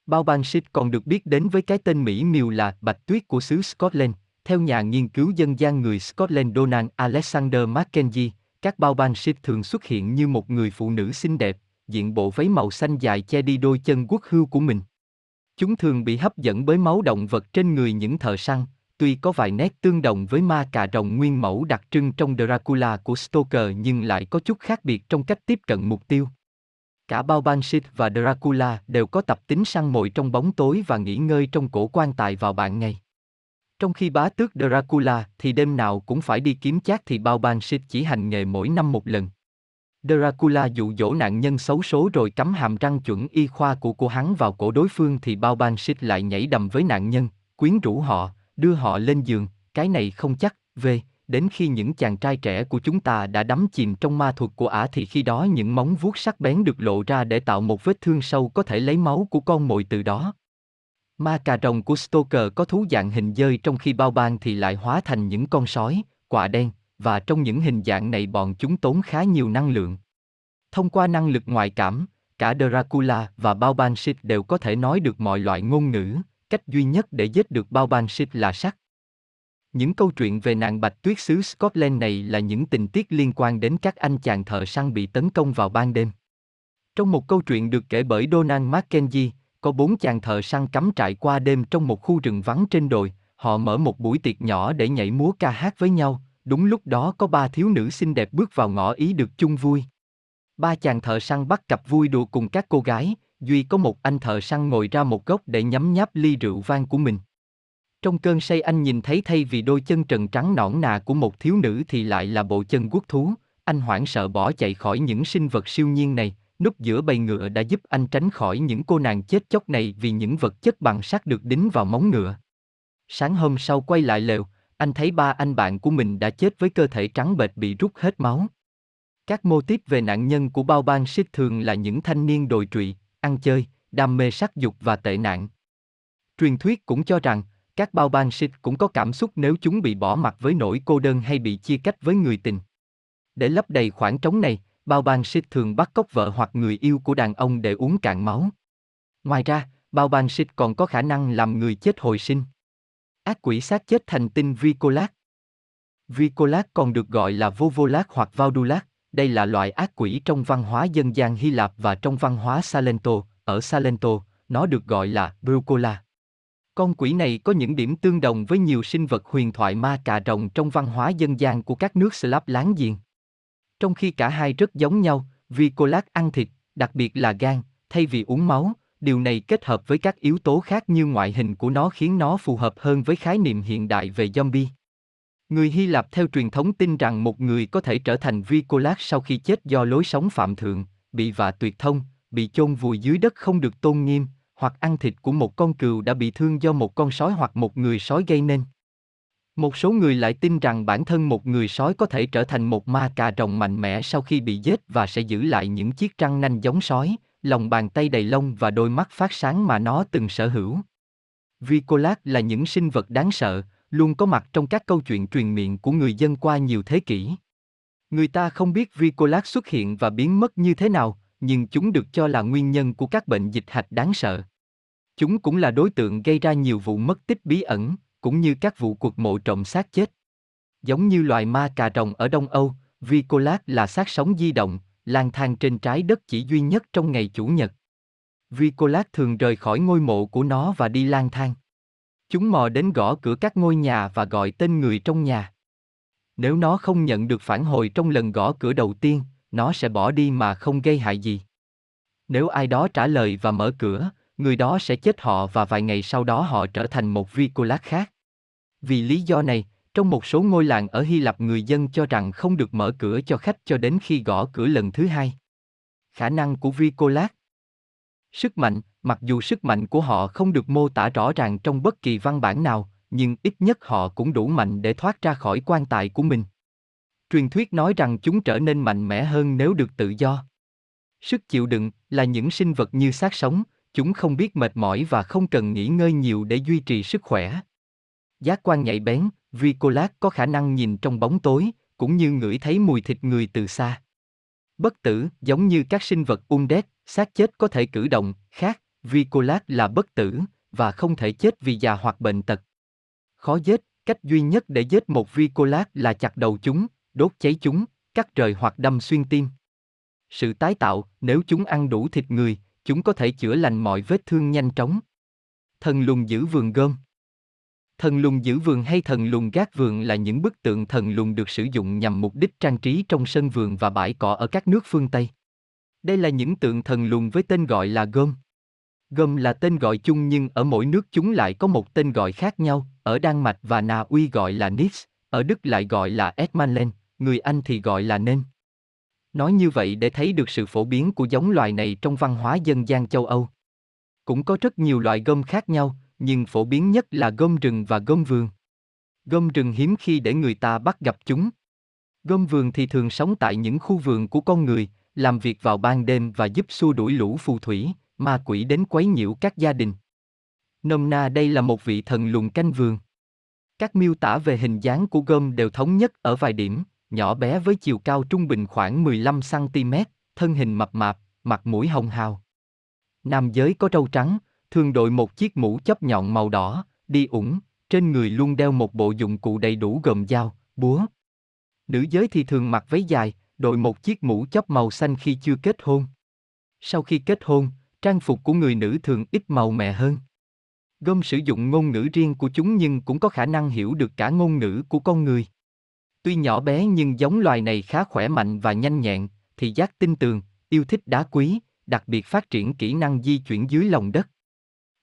Bao Banshee còn được biết đến với cái tên Mỹ miều là Bạch Tuyết của xứ Scotland. Theo nhà nghiên cứu dân gian người Scotland Donald Alexander Mackenzie, các bao ban ship thường xuất hiện như một người phụ nữ xinh đẹp, diện bộ váy màu xanh dài che đi đôi chân quốc hưu của mình. Chúng thường bị hấp dẫn bởi máu động vật trên người những thợ săn, tuy có vài nét tương đồng với ma cà rồng nguyên mẫu đặc trưng trong Dracula của Stoker nhưng lại có chút khác biệt trong cách tiếp cận mục tiêu. Cả bao Banshee và Dracula đều có tập tính săn mồi trong bóng tối và nghỉ ngơi trong cổ quan tài vào ban ngày. Trong khi bá tước Dracula thì đêm nào cũng phải đi kiếm chác thì bao Banshee chỉ hành nghề mỗi năm một lần. Dracula dụ dỗ nạn nhân xấu số rồi cắm hàm răng chuẩn y khoa của của hắn vào cổ đối phương thì bao Banshee lại nhảy đầm với nạn nhân, quyến rũ họ, đưa họ lên giường, cái này không chắc, về, đến khi những chàng trai trẻ của chúng ta đã đắm chìm trong ma thuật của ả thì khi đó những móng vuốt sắc bén được lộ ra để tạo một vết thương sâu có thể lấy máu của con mồi từ đó. Ma cà rồng của Stoker có thú dạng hình dơi trong khi bao ban thì lại hóa thành những con sói, quạ đen, và trong những hình dạng này bọn chúng tốn khá nhiều năng lượng. Thông qua năng lực ngoại cảm, cả Dracula và Bao Banshee đều có thể nói được mọi loại ngôn ngữ, cách duy nhất để giết được Bao Banshee là sắc. Những câu chuyện về nàng bạch tuyết xứ Scotland này là những tình tiết liên quan đến các anh chàng thợ săn bị tấn công vào ban đêm. Trong một câu chuyện được kể bởi Donald Mackenzie, có bốn chàng thợ săn cắm trại qua đêm trong một khu rừng vắng trên đồi, họ mở một buổi tiệc nhỏ để nhảy múa ca hát với nhau, đúng lúc đó có ba thiếu nữ xinh đẹp bước vào ngõ ý được chung vui. Ba chàng thợ săn bắt cặp vui đùa cùng các cô gái, duy có một anh thợ săn ngồi ra một góc để nhấm nháp ly rượu vang của mình. Trong cơn say anh nhìn thấy thay vì đôi chân trần trắng nõn nà của một thiếu nữ thì lại là bộ chân quốc thú, anh hoảng sợ bỏ chạy khỏi những sinh vật siêu nhiên này, núp giữa bầy ngựa đã giúp anh tránh khỏi những cô nàng chết chóc này vì những vật chất bằng sắt được đính vào móng ngựa. Sáng hôm sau quay lại lều, anh thấy ba anh bạn của mình đã chết với cơ thể trắng bệch bị rút hết máu. Các mô típ về nạn nhân của bao ban xích thường là những thanh niên đồi trụy, ăn chơi, đam mê sắc dục và tệ nạn. Truyền thuyết cũng cho rằng, các bao ban xích cũng có cảm xúc nếu chúng bị bỏ mặt với nỗi cô đơn hay bị chia cách với người tình. Để lấp đầy khoảng trống này, bao ban xích thường bắt cóc vợ hoặc người yêu của đàn ông để uống cạn máu. Ngoài ra, bao ban xích còn có khả năng làm người chết hồi sinh. Ác quỷ xác chết thành tinh Vicolat. Vicolat còn được gọi là Vovolat hoặc Vaudulat, đây là loại ác quỷ trong văn hóa dân gian Hy Lạp và trong văn hóa Salento, ở Salento, nó được gọi là Brucola. Con quỷ này có những điểm tương đồng với nhiều sinh vật huyền thoại ma cà rồng trong văn hóa dân gian của các nước Slav láng giềng. Trong khi cả hai rất giống nhau, Vicolat ăn thịt, đặc biệt là gan, thay vì uống máu, điều này kết hợp với các yếu tố khác như ngoại hình của nó khiến nó phù hợp hơn với khái niệm hiện đại về zombie. Người Hy Lạp theo truyền thống tin rằng một người có thể trở thành Vicolas sau khi chết do lối sống phạm thượng, bị vạ tuyệt thông, bị chôn vùi dưới đất không được tôn nghiêm, hoặc ăn thịt của một con cừu đã bị thương do một con sói hoặc một người sói gây nên. Một số người lại tin rằng bản thân một người sói có thể trở thành một ma cà rồng mạnh mẽ sau khi bị giết và sẽ giữ lại những chiếc răng nanh giống sói, lòng bàn tay đầy lông và đôi mắt phát sáng mà nó từng sở hữu. Vicolat là những sinh vật đáng sợ, luôn có mặt trong các câu chuyện truyền miệng của người dân qua nhiều thế kỷ. Người ta không biết Vicolat xuất hiện và biến mất như thế nào, nhưng chúng được cho là nguyên nhân của các bệnh dịch hạch đáng sợ. Chúng cũng là đối tượng gây ra nhiều vụ mất tích bí ẩn, cũng như các vụ cuộc mộ trộm xác chết. Giống như loài ma cà rồng ở Đông Âu, Vicolat là xác sống di động, lang thang trên trái đất chỉ duy nhất trong ngày Chủ nhật. Vicolat thường rời khỏi ngôi mộ của nó và đi lang thang. Chúng mò đến gõ cửa các ngôi nhà và gọi tên người trong nhà. Nếu nó không nhận được phản hồi trong lần gõ cửa đầu tiên, nó sẽ bỏ đi mà không gây hại gì. Nếu ai đó trả lời và mở cửa, người đó sẽ chết họ và vài ngày sau đó họ trở thành một Vicolat khác. Vì lý do này, trong một số ngôi làng ở Hy Lạp người dân cho rằng không được mở cửa cho khách cho đến khi gõ cửa lần thứ hai. Khả năng của Vicolat Sức mạnh, mặc dù sức mạnh của họ không được mô tả rõ ràng trong bất kỳ văn bản nào, nhưng ít nhất họ cũng đủ mạnh để thoát ra khỏi quan tài của mình. Truyền thuyết nói rằng chúng trở nên mạnh mẽ hơn nếu được tự do. Sức chịu đựng là những sinh vật như xác sống, chúng không biết mệt mỏi và không cần nghỉ ngơi nhiều để duy trì sức khỏe. Giác quan nhạy bén, Vicolat có khả năng nhìn trong bóng tối, cũng như ngửi thấy mùi thịt người từ xa. Bất tử, giống như các sinh vật undead, xác chết có thể cử động, khác, Vicolat là bất tử, và không thể chết vì già hoặc bệnh tật. Khó giết, cách duy nhất để giết một Vicolat là chặt đầu chúng, đốt cháy chúng, cắt rời hoặc đâm xuyên tim. Sự tái tạo, nếu chúng ăn đủ thịt người, chúng có thể chữa lành mọi vết thương nhanh chóng. Thần lùng giữ vườn gom Thần lùng giữ vườn hay thần lùng gác vườn là những bức tượng thần lùng được sử dụng nhằm mục đích trang trí trong sân vườn và bãi cỏ ở các nước phương Tây. Đây là những tượng thần lùng với tên gọi là gom. Gom là tên gọi chung nhưng ở mỗi nước chúng lại có một tên gọi khác nhau, ở Đan Mạch và Na Uy gọi là Nix, ở Đức lại gọi là Edmanlen, người Anh thì gọi là Nen. Nói như vậy để thấy được sự phổ biến của giống loài này trong văn hóa dân gian châu Âu. Cũng có rất nhiều loại gom khác nhau, nhưng phổ biến nhất là gom rừng và gom vườn. Gom rừng hiếm khi để người ta bắt gặp chúng. Gom vườn thì thường sống tại những khu vườn của con người, làm việc vào ban đêm và giúp xua đuổi lũ phù thủy, ma quỷ đến quấy nhiễu các gia đình. Nôm na đây là một vị thần lùn canh vườn. Các miêu tả về hình dáng của gom đều thống nhất ở vài điểm, nhỏ bé với chiều cao trung bình khoảng 15cm, thân hình mập mạp, mặt mũi hồng hào. Nam giới có râu trắng, thường đội một chiếc mũ chấp nhọn màu đỏ, đi ủng, trên người luôn đeo một bộ dụng cụ đầy đủ gồm dao, búa. Nữ giới thì thường mặc váy dài, đội một chiếc mũ chấp màu xanh khi chưa kết hôn. Sau khi kết hôn, trang phục của người nữ thường ít màu mè hơn. Gom sử dụng ngôn ngữ riêng của chúng nhưng cũng có khả năng hiểu được cả ngôn ngữ của con người. Tuy nhỏ bé nhưng giống loài này khá khỏe mạnh và nhanh nhẹn, thì giác tinh tường, yêu thích đá quý, đặc biệt phát triển kỹ năng di chuyển dưới lòng đất.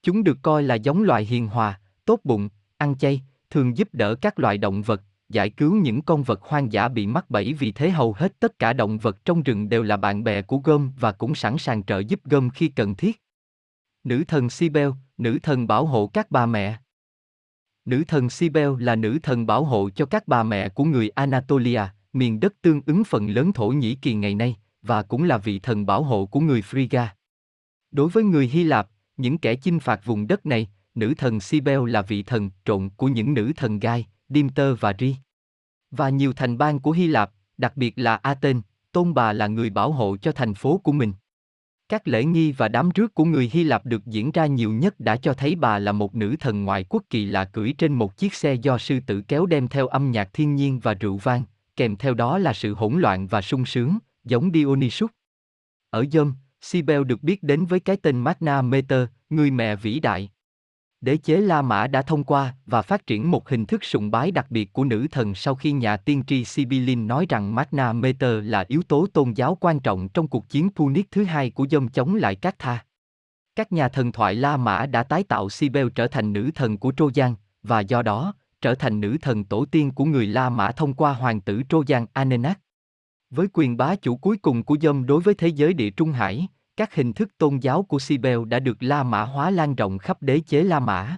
Chúng được coi là giống loài hiền hòa, tốt bụng, ăn chay, thường giúp đỡ các loài động vật, giải cứu những con vật hoang dã bị mắc bẫy vì thế hầu hết tất cả động vật trong rừng đều là bạn bè của Gom và cũng sẵn sàng trợ giúp Gom khi cần thiết. Nữ thần Sibel, nữ thần bảo hộ các bà mẹ. Nữ thần Sibel là nữ thần bảo hộ cho các bà mẹ của người Anatolia, miền đất tương ứng phần lớn Thổ Nhĩ Kỳ ngày nay, và cũng là vị thần bảo hộ của người Phrygia. Đối với người Hy Lạp, những kẻ chinh phạt vùng đất này, nữ thần Sibel là vị thần trộn của những nữ thần Gai, Dimter và Ri. Và nhiều thành bang của Hy Lạp, đặc biệt là Athens, tôn bà là người bảo hộ cho thành phố của mình. Các lễ nghi và đám rước của người Hy Lạp được diễn ra nhiều nhất đã cho thấy bà là một nữ thần ngoại quốc kỳ lạ cưỡi trên một chiếc xe do sư tử kéo đem theo âm nhạc thiên nhiên và rượu vang, kèm theo đó là sự hỗn loạn và sung sướng, giống Dionysus. Ở Dơm, Sibel được biết đến với cái tên Magna Meter, người mẹ vĩ đại. Đế chế La Mã đã thông qua và phát triển một hình thức sùng bái đặc biệt của nữ thần sau khi nhà tiên tri Sibyllin nói rằng Magna Mater là yếu tố tôn giáo quan trọng trong cuộc chiến Punic thứ hai của dâm chống lại các tha. Các nhà thần thoại La Mã đã tái tạo Sibel trở thành nữ thần của Trojan, và do đó, trở thành nữ thần tổ tiên của người La Mã thông qua hoàng tử Trojan Anenak. Với quyền bá chủ cuối cùng của dâm đối với thế giới địa Trung Hải, các hình thức tôn giáo của Sibel đã được La Mã hóa lan rộng khắp đế chế La Mã.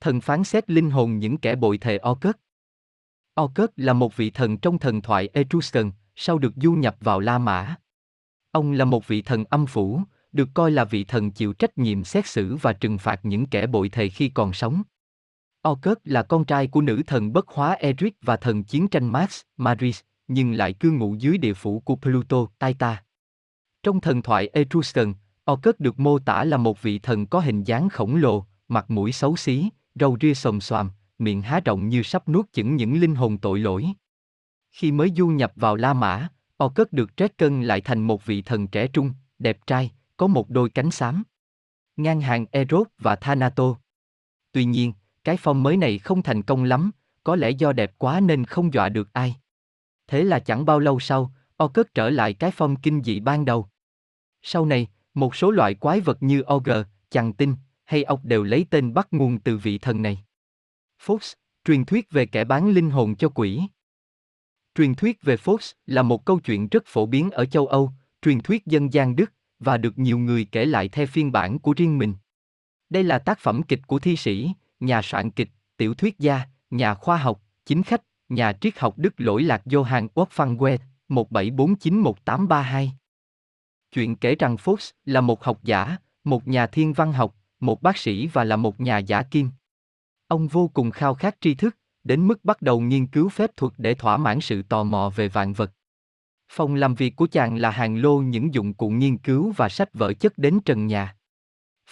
Thần phán xét linh hồn những kẻ bội thề Orcus. Orcus là một vị thần trong thần thoại Etruscan, sau được du nhập vào La Mã. Ông là một vị thần âm phủ, được coi là vị thần chịu trách nhiệm xét xử và trừng phạt những kẻ bội thề khi còn sống. Orcus là con trai của nữ thần bất hóa Eric và thần chiến tranh Max, Maris, nhưng lại cư ngụ dưới địa phủ của Pluto, Taita. Trong thần thoại Etruscan, Orcus được mô tả là một vị thần có hình dáng khổng lồ, mặt mũi xấu xí, râu ria xồm xoàm, miệng há rộng như sắp nuốt chửng những linh hồn tội lỗi. Khi mới du nhập vào La Mã, Orcus được trét cân lại thành một vị thần trẻ trung, đẹp trai, có một đôi cánh xám. Ngang hàng Eros và Thanato. Tuy nhiên, cái phong mới này không thành công lắm, có lẽ do đẹp quá nên không dọa được ai. Thế là chẳng bao lâu sau, Orcus trở lại cái phong kinh dị ban đầu. Sau này, một số loại quái vật như ogre, chằn tinh hay ốc đều lấy tên bắt nguồn từ vị thần này. Fox, truyền thuyết về kẻ bán linh hồn cho quỷ. Truyền thuyết về Fox là một câu chuyện rất phổ biến ở châu Âu, truyền thuyết dân gian Đức, và được nhiều người kể lại theo phiên bản của riêng mình. Đây là tác phẩm kịch của thi sĩ, nhà soạn kịch, tiểu thuyết gia, nhà khoa học, chính khách, nhà triết học Đức lỗi lạc Johann Wolfgang Goethe, 17491832. Chuyện kể rằng Fox là một học giả, một nhà thiên văn học, một bác sĩ và là một nhà giả kim. Ông vô cùng khao khát tri thức, đến mức bắt đầu nghiên cứu phép thuật để thỏa mãn sự tò mò về vạn vật. Phòng làm việc của chàng là hàng lô những dụng cụ nghiên cứu và sách vở chất đến trần nhà.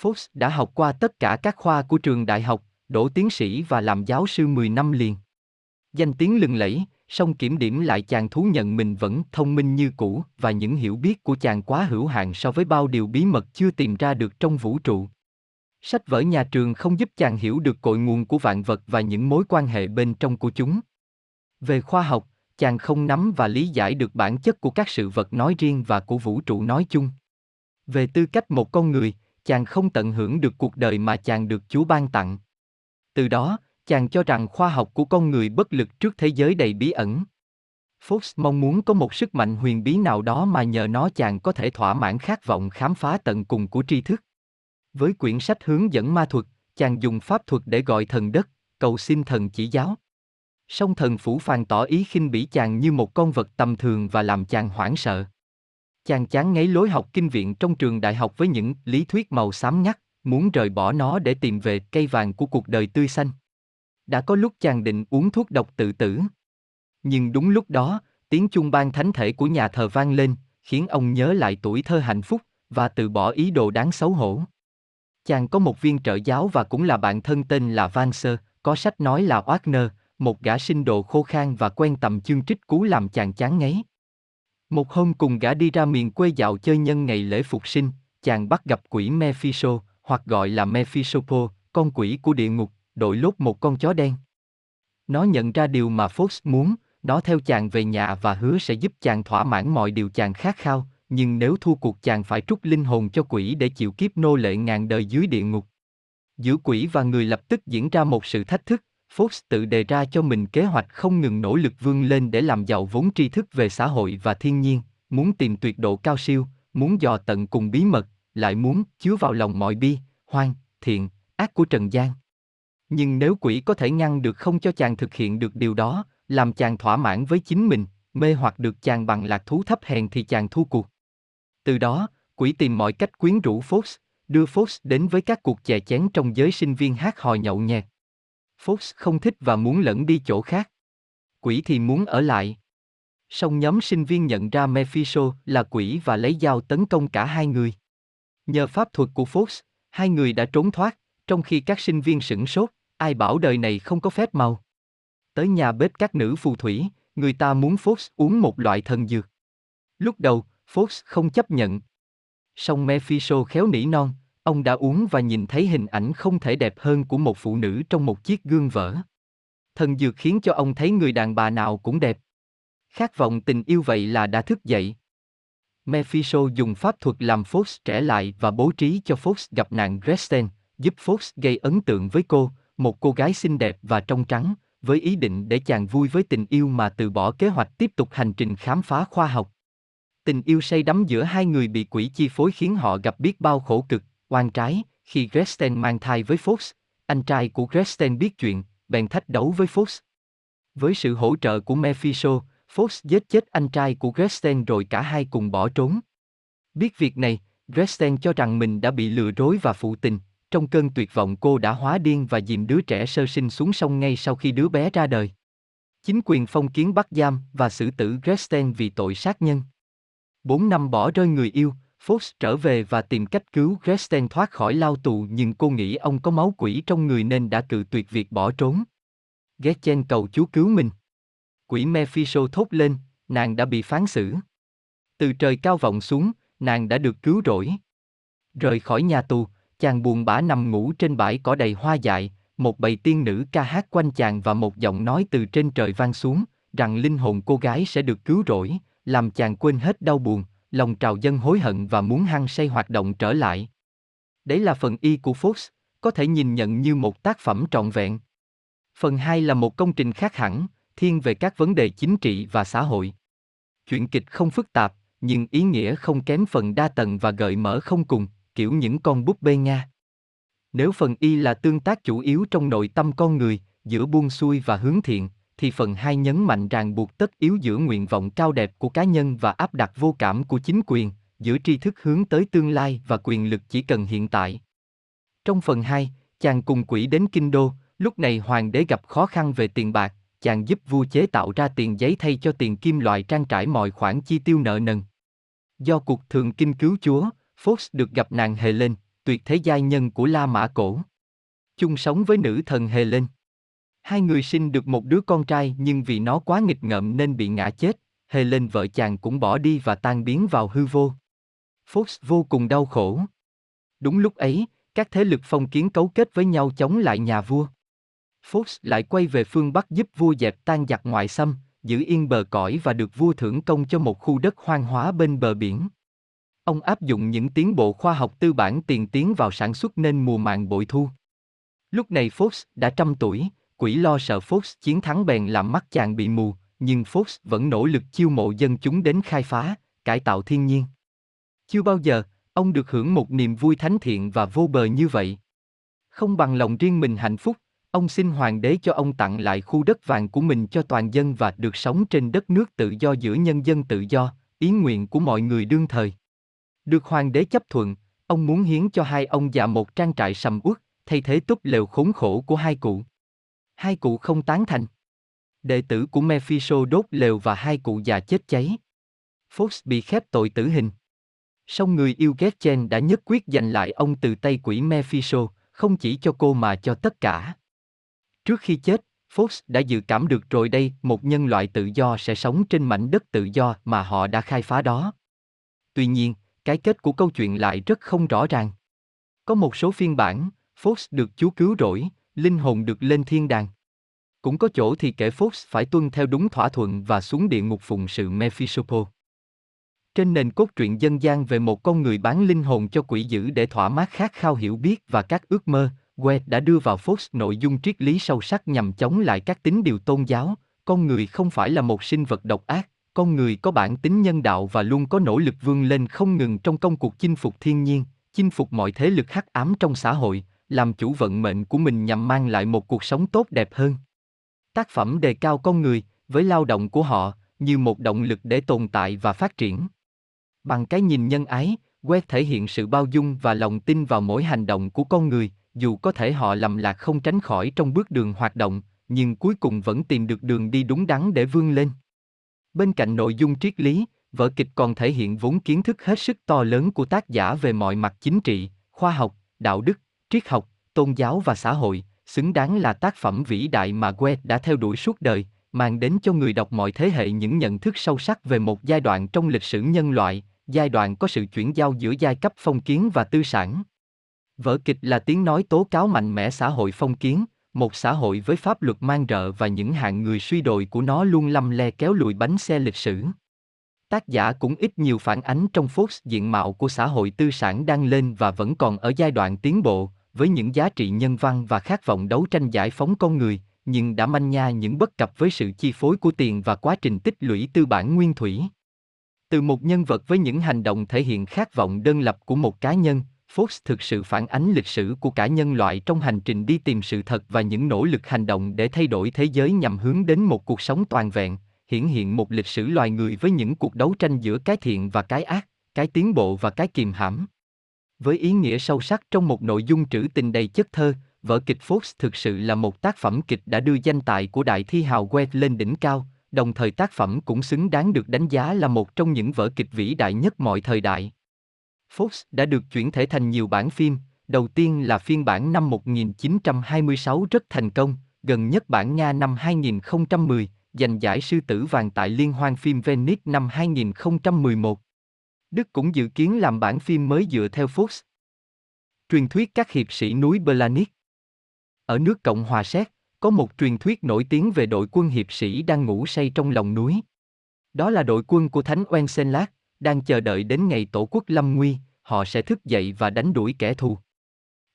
Fox đã học qua tất cả các khoa của trường đại học, đỗ tiến sĩ và làm giáo sư 10 năm liền. Danh tiếng lừng lẫy, song kiểm điểm lại chàng thú nhận mình vẫn thông minh như cũ và những hiểu biết của chàng quá hữu hạn so với bao điều bí mật chưa tìm ra được trong vũ trụ. Sách vở nhà trường không giúp chàng hiểu được cội nguồn của vạn vật và những mối quan hệ bên trong của chúng. Về khoa học, chàng không nắm và lý giải được bản chất của các sự vật nói riêng và của vũ trụ nói chung. Về tư cách một con người, chàng không tận hưởng được cuộc đời mà chàng được Chúa ban tặng. Từ đó, chàng cho rằng khoa học của con người bất lực trước thế giới đầy bí ẩn. Fox mong muốn có một sức mạnh huyền bí nào đó mà nhờ nó chàng có thể thỏa mãn khát vọng khám phá tận cùng của tri thức. Với quyển sách hướng dẫn ma thuật, chàng dùng pháp thuật để gọi thần đất, cầu xin thần chỉ giáo. Song thần phủ phàn tỏ ý khinh bỉ chàng như một con vật tầm thường và làm chàng hoảng sợ. Chàng chán ngấy lối học kinh viện trong trường đại học với những lý thuyết màu xám ngắt, muốn rời bỏ nó để tìm về cây vàng của cuộc đời tươi xanh. Đã có lúc chàng định uống thuốc độc tự tử. Nhưng đúng lúc đó, tiếng chuông ban thánh thể của nhà thờ vang lên, khiến ông nhớ lại tuổi thơ hạnh phúc và từ bỏ ý đồ đáng xấu hổ. Chàng có một viên trợ giáo và cũng là bạn thân tên là Van Sơ, có sách nói là Wagner, một gã sinh đồ khô khan và quen tầm chương trích cú làm chàng chán ngấy. Một hôm cùng gã đi ra miền quê dạo chơi nhân ngày lễ phục sinh, chàng bắt gặp quỷ Mephisto, hoặc gọi là Mephisopo, con quỷ của địa ngục, đội lốt một con chó đen. Nó nhận ra điều mà Fox muốn, nó theo chàng về nhà và hứa sẽ giúp chàng thỏa mãn mọi điều chàng khát khao, nhưng nếu thua cuộc chàng phải trút linh hồn cho quỷ để chịu kiếp nô lệ ngàn đời dưới địa ngục. Giữa quỷ và người lập tức diễn ra một sự thách thức, Fox tự đề ra cho mình kế hoạch không ngừng nỗ lực vươn lên để làm giàu vốn tri thức về xã hội và thiên nhiên, muốn tìm tuyệt độ cao siêu, muốn dò tận cùng bí mật, lại muốn chứa vào lòng mọi bi, hoang, thiện, ác của Trần gian. Nhưng nếu quỷ có thể ngăn được không cho chàng thực hiện được điều đó, làm chàng thỏa mãn với chính mình, mê hoặc được chàng bằng lạc thú thấp hèn thì chàng thua cuộc. Từ đó, quỷ tìm mọi cách quyến rũ Fox, đưa Fox đến với các cuộc chè chén trong giới sinh viên hát hò nhậu nhẹt. Fox không thích và muốn lẫn đi chỗ khác. Quỷ thì muốn ở lại. Song nhóm sinh viên nhận ra Mephisto là quỷ và lấy dao tấn công cả hai người. Nhờ pháp thuật của Fox, hai người đã trốn thoát, trong khi các sinh viên sửng sốt, ai bảo đời này không có phép màu. Tới nhà bếp các nữ phù thủy, người ta muốn Fox uống một loại thần dược. Lúc đầu, Fox không chấp nhận. Song Mephisto khéo nỉ non, ông đã uống và nhìn thấy hình ảnh không thể đẹp hơn của một phụ nữ trong một chiếc gương vỡ. Thần dược khiến cho ông thấy người đàn bà nào cũng đẹp. Khát vọng tình yêu vậy là đã thức dậy. Mephisto dùng pháp thuật làm Fox trẻ lại và bố trí cho Fox gặp nạn Gretchen, giúp Fox gây ấn tượng với cô, một cô gái xinh đẹp và trong trắng, với ý định để chàng vui với tình yêu mà từ bỏ kế hoạch tiếp tục hành trình khám phá khoa học. Tình yêu say đắm giữa hai người bị quỷ chi phối khiến họ gặp biết bao khổ cực, oan trái, khi Gresten mang thai với Fox, anh trai của Gresten biết chuyện, bèn thách đấu với Fox. Với sự hỗ trợ của Mephisto, Fox giết chết anh trai của Gresten rồi cả hai cùng bỏ trốn. Biết việc này, Gresten cho rằng mình đã bị lừa dối và phụ tình, trong cơn tuyệt vọng cô đã hóa điên và dìm đứa trẻ sơ sinh xuống sông ngay sau khi đứa bé ra đời. Chính quyền phong kiến bắt giam và xử tử Gresten vì tội sát nhân. Bốn năm bỏ rơi người yêu, Fox trở về và tìm cách cứu Gresten thoát khỏi lao tù nhưng cô nghĩ ông có máu quỷ trong người nên đã cự tuyệt việc bỏ trốn. Gretchen cầu Chúa cứu mình. Quỷ Mephisto thốt lên, nàng đã bị phán xử. Từ trời cao vọng xuống, nàng đã được cứu rỗi. Rời khỏi nhà tù, chàng buồn bã nằm ngủ trên bãi cỏ đầy hoa dại, một bầy tiên nữ ca hát quanh chàng và một giọng nói từ trên trời vang xuống, rằng linh hồn cô gái sẽ được cứu rỗi, làm chàng quên hết đau buồn, lòng trào dân hối hận và muốn hăng say hoạt động trở lại. Đấy là phần y của Fox, có thể nhìn nhận như một tác phẩm trọn vẹn. Phần 2 là một công trình khác hẳn, thiên về các vấn đề chính trị và xã hội. Chuyện kịch không phức tạp, nhưng ý nghĩa không kém phần đa tầng và gợi mở không cùng, kiểu những con búp bê Nga. Nếu phần y là tương tác chủ yếu trong nội tâm con người, giữa buông xuôi và hướng thiện, thì phần 2 nhấn mạnh ràng buộc tất yếu giữa nguyện vọng cao đẹp của cá nhân và áp đặt vô cảm của chính quyền, giữa tri thức hướng tới tương lai và quyền lực chỉ cần hiện tại. Trong phần 2, chàng cùng quỷ đến kinh đô, lúc này hoàng đế gặp khó khăn về tiền bạc, chàng giúp vua chế tạo ra tiền giấy thay cho tiền kim loại trang trải mọi khoản chi tiêu nợ nần. Do cuộc thường kinh cứu chúa, Fox được gặp nàng Helen, tuyệt thế giai nhân của La Mã Cổ. Chung sống với nữ thần Helen. Hai người sinh được một đứa con trai nhưng vì nó quá nghịch ngợm nên bị ngã chết, Helen vợ chàng cũng bỏ đi và tan biến vào hư vô. Fox vô cùng đau khổ. Đúng lúc ấy, các thế lực phong kiến cấu kết với nhau chống lại nhà vua. Fox lại quay về phương Bắc giúp vua dẹp tan giặc ngoại xâm, giữ yên bờ cõi và được vua thưởng công cho một khu đất hoang hóa bên bờ biển. Ông áp dụng những tiến bộ khoa học tư bản tiền tiến vào sản xuất nên mùa màng bội thu. Lúc này Fox đã trăm tuổi, quỷ lo sợ Fox chiến thắng bèn làm mắt chàng bị mù, nhưng Fox vẫn nỗ lực chiêu mộ dân chúng đến khai phá, cải tạo thiên nhiên. Chưa bao giờ, ông được hưởng một niềm vui thánh thiện và vô bờ như vậy. Không bằng lòng riêng mình hạnh phúc, ông xin hoàng đế cho ông tặng lại khu đất vàng của mình cho toàn dân và được sống trên đất nước tự do giữa nhân dân tự do, ý nguyện của mọi người đương thời. Được hoàng đế chấp thuận, ông muốn hiến cho hai ông già một trang trại sầm uất, thay thế túp lều khốn khổ của hai cụ. Hai cụ không tán thành. Đệ tử của Mephisto đốt lều và hai cụ già chết cháy. Fox bị khép tội tử hình. Song người yêu ghét Chen đã nhất quyết giành lại ông từ tay quỷ Mephisto, không chỉ cho cô mà cho tất cả. Trước khi chết, Fox đã dự cảm được rồi đây, một nhân loại tự do sẽ sống trên mảnh đất tự do mà họ đã khai phá đó. Tuy nhiên, cái kết của câu chuyện lại rất không rõ ràng. Có một số phiên bản, Fox được Chúa cứu rỗi, linh hồn được lên thiên đàng. Cũng có chỗ thì kẻ Fox phải tuân theo đúng thỏa thuận và xuống địa ngục phụng sự Mephisopo. Trên nền cốt truyện dân gian về một con người bán linh hồn cho quỷ dữ để thỏa mát khát khao hiểu biết và các ước mơ, Wade đã đưa vào Fox nội dung triết lý sâu sắc nhằm chống lại các tín điều tôn giáo, con người không phải là một sinh vật độc ác, con người có bản tính nhân đạo và luôn có nỗ lực vươn lên không ngừng trong công cuộc chinh phục thiên nhiên, chinh phục mọi thế lực hắc ám trong xã hội, làm chủ vận mệnh của mình nhằm mang lại một cuộc sống tốt đẹp hơn. Tác phẩm đề cao con người, với lao động của họ, như một động lực để tồn tại và phát triển. Bằng cái nhìn nhân ái, quét thể hiện sự bao dung và lòng tin vào mỗi hành động của con người, dù có thể họ lầm lạc không tránh khỏi trong bước đường hoạt động, nhưng cuối cùng vẫn tìm được đường đi đúng đắn để vươn lên. Bên cạnh nội dung triết lý, vở kịch còn thể hiện vốn kiến thức hết sức to lớn của tác giả về mọi mặt chính trị, khoa học, đạo đức, triết học, tôn giáo và xã hội, xứng đáng là tác phẩm vĩ đại mà Goethe đã theo đuổi suốt đời, mang đến cho người đọc mọi thế hệ những nhận thức sâu sắc về một giai đoạn trong lịch sử nhân loại, giai đoạn có sự chuyển giao giữa giai cấp phong kiến và tư sản. Vở kịch là tiếng nói tố cáo mạnh mẽ xã hội phong kiến, một xã hội với pháp luật mang rợ và những hạng người suy đồi của nó luôn lăm le kéo lùi bánh xe lịch sử. Tác giả cũng ít nhiều phản ánh trong phốt diện mạo của xã hội tư sản đang lên và vẫn còn ở giai đoạn tiến bộ, với những giá trị nhân văn và khát vọng đấu tranh giải phóng con người, nhưng đã manh nha những bất cập với sự chi phối của tiền và quá trình tích lũy tư bản nguyên thủy. Từ một nhân vật với những hành động thể hiện khát vọng đơn lập của một cá nhân, Fox thực sự phản ánh lịch sử của cả nhân loại trong hành trình đi tìm sự thật và những nỗ lực hành động để thay đổi thế giới nhằm hướng đến một cuộc sống toàn vẹn, hiển hiện một lịch sử loài người với những cuộc đấu tranh giữa cái thiện và cái ác, cái tiến bộ và cái kiềm hãm. Với ý nghĩa sâu sắc trong một nội dung trữ tình đầy chất thơ, vở kịch Fox thực sự là một tác phẩm kịch đã đưa danh tài của đại thi hào Goethe lên đỉnh cao, đồng thời tác phẩm cũng xứng đáng được đánh giá là một trong những vở kịch vĩ đại nhất mọi thời đại. Fox đã được chuyển thể thành nhiều bản phim, đầu tiên là phiên bản năm 1926 rất thành công, gần nhất bản Nga năm 2010, giành giải sư tử vàng tại Liên hoan phim Venice năm 2011. Đức cũng dự kiến làm bản phim mới dựa theo Fox. Truyền thuyết các hiệp sĩ núi Belanik Ở nước Cộng hòa Séc, có một truyền thuyết nổi tiếng về đội quân hiệp sĩ đang ngủ say trong lòng núi. Đó là đội quân của Thánh Wenceslav, đang chờ đợi đến ngày tổ quốc lâm nguy, họ sẽ thức dậy và đánh đuổi kẻ thù.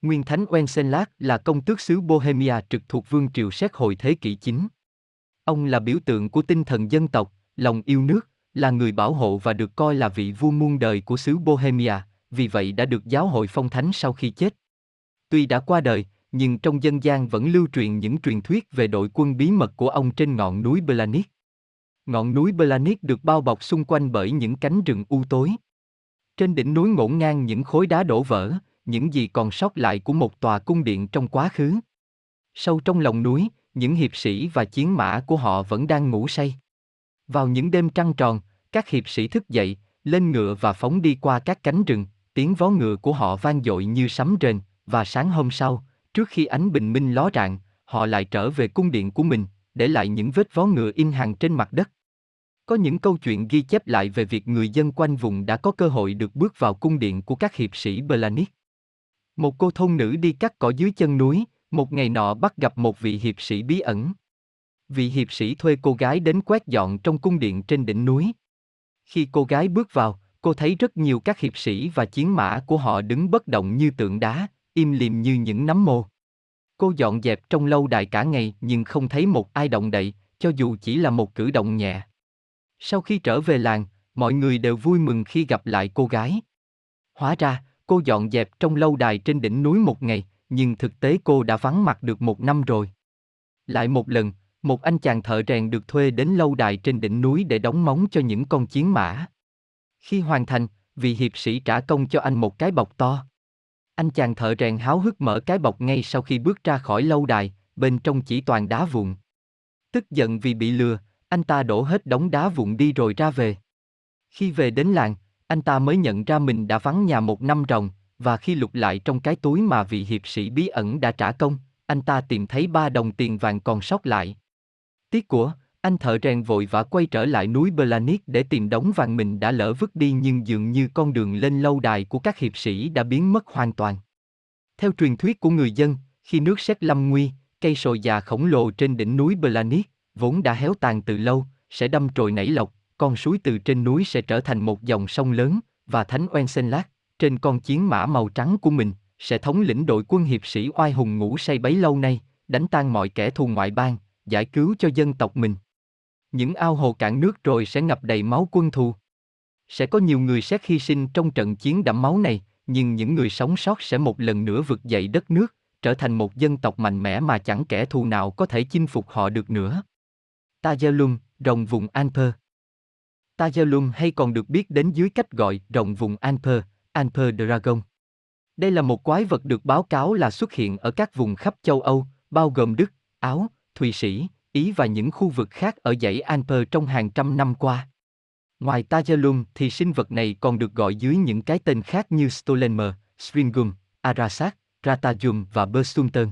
Nguyên Thánh Wenceslav là công tước xứ Bohemia trực thuộc vương triều Séc hồi thế kỷ 9. Ông là biểu tượng của tinh thần dân tộc, lòng yêu nước, là người bảo hộ và được coi là vị vua muôn đời của xứ Bohemia, vì vậy đã được giáo hội phong thánh sau khi chết. Tuy đã qua đời, nhưng trong dân gian vẫn lưu truyền những truyền thuyết về đội quân bí mật của ông trên ngọn núi Belanik. Ngọn núi Belanik được bao bọc xung quanh bởi những cánh rừng u tối. Trên đỉnh núi ngổn ngang những khối đá đổ vỡ, những gì còn sót lại của một tòa cung điện trong quá khứ. Sâu trong lòng núi, những hiệp sĩ và chiến mã của họ vẫn đang ngủ say. Vào những đêm trăng tròn, các hiệp sĩ thức dậy, lên ngựa và phóng đi qua các cánh rừng, tiếng vó ngựa của họ vang dội như sấm rền, và sáng hôm sau, trước khi ánh bình minh ló rạng, họ lại trở về cung điện của mình, để lại những vết vó ngựa in hàng trên mặt đất. Có những câu chuyện ghi chép lại về việc người dân quanh vùng đã có cơ hội được bước vào cung điện của các hiệp sĩ Belanis. Một cô thôn nữ đi cắt cỏ dưới chân núi, một ngày nọ bắt gặp một vị hiệp sĩ bí ẩn. Vị hiệp sĩ thuê cô gái đến quét dọn trong cung điện trên đỉnh núi. Khi cô gái bước vào, cô thấy rất nhiều các hiệp sĩ và chiến mã của họ đứng bất động như tượng đá, im lìm như những nấm mồ. Cô dọn dẹp trong lâu đài cả ngày nhưng không thấy một ai động đậy, cho dù chỉ là một cử động nhẹ. Sau khi trở về làng, mọi người đều vui mừng khi gặp lại cô gái. Hóa ra, cô dọn dẹp trong lâu đài trên đỉnh núi một ngày, nhưng thực tế cô đã vắng mặt được một năm rồi. Lại một lần, một anh chàng thợ rèn được thuê đến lâu đài trên đỉnh núi để đóng móng cho những con chiến mã. Khi hoàn thành, vị hiệp sĩ trả công cho anh một cái bọc to. Anh chàng thợ rèn háo hức mở cái bọc ngay sau khi bước ra khỏi lâu đài, bên trong chỉ toàn đá vụn. Tức giận vì bị lừa, anh ta đổ hết đống đá vụn đi rồi ra về. Khi về đến làng, anh ta mới nhận ra mình đã vắng nhà một năm ròng, và khi lục lại trong cái túi mà vị hiệp sĩ bí ẩn đã trả công, anh ta tìm thấy ba đồng tiền vàng còn sót lại. Tiếc của, anh thợ rèn vội vã quay trở lại núi Belanis để tìm đống vàng mình đã lỡ vứt đi nhưng dường như con đường lên lâu đài của các hiệp sĩ đã biến mất hoàn toàn. Theo truyền thuyết của người dân, khi nước sét lâm nguy, cây sồi già khổng lồ trên đỉnh núi Belanis, vốn đã héo tàn từ lâu, sẽ đâm trồi nảy lộc, con suối từ trên núi sẽ trở thành một dòng sông lớn, và Thánh Oensenlat, trên con chiến mã màu trắng của mình, sẽ thống lĩnh đội quân hiệp sĩ oai hùng ngủ say bấy lâu nay, đánh tan mọi kẻ thù ngoại bang, giải cứu cho dân tộc mình. Những ao hồ cạn nước rồi sẽ ngập đầy máu quân thù. Sẽ có nhiều người xét hy sinh trong trận chiến đẫm máu này, nhưng những người sống sót sẽ một lần nữa vực dậy đất nước, trở thành một dân tộc mạnh mẽ mà chẳng kẻ thù nào có thể chinh phục họ được nữa. Tajalum, rồng vùng Anper Tajalum hay còn được biết đến dưới cách gọi rồng vùng Anper, Anper Dragon. Đây là một quái vật được báo cáo là xuất hiện ở các vùng khắp châu Âu, bao gồm Đức, Áo, Thụy Sĩ, Ý và những khu vực khác ở dãy Alper trong hàng trăm năm qua. Ngoài Tajalung thì sinh vật này còn được gọi dưới những cái tên khác như Stolenmer, Stringum, Arasat, Ratajum và Bersumten.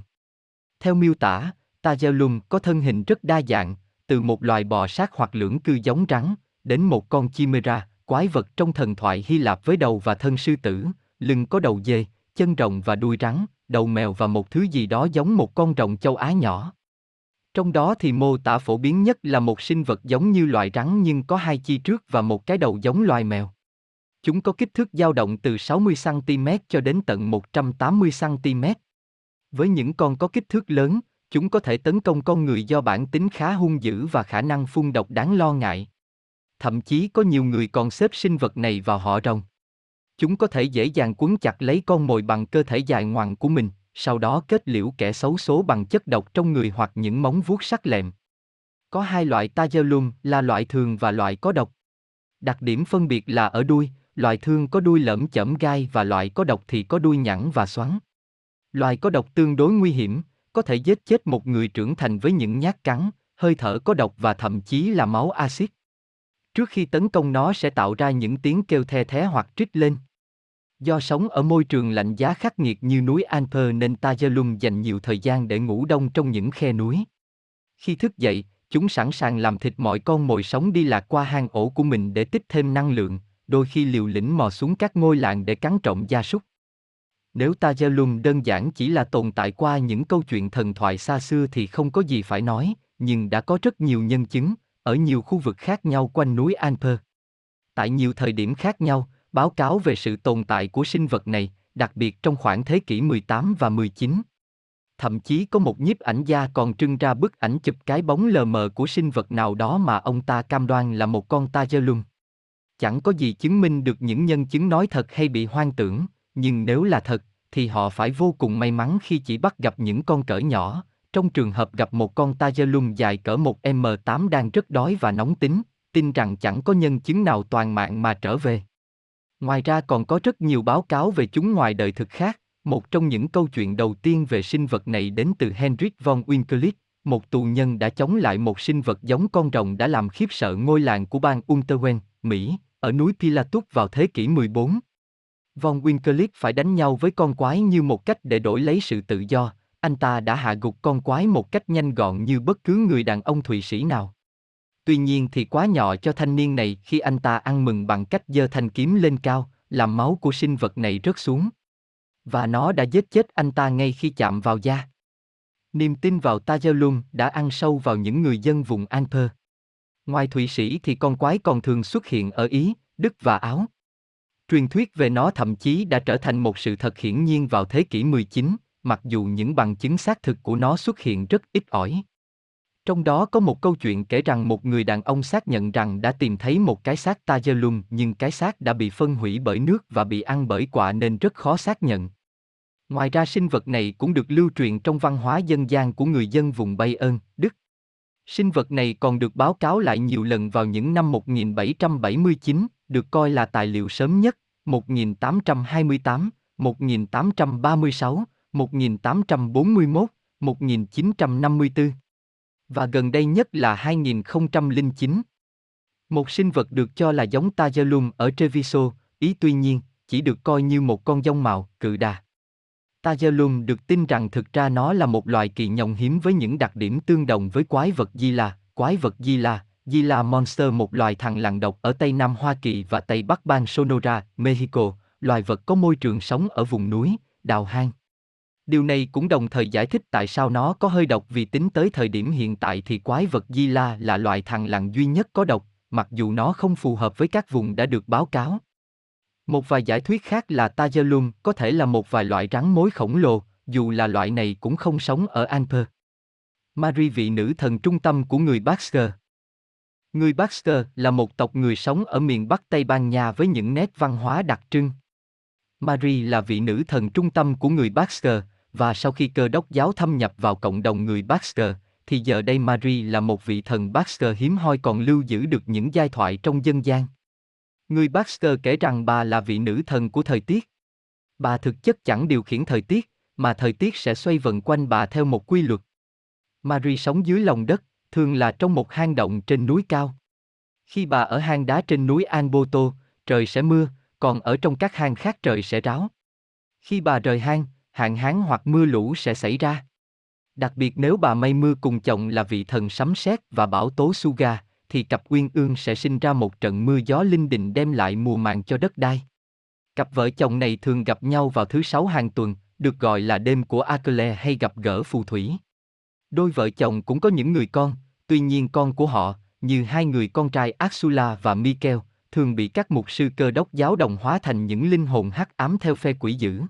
Theo miêu tả, Tajalung có thân hình rất đa dạng, từ một loài bò sát hoặc lưỡng cư giống rắn, đến một con chimera, quái vật trong thần thoại Hy Lạp với đầu và thân sư tử, lưng có đầu dê, chân rồng và đuôi rắn, đầu mèo và một thứ gì đó giống một con rồng châu Á nhỏ. Trong đó thì mô tả phổ biến nhất là một sinh vật giống như loài rắn nhưng có hai chi trước và một cái đầu giống loài mèo. Chúng có kích thước dao động từ 60cm cho đến tận 180cm. Với những con có kích thước lớn, chúng có thể tấn công con người do bản tính khá hung dữ và khả năng phun độc đáng lo ngại. Thậm chí có nhiều người còn xếp sinh vật này vào họ rồng. Chúng có thể dễ dàng quấn chặt lấy con mồi bằng cơ thể dài ngoằng của mình, sau đó kết liễu kẻ xấu số bằng chất độc trong người hoặc những móng vuốt sắc lẹm. Có hai loại Tajalum là loại thường và loại có độc. Đặc điểm phân biệt là ở đuôi, loại thường có đuôi lởm chởm gai và loại có độc thì có đuôi nhẵn và xoắn. Loại có độc tương đối nguy hiểm, có thể giết chết một người trưởng thành với những nhát cắn, hơi thở có độc và thậm chí là máu axit. Trước khi tấn công nó sẽ tạo ra những tiếng kêu the thé hoặc trích lên. Do sống ở môi trường lạnh giá khắc nghiệt như núi Alper nên Tajalum dành nhiều thời gian để ngủ đông trong những khe núi. Khi thức dậy, chúng sẵn sàng làm thịt mọi con mồi sống đi lạc qua hang ổ của mình để tích thêm năng lượng, đôi khi liều lĩnh mò xuống các ngôi làng để cắn trộm gia súc. Nếu Tajalum đơn giản chỉ là tồn tại qua những câu chuyện thần thoại xa xưa thì không có gì phải nói, nhưng đã có rất nhiều nhân chứng, ở nhiều khu vực khác nhau quanh núi Alper. Tại nhiều thời điểm khác nhau, báo cáo về sự tồn tại của sinh vật này, đặc biệt trong khoảng thế kỷ 18 và 19. Thậm chí có một nhiếp ảnh gia còn trưng ra bức ảnh chụp cái bóng lờ mờ của sinh vật nào đó mà ông ta cam đoan là một con Tajalum. Chẳng có gì chứng minh được những nhân chứng nói thật hay bị hoang tưởng, nhưng nếu là thật, thì họ phải vô cùng may mắn khi chỉ bắt gặp những con cỡ nhỏ, trong trường hợp gặp một con Tajalum dài cỡ một M8 đang rất đói và nóng tính, tin rằng chẳng có nhân chứng nào toàn mạng mà trở về. Ngoài ra còn có rất nhiều báo cáo về chúng ngoài đời thực khác, một trong những câu chuyện đầu tiên về sinh vật này đến từ Henrik von Winkelried, một tù nhân đã chống lại một sinh vật giống con rồng đã làm khiếp sợ ngôi làng của bang Unterwen, Mỹ, ở núi Pilatus vào thế kỷ 14. Von Winklev phải đánh nhau với con quái như một cách để đổi lấy sự tự do, anh ta đã hạ gục con quái một cách nhanh gọn như bất cứ người đàn ông Thụy Sĩ nào. Tuy nhiên thì quá nhỏ cho thanh niên này khi anh ta ăn mừng bằng cách giơ thanh kiếm lên cao, làm máu của sinh vật này rớt xuống. Và nó đã giết chết anh ta ngay khi chạm vào da. Niềm tin vào Tajalum đã ăn sâu vào những người dân vùng Alper. Ngoài Thụy Sĩ thì con quái còn thường xuất hiện ở Ý, Đức và Áo. Truyền thuyết về nó thậm chí đã trở thành một sự thật hiển nhiên vào thế kỷ 19, mặc dù những bằng chứng xác thực của nó xuất hiện rất ít ỏi. Trong đó có một câu chuyện kể rằng một người đàn ông xác nhận rằng đã tìm thấy một cái xác Tajalum nhưng cái xác đã bị phân hủy bởi nước và bị ăn bởi quạ nên rất khó xác nhận. Ngoài ra sinh vật này cũng được lưu truyền trong văn hóa dân gian của người dân vùng Bayern, Đức. Sinh vật này còn được báo cáo lại nhiều lần vào những năm 1779, được coi là tài liệu sớm nhất, 1828, 1836, 1841, 1954 và gần đây nhất là 2009. Một sinh vật được cho là giống Tajalum ở Treviso, Ý tuy nhiên, chỉ được coi như một con dông màu, cự đà. Tajalum được tin rằng thực ra nó là một loài kỳ nhồng hiếm với những đặc điểm tương đồng với quái vật Di La, quái vật Di La, Di La Monster một loài thằn lằn độc ở Tây Nam Hoa Kỳ và Tây Bắc bang Sonora, Mexico, loài vật có môi trường sống ở vùng núi, đào hang. Điều này cũng đồng thời giải thích tại sao nó có hơi độc vì tính tới thời điểm hiện tại thì quái vật Di La là loại thằn lằn duy nhất có độc, mặc dù nó không phù hợp với các vùng đã được báo cáo. Một vài giải thuyết khác là Tajalum có thể là một vài loại rắn mối khổng lồ, dù là loại này cũng không sống ở Anper. Marie vị nữ thần trung tâm của người Baxter. Người Baxter là một tộc người sống ở miền Bắc Tây Ban Nha với những nét văn hóa đặc trưng. Marie là vị nữ thần trung tâm của người Baxter, và sau khi cơ đốc giáo thâm nhập vào cộng đồng người Baxter, thì giờ đây Marie là một vị thần Baxter hiếm hoi còn lưu giữ được những giai thoại trong dân gian. Người Baxter kể rằng bà là vị nữ thần của thời tiết. Bà thực chất chẳng điều khiển thời tiết, mà thời tiết sẽ xoay vần quanh bà theo một quy luật. Marie sống dưới lòng đất, thường là trong một hang động trên núi cao. Khi bà ở hang đá trên núi Anboto, trời sẽ mưa, còn ở trong các hang khác trời sẽ ráo. Khi bà rời hang, hạn hán hoặc mưa lũ sẽ xảy ra. Đặc biệt nếu bà mây mưa cùng chồng là vị thần sấm sét và bão tố Suga, thì cặp uyên ương sẽ sinh ra một trận mưa gió linh đình đem lại mùa màng cho đất đai. Cặp vợ chồng này thường gặp nhau vào thứ sáu hàng tuần, được gọi là đêm của Akele hay gặp gỡ phù thủy. Đôi vợ chồng cũng có những người con, tuy nhiên con của họ, như hai người con trai Axula và Mikel, thường bị các mục sư cơ đốc giáo đồng hóa thành những linh hồn hắc ám theo phe quỷ dữ.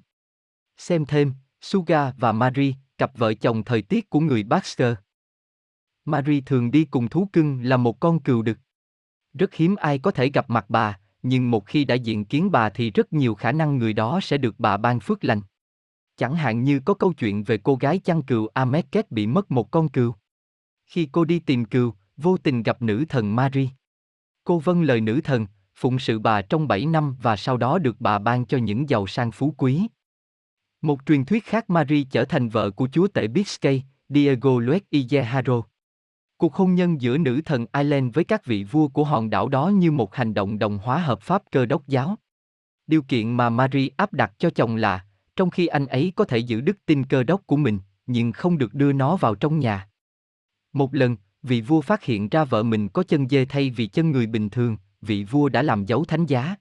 Xem thêm, Suga và Marie, cặp vợ chồng thời tiết của người Baxter. Marie thường đi cùng thú cưng là một con cừu đực. Rất hiếm ai có thể gặp mặt bà, nhưng một khi đã diện kiến bà thì rất nhiều khả năng người đó sẽ được bà ban phước lành. Chẳng hạn như có câu chuyện về cô gái chăn cừu Ameket bị mất một con cừu. Khi cô đi tìm cừu, vô tình gặp nữ thần Marie. Cô vâng lời nữ thần, phụng sự bà trong 7 năm và sau đó được bà ban cho những giàu sang phú quý. Một truyền thuyết khác Marie trở thành vợ của chúa tể Biscay, Diego Luis Ijeharo. Cuộc hôn nhân giữa nữ thần Ireland với các vị vua của hòn đảo đó như một hành động đồng hóa hợp pháp cơ đốc giáo. Điều kiện mà Marie áp đặt cho chồng là, trong khi anh ấy có thể giữ đức tin cơ đốc của mình, nhưng không được đưa nó vào trong nhà. Một lần, vị vua phát hiện ra vợ mình có chân dê thay vì chân người bình thường, vị vua đã làm dấu thánh giá.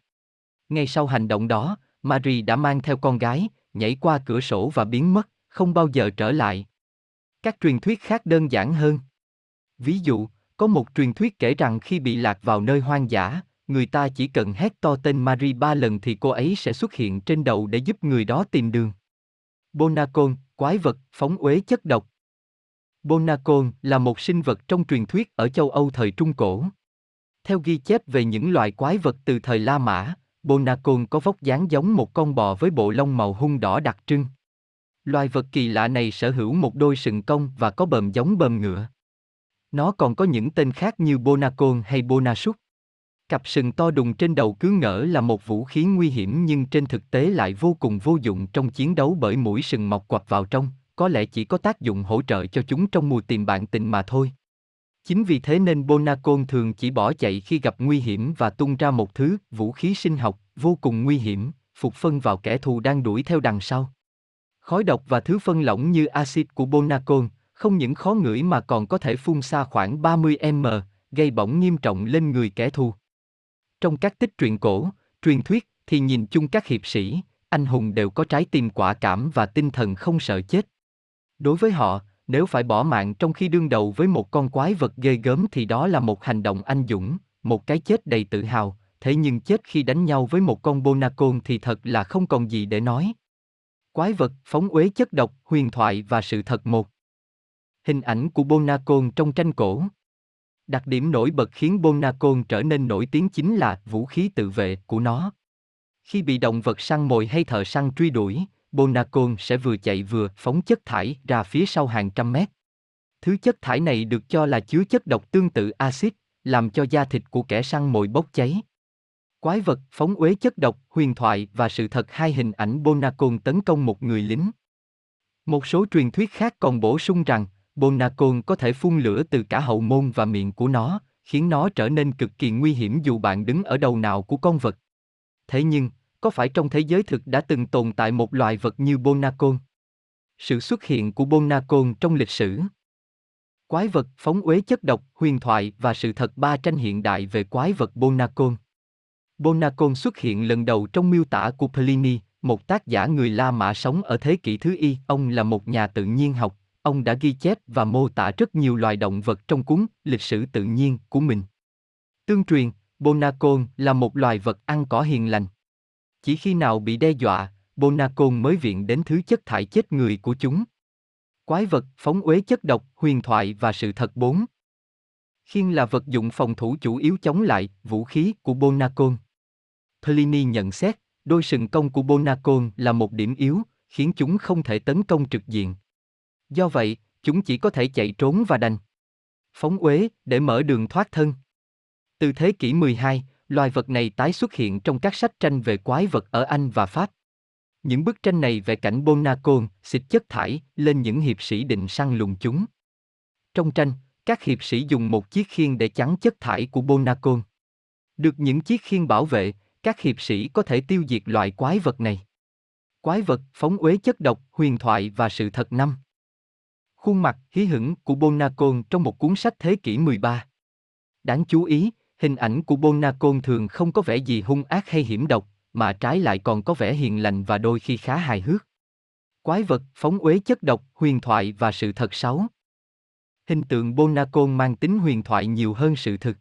Ngay sau hành động đó, Marie đã mang theo con gái, nhảy qua cửa sổ và biến mất, không bao giờ trở lại. Các truyền thuyết khác đơn giản hơn. Ví dụ, có một truyền thuyết kể rằng khi bị lạc vào nơi hoang dã, người ta chỉ cần hét to tên Marie ba lần thì cô ấy sẽ xuất hiện trên đầu để giúp người đó tìm đường. Bonacon, quái vật, phóng uế chất độc. Bonacon là một sinh vật trong truyền thuyết ở châu Âu thời Trung Cổ. Theo ghi chép về những loài quái vật từ thời La Mã, Bonacon có vóc dáng giống một con bò với bộ lông màu hung đỏ đặc trưng. Loài vật kỳ lạ này sở hữu một đôi sừng cong và có bờm giống bờm ngựa. Nó còn có những tên khác như Bonacon hay Bonasuk. Cặp sừng to đùng trên đầu cứ ngỡ là một vũ khí nguy hiểm nhưng trên thực tế lại vô cùng vô dụng trong chiến đấu bởi mũi sừng mọc quặp vào trong, có lẽ chỉ có tác dụng hỗ trợ cho chúng trong mùa tìm bạn tình mà thôi. Chính vì thế nên Bonacon thường chỉ bỏ chạy khi gặp nguy hiểm và tung ra một thứ vũ khí sinh học vô cùng nguy hiểm, phục phân vào kẻ thù đang đuổi theo đằng sau. Khói độc và thứ phân lỏng như axit của Bonacon không những khó ngửi mà còn có thể phun xa khoảng 30m, gây bỏng nghiêm trọng lên người kẻ thù. Trong các tích truyện cổ, truyền thuyết thì nhìn chung các hiệp sĩ, anh hùng đều có trái tim quả cảm và tinh thần không sợ chết. Đối với họ, nếu phải bỏ mạng trong khi đương đầu với một con quái vật ghê gớm thì đó là một hành động anh dũng, một cái chết đầy tự hào, thế nhưng chết khi đánh nhau với một con Bonacon thì thật là không còn gì để nói. Quái vật, phóng uế chất độc, huyền thoại và sự thật một. Hình ảnh của Bonacon trong tranh cổ. Đặc điểm nổi bật khiến Bonacon trở nên nổi tiếng chính là vũ khí tự vệ của nó. Khi bị động vật săn mồi hay thợ săn truy đuổi, Bonacon sẽ vừa chạy vừa phóng chất thải ra phía sau hàng trăm mét. Thứ chất thải này được cho là chứa chất độc tương tự axit, làm cho da thịt của kẻ săn mồi bốc cháy. Quái vật, phóng uế chất độc, huyền thoại và sự thật hai hình ảnh Bonacon tấn công một người lính. Một số truyền thuyết khác còn bổ sung rằng, Bonacon có thể phun lửa từ cả hậu môn và miệng của nó, khiến nó trở nên cực kỳ nguy hiểm dù bạn đứng ở đầu nào của con vật. Thế nhưng, có phải trong thế giới thực đã từng tồn tại một loài vật như Bonacon? Sự xuất hiện của Bonacon trong lịch sử Quái vật, phóng uế chất độc, huyền thoại và sự thật ba tranh hiện đại về quái vật Bonacon. Bonacon xuất hiện lần đầu trong miêu tả của Pliny, một tác giả người La Mã sống ở thế kỷ thứ Y. Ông là một nhà tự nhiên học, ông đã ghi chép và mô tả rất nhiều loài động vật trong cuốn Lịch sử tự nhiên của mình. Tương truyền, Bonacon là một loài vật ăn cỏ hiền lành. Chỉ khi nào bị đe dọa, Bonacon mới viện đến thứ chất thải chết người của chúng. Quái vật, phóng uế chất độc, huyền thoại và sự thật bốn. Khiên là vật dụng phòng thủ chủ yếu chống lại vũ khí của Bonacon. Pliny nhận xét, đôi sừng công của Bonacon là một điểm yếu, khiến chúng không thể tấn công trực diện. Do vậy, chúng chỉ có thể chạy trốn và đành. Phóng uế để mở đường thoát thân. Từ thế kỷ 12, loài vật này tái xuất hiện trong các sách tranh về quái vật ở Anh và Pháp. Những bức tranh này vẽ cảnh Bonacon xịt chất thải lên những hiệp sĩ định săn lùng chúng. Trong tranh, các hiệp sĩ dùng một chiếc khiên để chắn chất thải của Bonacon. Được những chiếc khiên bảo vệ, các hiệp sĩ có thể tiêu diệt loại quái vật này. Quái vật, phóng uế chất độc, huyền thoại và sự thật năm. Khuôn mặt hí hửng của Bonacon trong một cuốn sách thế kỷ 13. Đáng chú ý, hình ảnh của Bonacon thường không có vẻ gì hung ác hay hiểm độc, mà trái lại còn có vẻ hiền lành và đôi khi khá hài hước. Quái vật, phóng uế chất độc, huyền thoại và sự thật xấu. Hình tượng Bonacon mang tính huyền thoại nhiều hơn sự thực.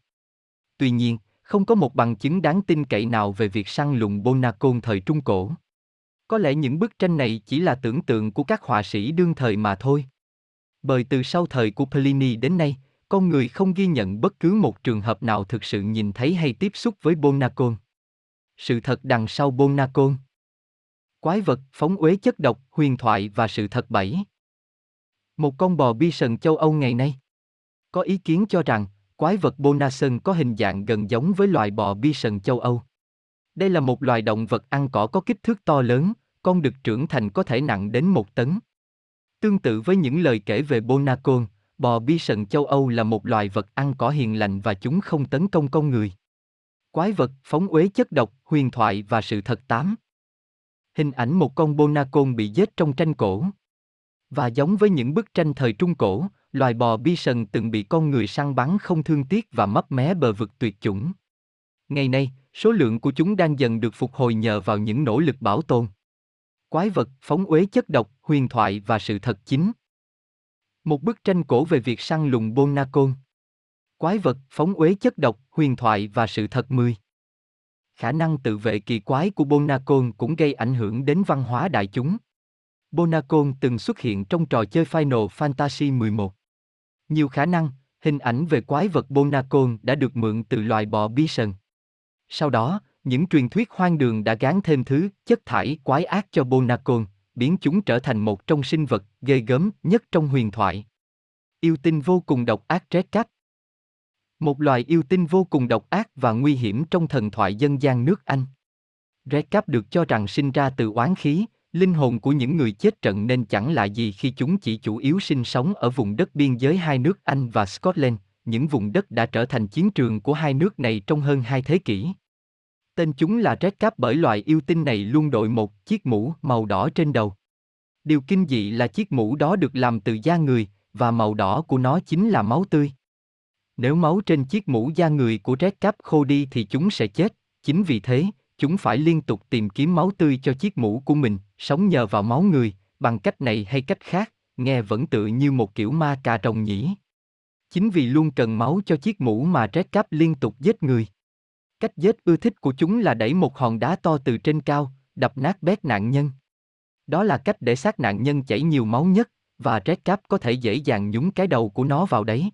Tuy nhiên, không có một bằng chứng đáng tin cậy nào về việc săn lùng Bonacon thời Trung Cổ. Có lẽ những bức tranh này chỉ là tưởng tượng của các họa sĩ đương thời mà thôi. Bởi từ sau thời của Pliny đến nay, con người không ghi nhận bất cứ một trường hợp nào thực sự nhìn thấy hay tiếp xúc với Bonacon. Sự thật đằng sau Bonacon Quái vật, phóng uế chất độc, huyền thoại và sự thật bảy. Một con bò bi sần châu Âu ngày nay. Có ý kiến cho rằng, quái vật Bonacon có hình dạng gần giống với loài bò bi sần châu Âu. Đây là một loài động vật ăn cỏ có kích thước to lớn, con được trưởng thành có thể nặng đến một tấn. Tương tự với những lời kể về Bonacon, bò bi sần châu Âu là một loài vật ăn cỏ hiền lành và chúng không tấn công con người. Quái vật, phóng uế chất độc, huyền thoại và sự thật tám. Hình ảnh một con Bonacon bị giết trong tranh cổ. Và giống với những bức tranh thời Trung Cổ, loài bò bi sần từng bị con người săn bắn không thương tiếc và mấp mé bờ vực tuyệt chủng. Ngày nay, số lượng của chúng đang dần được phục hồi nhờ vào những nỗ lực bảo tồn. Quái vật, phóng uế chất độc, huyền thoại và sự thật chính. Một bức tranh cổ về việc săn lùng Bonacon. Quái vật, phóng uế chất độc, huyền thoại và sự thật 10. Khả năng tự vệ kỳ quái của Bonacon cũng gây ảnh hưởng đến văn hóa đại chúng. Bonacon từng xuất hiện trong trò chơi Final Fantasy 11. Nhiều khả năng, hình ảnh về quái vật Bonacon đã được mượn từ loài bò bison. Sau đó, những truyền thuyết hoang đường đã gán thêm thứ chất thải quái ác cho Bonacon, biến chúng trở thành một trong sinh vật ghê gớm nhất trong huyền thoại. Yêu tinh vô cùng độc ác Red Cap Một loài yêu tinh vô cùng độc ác và nguy hiểm trong thần thoại dân gian nước Anh. Red Cap được cho rằng sinh ra từ oán khí, linh hồn của những người chết trận nên chẳng là gì khi chúng chỉ chủ yếu sinh sống ở vùng đất biên giới hai nước Anh và Scotland, những vùng đất đã trở thành chiến trường của hai nước này trong hơn hai thế kỷ. Tên chúng là Red Cap bởi loài yêu tinh này luôn đội một chiếc mũ màu đỏ trên đầu. Điều kinh dị là chiếc mũ đó được làm từ da người, và màu đỏ của nó chính là máu tươi. Nếu máu trên chiếc mũ da người của Red Cap khô đi thì chúng sẽ chết, chính vì thế, chúng phải liên tục tìm kiếm máu tươi cho chiếc mũ của mình, sống nhờ vào máu người, bằng cách này hay cách khác, nghe vẫn tự như một kiểu ma cà rồng nhỉ. Chính vì luôn cần máu cho chiếc mũ mà Red Cap liên tục giết người. Cách giết ưa thích của chúng là đẩy một hòn đá to từ trên cao, đập nát bét nạn nhân. Đó là cách để xác nạn nhân chảy nhiều máu nhất, và Red Cap có thể dễ dàng nhúng cái đầu của nó vào đấy.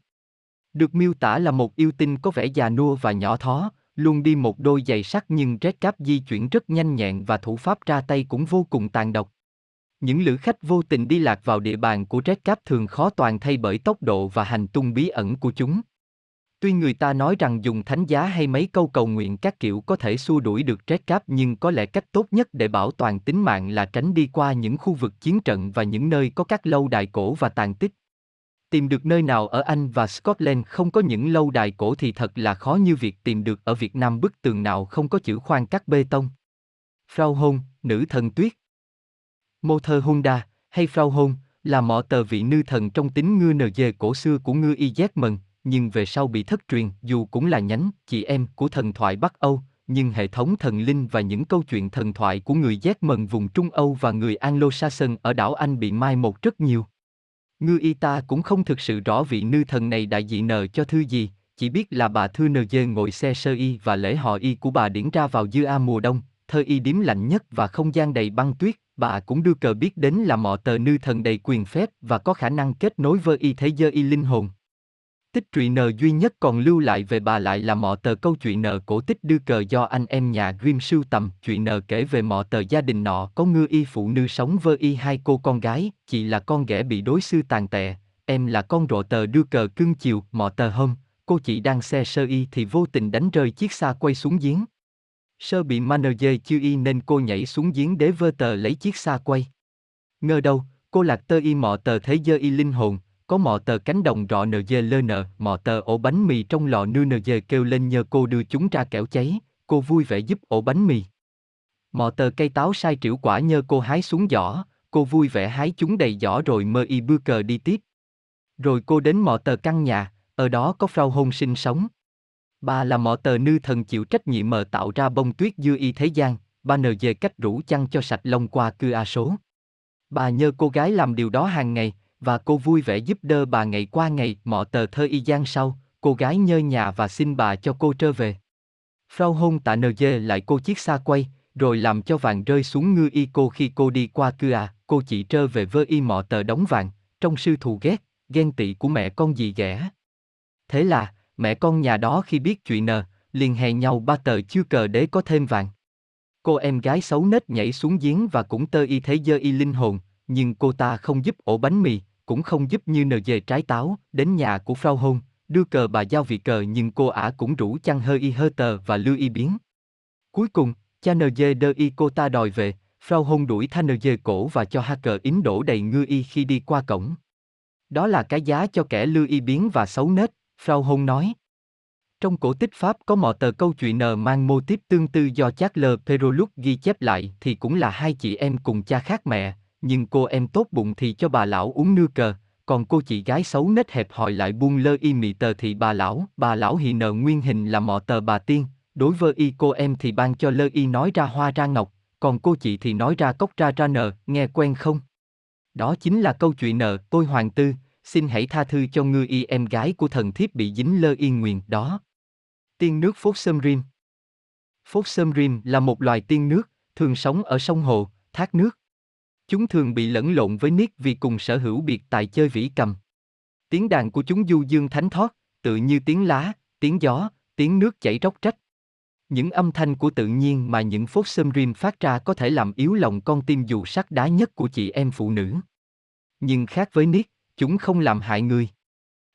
Được miêu tả là một yêu tinh có vẻ già nua và nhỏ thó, luôn đi một đôi giày sắt nhưng Red Cap di chuyển rất nhanh nhẹn và thủ pháp ra tay cũng vô cùng tàn độc. Những lữ khách vô tình đi lạc vào địa bàn của Red Cap thường khó toàn thay bởi tốc độ và hành tung bí ẩn của chúng. Tuy người ta nói rằng dùng thánh giá hay mấy câu cầu nguyện các kiểu có thể xua đuổi được Red Cap nhưng có lẽ cách tốt nhất để bảo toàn tính mạng là tránh đi qua những khu vực chiến trận và những nơi có các lâu đài cổ và tàn tích. Tìm được nơi nào ở Anh và Scotland không có những lâu đài cổ thì thật là khó như việc tìm được ở Việt Nam bức tường nào không có chữ khoan cắt bê tông. Frau Hôn, nữ thần tuyết. Mô thơ Honda, hay Frau Hôn, là mọ tờ vị nư thần trong tính ngư nờ dê cổ xưa của ngư y giác mần, nhưng về sau bị thất truyền dù cũng là nhánh, chị em của thần thoại Bắc Âu, nhưng hệ thống thần linh và những câu chuyện thần thoại của người giác mần vùng Trung Âu và người Anglo-Saxon ở đảo Anh bị mai một rất nhiều. Ngư y ta cũng không thực sự rõ vị nư thần này đại diện nờ cho thư gì, chỉ biết là bà thư nờ dê ngồi xe sơ y và lễ họ y của bà điển ra vào dư a mùa đông, thơ y điếm lạnh nhất và không gian đầy băng tuyết, bà cũng đưa cờ biết đến là mọ tờ nư thần đầy quyền phép và có khả năng kết nối với y thế giới y linh hồn. Tích truyện nờ duy nhất còn lưu lại về bà lại là mọ tờ câu chuyện nờ cổ tích đưa cờ do anh em nhà Grimm sưu tầm. Chuyện nờ kể về mọ tờ gia đình nọ có ngư y phụ nữ sống vơ y hai cô con gái, chị là con ghẻ bị đối sư tàn tệ, em là con rộ tờ đưa cờ cưng chiều, mọ tờ hôm, cô chị đang xe sơ y thì vô tình đánh rơi chiếc xa quay xuống giếng. Sơ bị manager chưa y nên cô nhảy xuống giếng để vơ tờ lấy chiếc xa quay. Ngờ đâu, cô lạc tơ y mọ tờ thế dơ y linh hồn, có mọ tờ cánh đồng rọ nờ dê lơ nờ mọ tờ ổ bánh mì trong lò nư nờ dê kêu lên nhờ cô đưa chúng ra kẻo cháy, cô vui vẻ giúp ổ bánh mì. Mọ tờ cây táo sai triệu quả nhờ cô hái xuống giỏ, cô vui vẻ hái chúng đầy giỏ rồi mơ y bưa cờ đi tiếp. Rồi cô đến mọ tờ căn nhà, ở đó có Frau hôn sinh sống. Bà là mọ tờ nư thần chịu trách nhiệm mờ tạo ra bông tuyết dư y thế gian, ba nờ dê cách rủ chăn cho sạch lông qua cư a số. Bà nhờ cô gái làm điều đó hàng ngày, và cô vui vẻ giúp đỡ bà ngày qua ngày, mọ tờ thơ y gian sau, cô gái nhơ nhà và xin bà cho cô trở về. Frau hôn tạ nờ dê lại cô chiếc xa quay, rồi làm cho vàng rơi xuống ngư y cô khi cô đi qua cư à, cô chỉ trơ về vơ y mọ tờ đóng vàng, trong sư thù ghét, ghen tị của mẹ con gì ghẻ. Thế là, mẹ con nhà đó khi biết chuyện nờ, liền hè nhau ba tờ chưa cờ để có thêm vàng. Cô em gái xấu nết nhảy xuống giếng và cũng tơ y thế dơ y linh hồn, nhưng cô ta không giúp ổ bánh mì, cũng không giúp như nờ về trái táo, đến nhà của Frau Hôn, đưa cờ bà giao vị cờ nhưng cô ả cũng rủ chăn hơi y hơ tờ và lưu y biến. Cuối cùng, cha nờ dê đơ y cô ta đòi về, Frau Hôn đuổi tha nờ dê cổ và cho ha cờ ín đổ đầy ngư y khi đi qua cổng. Đó là cái giá cho kẻ lưu y biến và xấu nết, Frau Hôn nói. Trong cổ tích Pháp có một tờ câu chuyện nờ mang mô tiếp tương tư do Charles Perrault ghi chép lại thì cũng là hai chị em cùng cha khác mẹ, nhưng cô em tốt bụng thì cho bà lão uống nưa cờ, còn cô chị gái xấu nết hẹp hòi lại buông lơ y mị tờ thì bà lão, bà lão hì nợ nguyên hình là mọ tờ bà tiên, đối với y cô em thì ban cho lơ y nói ra hoa ra ngọc, còn cô chị thì nói ra cốc ra ra nợ, nghe quen không? Đó chính là câu chuyện nợ, tôi hoàng tư, xin hãy tha thư cho ngư y em gái của thần thiếp bị dính lơ y nguyền đó. Tiên nước Phốt Sâm Rim Phốt Sâm Rim là một loài tiên nước, thường sống ở sông hồ, thác nước. Chúng thường bị lẫn lộn với nick vì cùng sở hữu biệt tài chơi vĩ cầm. Tiếng đàn của chúng du dương thánh thoát, tự như tiếng lá, tiếng gió, tiếng nước chảy róc rách. Những âm thanh của tự nhiên mà những phốt sâm rim phát ra có thể làm yếu lòng con tim dù sắc đá nhất của chị em phụ nữ. Nhưng khác với nick, chúng không làm hại người.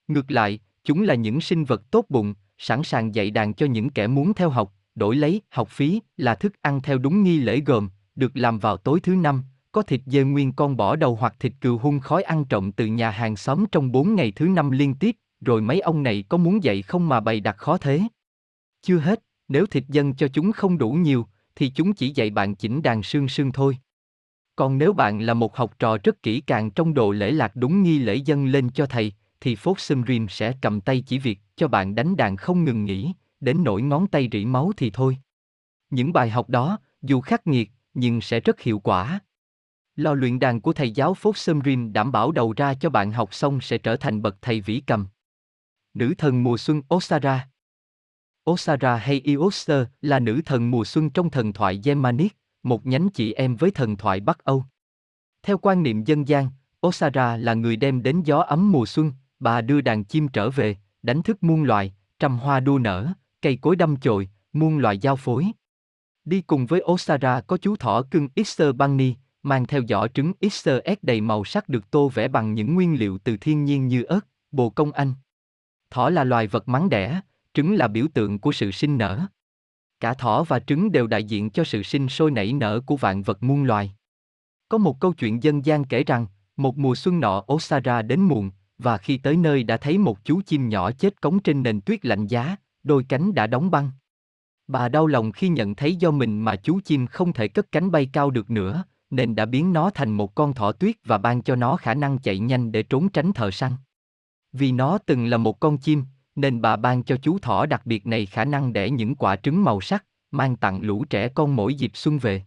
Ngược lại, chúng là những sinh vật tốt bụng, sẵn sàng dạy đàn cho những kẻ muốn theo học, đổi lấy học phí là thức ăn theo đúng nghi lễ gồm, được làm vào tối thứ năm, có thịt dê nguyên con bỏ đầu hoặc thịt cừu hun khói ăn trộm từ nhà hàng xóm trong 4 ngày thứ năm liên tiếp, rồi mấy ông này có muốn dậy không mà bày đặt khó thế. Chưa hết, nếu thịt dân cho chúng không đủ nhiều, thì chúng chỉ dạy bạn chỉnh đàn sương sương thôi. Còn nếu bạn là một học trò rất kỹ càng trong đồ lễ lạc đúng nghi lễ dân lên cho thầy, thì Phốt Sâm Rim sẽ cầm tay chỉ việc cho bạn đánh đàn không ngừng nghỉ, đến nỗi ngón tay rỉ máu thì thôi. Những bài học đó, dù khắc nghiệt, nhưng sẽ rất hiệu quả. Lò luyện đàn của thầy giáo Phốt Sâm Rim đảm bảo đầu ra cho bạn học xong sẽ trở thành bậc thầy vĩ cầm. Nữ thần mùa xuân Osara Osara hay Ioster là nữ thần mùa xuân trong thần thoại Germanic, một nhánh chị em với thần thoại Bắc Âu. Theo quan niệm dân gian, Osara là người đem đến gió ấm mùa xuân, bà đưa đàn chim trở về, đánh thức muôn loài, trăm hoa đua nở, cây cối đâm chồi, muôn loài giao phối. Đi cùng với Osara có chú thỏ cưng Easter Bunny, mang theo giỏ trứng Easter đầy màu sắc được tô vẽ bằng những nguyên liệu từ thiên nhiên như ớt, bồ công anh. Thỏ là loài vật mắng đẻ, trứng là biểu tượng của sự sinh nở. Cả thỏ và trứng đều đại diện cho sự sinh sôi nảy nở của vạn vật muôn loài. Có một câu chuyện dân gian kể rằng, một mùa xuân nọ Osara đến muộn, và khi tới nơi đã thấy một chú chim nhỏ chết cống trên nền tuyết lạnh giá, đôi cánh đã đóng băng. Bà đau lòng khi nhận thấy do mình mà chú chim không thể cất cánh bay cao được nữa, nên đã biến nó thành một con thỏ tuyết và ban cho nó khả năng chạy nhanh để trốn tránh thợ săn. Vì nó từng là một con chim, nên bà ban cho chú thỏ đặc biệt này khả năng đẻ những quả trứng màu sắc, mang tặng lũ trẻ con mỗi dịp xuân về.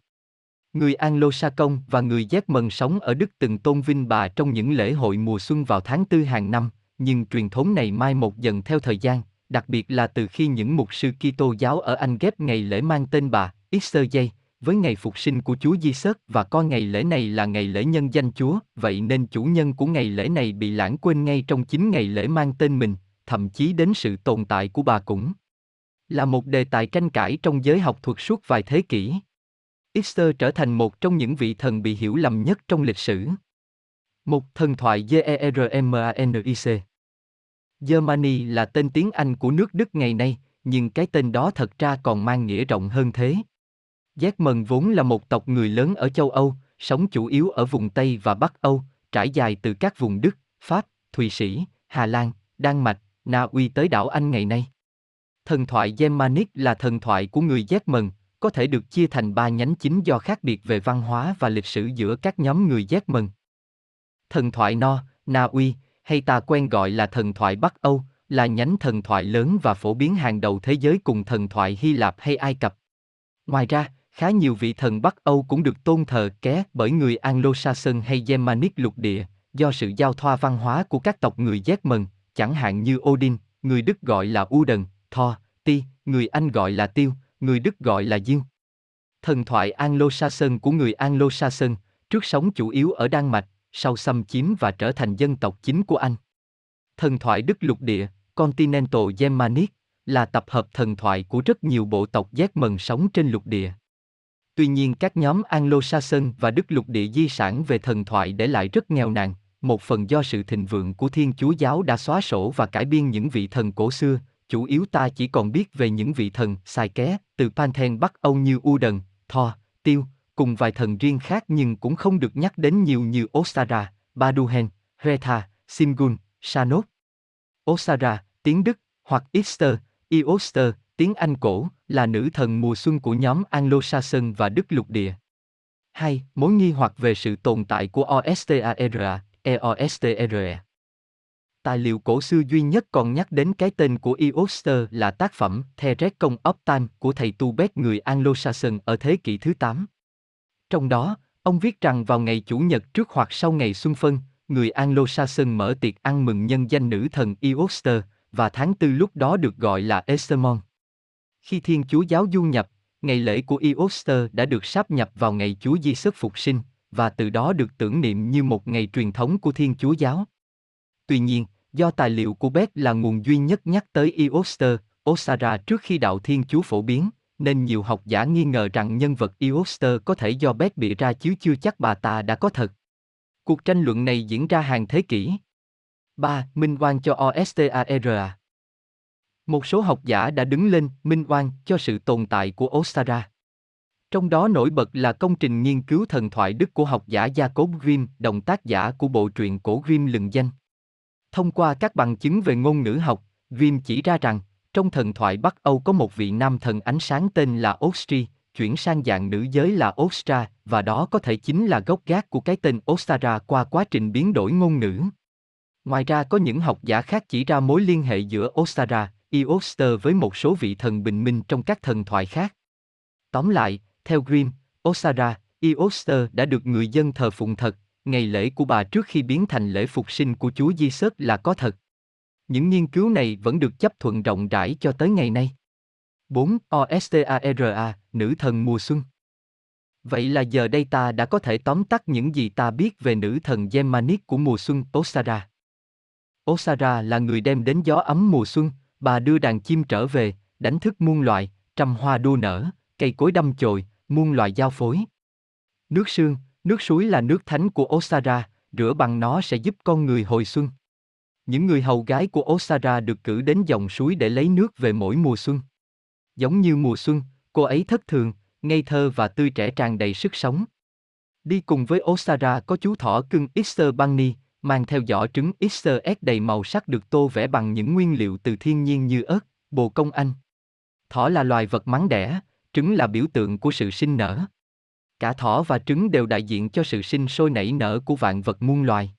Người Anglo-Sa-Công và người Mần sống ở Đức từng tôn vinh bà trong những lễ hội mùa xuân vào tháng tư hàng năm, nhưng truyền thống này mai một dần theo thời gian, đặc biệt là từ khi những mục sư Kitô giáo ở Anh ghép ngày lễ mang tên bà, Easter Day, với ngày phục sinh của Chúa Giêsu và coi ngày lễ này là ngày lễ nhân danh Chúa, vậy nên chủ nhân của ngày lễ này bị lãng quên ngay trong chính ngày lễ mang tên mình, thậm chí đến sự tồn tại của bà cũng là một đề tài tranh cãi trong giới học thuật suốt vài thế kỷ. Easter trở thành một trong những vị thần bị hiểu lầm nhất trong lịch sử. Một thần thoại Germanic. Germany là tên tiếng Anh của nước Đức ngày nay, nhưng cái tên đó thật ra còn mang nghĩa rộng hơn thế. Giác Mần vốn là một tộc người lớn ở châu Âu, sống chủ yếu ở vùng Tây và Bắc Âu, trải dài từ các vùng Đức, Pháp, Thụy Sĩ, Hà Lan, Đan Mạch, Na Uy tới đảo Anh ngày nay. Thần thoại Germanic là thần thoại của người Giác Mần, có thể được chia thành ba nhánh chính do khác biệt về văn hóa và lịch sử giữa các nhóm người Giác Mần. Thần thoại No, Na Uy, hay ta quen gọi là thần thoại Bắc Âu, là nhánh thần thoại lớn và phổ biến hàng đầu thế giới cùng thần thoại Hy Lạp hay Ai Cập. Ngoài ra, khá nhiều vị thần Bắc Âu cũng được tôn thờ ké bởi người Anglo-Saxon hay Germanic lục địa, do sự giao thoa văn hóa của các tộc người Giác Mần, chẳng hạn như Odin, người Đức gọi là Uden, Thor, Ti, người Anh gọi là Tiêu, người Đức gọi là Diêu. Thần thoại Anglo-Saxon của người Anglo-Saxon, trước sống chủ yếu ở Đan Mạch, sau xâm chiếm và trở thành dân tộc chính của Anh. Thần thoại Đức lục địa, Continental Germanic, là tập hợp thần thoại của rất nhiều bộ tộc giác mần sống trên lục địa. Tuy nhiên các nhóm Anglo-Saxon và Đức lục địa di sản về thần thoại để lại rất nghèo nàn, một phần do sự thịnh vượng của Thiên Chúa giáo đã xóa sổ và cải biên những vị thần cổ xưa, chủ yếu ta chỉ còn biết về những vị thần xài ké, từ Panthen Bắc Âu như Udon, Thor, Tiêu, cùng vài thần riêng khác nhưng cũng không được nhắc đến nhiều như Ostara, Baduhen, Hreta, Simgun, Shanot. Osara, tiếng Đức, hoặc Easter, Eoster, tiếng Anh cổ, là nữ thần mùa xuân của nhóm Anglo-Saxon và Đức lục địa. 2. Mối nghi hoặc về sự tồn tại của Ostara, Eostre. Tài liệu cổ xưa duy nhất còn nhắc đến cái tên của Eoster là tác phẩm The Recon of Time của thầy Tu Bét người Anglo-Saxon ở thế kỷ thứ 8. Trong đó, ông viết rằng vào ngày Chủ nhật trước hoặc sau ngày Xuân Phân, người Anglo-Saxon mở tiệc ăn mừng nhân danh nữ thần Eoster, và tháng tư lúc đó được gọi là Estermon. Khi Thiên Chúa giáo du nhập, ngày lễ của Easter đã được sáp nhập vào ngày Chúa Giêsu phục sinh, và từ đó được tưởng niệm như một ngày truyền thống của Thiên Chúa giáo. Tuy nhiên, do tài liệu của Beth là nguồn duy nhất nhắc tới Easter, Osara trước khi đạo Thiên Chúa phổ biến, nên nhiều học giả nghi ngờ rằng nhân vật Eoster có thể do Beth bịa ra chứ chưa chắc bà ta đã có thật. Cuộc tranh luận này diễn ra hàng thế kỷ. 3. Minh oan cho OSTARA một số học giả đã đứng lên minh oan cho sự tồn tại của Ostara. Trong đó nổi bật là công trình nghiên cứu thần thoại Đức của học giả Jacob Grimm, đồng tác giả của bộ truyện cổ Grimm lừng danh. Thông qua các bằng chứng về ngôn ngữ học, Grimm chỉ ra rằng, trong thần thoại Bắc Âu có một vị nam thần ánh sáng tên là Ostri, chuyển sang dạng nữ giới là Ostra, và đó có thể chính là gốc gác của cái tên Ostara qua quá trình biến đổi ngôn ngữ. Ngoài ra có những học giả khác chỉ ra mối liên hệ giữa Ostara, Eoster với một số vị thần bình minh trong các thần thoại khác. Tóm lại, theo Grimm, Osara, Eoster đã được người dân thờ phụng thật, ngày lễ của bà trước khi biến thành lễ phục sinh của Chúa Giêsu là có thật. Những nghiên cứu này vẫn được chấp thuận rộng rãi cho tới ngày nay. 4. Ostara, nữ thần mùa xuân. Vậy là giờ đây ta đã có thể tóm tắt những gì ta biết về nữ thần Germanic của mùa xuân Osara. Osara là người đem đến gió ấm mùa xuân, bà đưa đàn chim trở về, đánh thức muôn loài, trăm hoa đua nở, cây cối đâm chồi, muôn loài giao phối. Nước sương, nước suối là nước thánh của Osara, rửa bằng nó sẽ giúp con người hồi xuân. Những người hầu gái của Osara được cử đến dòng suối để lấy nước về mỗi mùa xuân. Giống như mùa xuân, cô ấy thất thường, ngây thơ và tươi trẻ tràn đầy sức sống. Đi cùng với Osara có chú thỏ cưng Easter Bunny, mang theo giỏ trứng Easter đầy màu sắc được tô vẽ bằng những nguyên liệu từ thiên nhiên như ớt, bồ công anh. Thỏ là loài vật mắng đẻ, trứng là biểu tượng của sự sinh nở. Cả thỏ và trứng đều đại diện cho sự sinh sôi nảy nở của vạn vật muôn loài.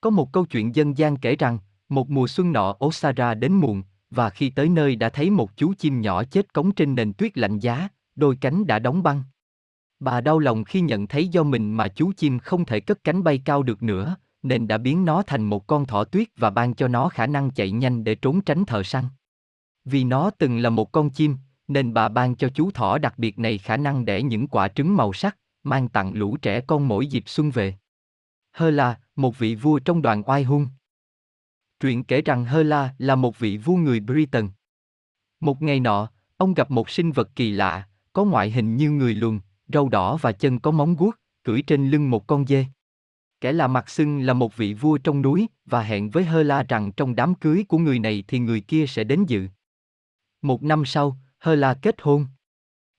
Có một câu chuyện dân gian kể rằng, một mùa xuân nọ Osara đến muộn, và khi tới nơi đã thấy một chú chim nhỏ chết cống trên nền tuyết lạnh giá, đôi cánh đã đóng băng. Bà đau lòng khi nhận thấy do mình mà chú chim không thể cất cánh bay cao được nữa, nên đã biến nó thành một con thỏ tuyết và ban cho nó khả năng chạy nhanh để trốn tránh thợ săn. Vì nó từng là một con chim, nên bà ban cho chú thỏ đặc biệt này khả năng đẻ những quả trứng màu sắc, mang tặng lũ trẻ con mỗi dịp xuân về. Hơ La, một vị vua trong đoàn oai hung. Truyện kể rằng Hơ La là một vị vua người Britain. Một ngày nọ, ông gặp một sinh vật kỳ lạ, có ngoại hình như người luồn, râu đỏ và chân có móng guốc, cưỡi trên lưng một con dê. Kẻ là mặt xưng là một vị vua trong núi và hẹn với Hơ La rằng trong đám cưới của người này thì người kia sẽ đến dự. Một năm sau, Hơ La kết hôn.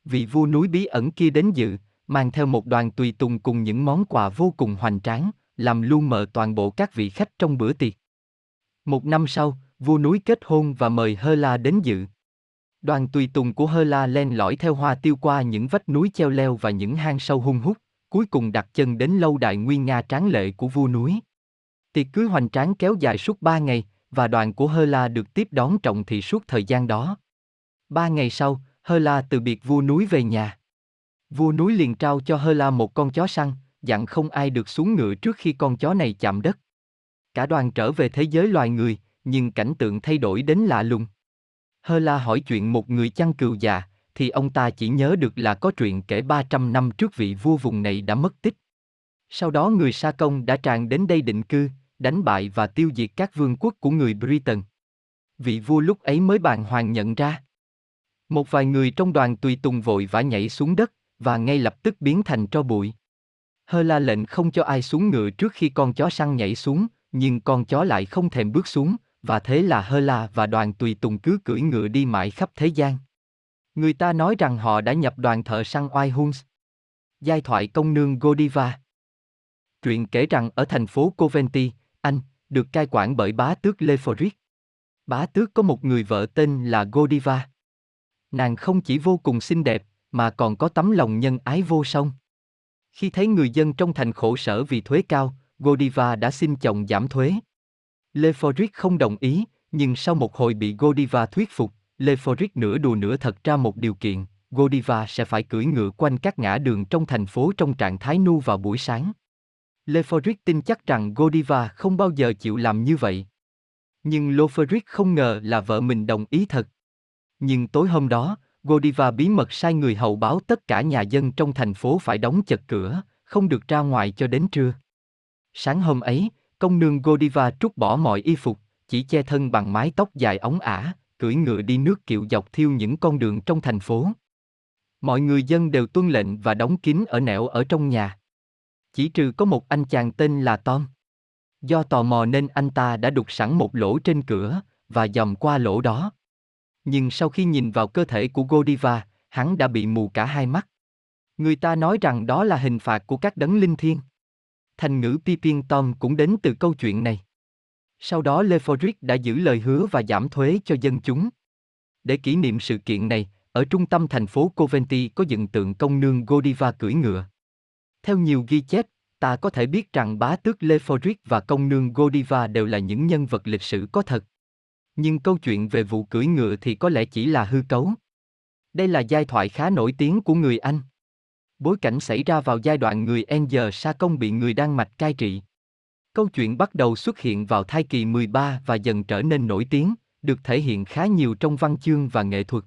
Vị vua núi bí ẩn kia đến dự, mang theo một đoàn tùy tùng cùng những món quà vô cùng hoành tráng, làm lu mờ toàn bộ các vị khách trong bữa tiệc. Một năm sau, vua núi kết hôn và mời Hơ La đến dự. Đoàn tùy tùng của Hơ La len lỏi theo hoa tiêu qua những vách núi treo leo và những hang sâu hung hút, cuối cùng đặt chân đến lâu đài nguyên nga tráng lệ của vua núi. Tiệc cưới hoành tráng kéo dài suốt ba ngày, và đoàn của Hơ La được tiếp đón trọng thị suốt thời gian đó. Ba ngày sau, Hơ La từ biệt vua núi về nhà. Vua núi liền trao cho Hơ La một con chó săn, dặn không ai được xuống ngựa trước khi con chó này chạm đất. Cả đoàn trở về thế giới loài người, nhưng cảnh tượng thay đổi đến lạ lùng. Hơ La hỏi chuyện một người chăn cừu già, thì ông ta chỉ nhớ được là có chuyện kể 300 năm trước vị vua vùng này đã mất tích. Sau đó người Sa Công đã tràn đến đây định cư, đánh bại và tiêu diệt các vương quốc của người Britain. Vị vua lúc ấy mới bàn hoàng nhận ra. Một vài người trong đoàn tùy tùng vội vã nhảy xuống đất, và ngay lập tức biến thành tro bụi. Hơ la lệnh không cho ai xuống ngựa trước khi con chó săn nhảy xuống, nhưng con chó lại không thèm bước xuống, và thế là Hơ la và đoàn tùy tùng cứ cưỡi ngựa đi mãi khắp thế gian. Người ta nói rằng họ đã nhập đoàn thợ săn oai Huns. Giai thoại công nương Godiva Truyện kể rằng ở thành phố Coventry, Anh, được cai quản bởi bá tước Leforic. Bá tước có một người vợ tên là Godiva. Nàng không chỉ vô cùng xinh đẹp, mà còn có tấm lòng nhân ái vô song. Khi thấy người dân trong thành khổ sở vì thuế cao, Godiva đã xin chồng giảm thuế. Leforic không đồng ý, nhưng sau một hồi bị Godiva thuyết phục, Leforic nửa đùa nửa thật ra một điều kiện, Godiva sẽ phải cưỡi ngựa quanh các ngã đường trong thành phố trong trạng thái nu vào buổi sáng. Leforic tin chắc rằng Godiva không bao giờ chịu làm như vậy. Nhưng Leforit không ngờ là vợ mình đồng ý thật. Nhưng tối hôm đó, Godiva bí mật sai người hầu báo tất cả nhà dân trong thành phố phải đóng chật cửa, không được ra ngoài cho đến trưa. Sáng hôm ấy, công nương Godiva trút bỏ mọi y phục, chỉ che thân bằng mái tóc dài ống ả, cưỡi ngựa đi nước kiệu dọc thiêu những con đường trong thành phố. Mọi người dân đều tuân lệnh và đóng kín ở nẻo ở trong nhà. Chỉ trừ có một anh chàng tên là Tom. Do tò mò nên anh ta đã đục sẵn một lỗ trên cửa, và dòm qua lỗ đó. Nhưng sau khi nhìn vào cơ thể của Godiva, hắn đã bị mù cả hai mắt. Người ta nói rằng đó là hình phạt của các đấng linh thiêng. Thành ngữ Pipin Tom cũng đến từ câu chuyện này. Sau đó Leforic đã giữ lời hứa và giảm thuế cho dân chúng. Để kỷ niệm sự kiện này, ở trung tâm thành phố Coventry có dựng tượng công nương Godiva cưỡi ngựa. Theo nhiều ghi chép, ta có thể biết rằng bá tước Leforic và công nương Godiva đều là những nhân vật lịch sử có thật. Nhưng câu chuyện về vụ cưỡi ngựa thì có lẽ chỉ là hư cấu. Đây là giai thoại khá nổi tiếng của người Anh. Bối cảnh xảy ra vào giai đoạn người Ender Sa Công bị người Đan Mạch cai trị. Câu chuyện bắt đầu xuất hiện vào thai kỳ 13 và dần trở nên nổi tiếng, được thể hiện khá nhiều trong văn chương và nghệ thuật.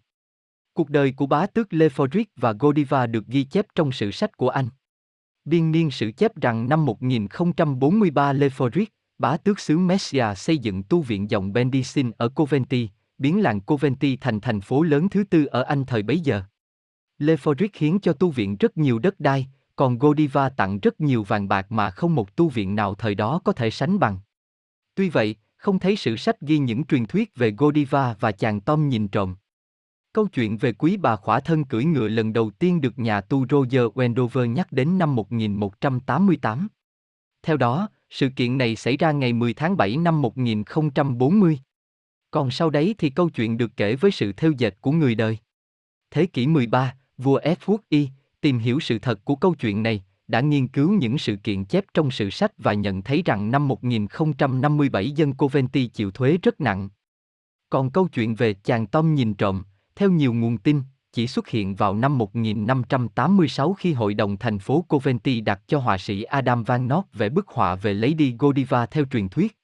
Cuộc đời của bá tước Leforic và Godiva được ghi chép trong sử sách của Anh. Biên niên sử chép rằng năm 1043 Leforic, bá tước xứ Messia xây dựng tu viện dòng Benedictine ở Coventry, biến làng Coventry thành thành phố lớn thứ tư ở Anh thời bấy giờ. Leforic hiến cho tu viện rất nhiều đất đai, còn Godiva tặng rất nhiều vàng bạc mà không một tu viện nào thời đó có thể sánh bằng. Tuy vậy, không thấy sử sách ghi những truyền thuyết về Godiva và chàng Tom nhìn trộm. Câu chuyện về quý bà khỏa thân cưỡi ngựa lần đầu tiên được nhà tu Roger Wendover nhắc đến năm 1188. Theo đó, sự kiện này xảy ra ngày 10 tháng 7 năm 1040. Còn sau đấy thì câu chuyện được kể với sự theo dệt của người đời. Thế kỷ 13, vua Edward I, tìm hiểu sự thật của câu chuyện này, đã nghiên cứu những sự kiện chép trong sử sách và nhận thấy rằng năm 1057 dân Coventry chịu thuế rất nặng. Còn câu chuyện về chàng Tom nhìn trộm, theo nhiều nguồn tin, chỉ xuất hiện vào năm 1586 khi hội đồng thành phố Coventry đặt cho họa sĩ Adam Van Noort vẽ bức họa về Lady Godiva theo truyền thuyết.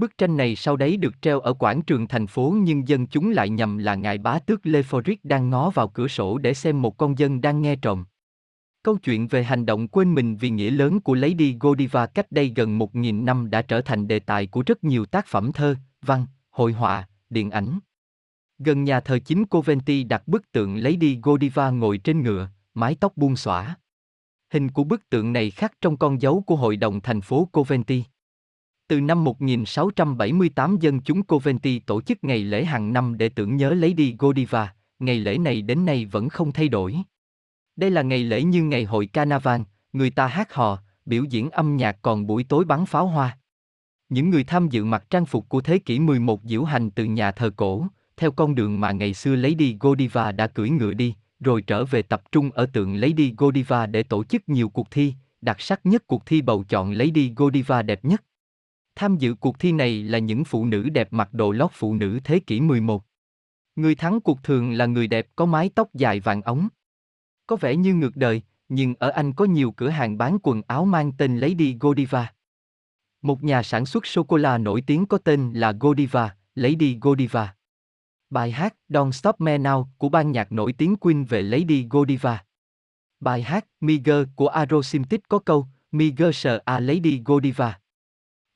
Bức tranh này sau đấy được treo ở quảng trường thành phố nhưng dân chúng lại nhầm là ngài bá tước Leforic đang ngó vào cửa sổ để xem một con dân đang nghe trộm. Câu chuyện về hành động quên mình vì nghĩa lớn của Lady Godiva cách đây gần 1.000 năm đã trở thành đề tài của rất nhiều tác phẩm thơ, văn, hội họa, điện ảnh. Gần nhà thờ chính Coventry đặt bức tượng Lady Godiva ngồi trên ngựa, mái tóc buông xõa. Hình của bức tượng này khắc trong con dấu của hội đồng thành phố Coventry. Từ năm 1678 dân chúng Coventry tổ chức ngày lễ hàng năm để tưởng nhớ Lady Godiva, ngày lễ này đến nay vẫn không thay đổi. Đây là ngày lễ như ngày hội Carnival, người ta hát hò, biểu diễn âm nhạc còn buổi tối bắn pháo hoa. Những người tham dự mặc trang phục của thế kỷ 11 diễu hành từ nhà thờ cổ, theo con đường mà ngày xưa Lady Godiva đã cưỡi ngựa đi, rồi trở về tập trung ở tượng Lady Godiva để tổ chức nhiều cuộc thi, đặc sắc nhất cuộc thi bầu chọn Lady Godiva đẹp nhất. Tham dự cuộc thi này là những phụ nữ đẹp mặc đồ lót phụ nữ thế kỷ 11. Người thắng cuộc thường là người đẹp có mái tóc dài vàng ống. Có vẻ như ngược đời, nhưng ở Anh có nhiều cửa hàng bán quần áo mang tên Lady Godiva. Một nhà sản xuất sô-cô-la nổi tiếng có tên là Godiva, Lady Godiva. Bài hát Don't Stop Me Now của ban nhạc nổi tiếng Queen về Lady Godiva. Bài hát Miger của Aerosmith có câu Miger sờ a Lady Godiva.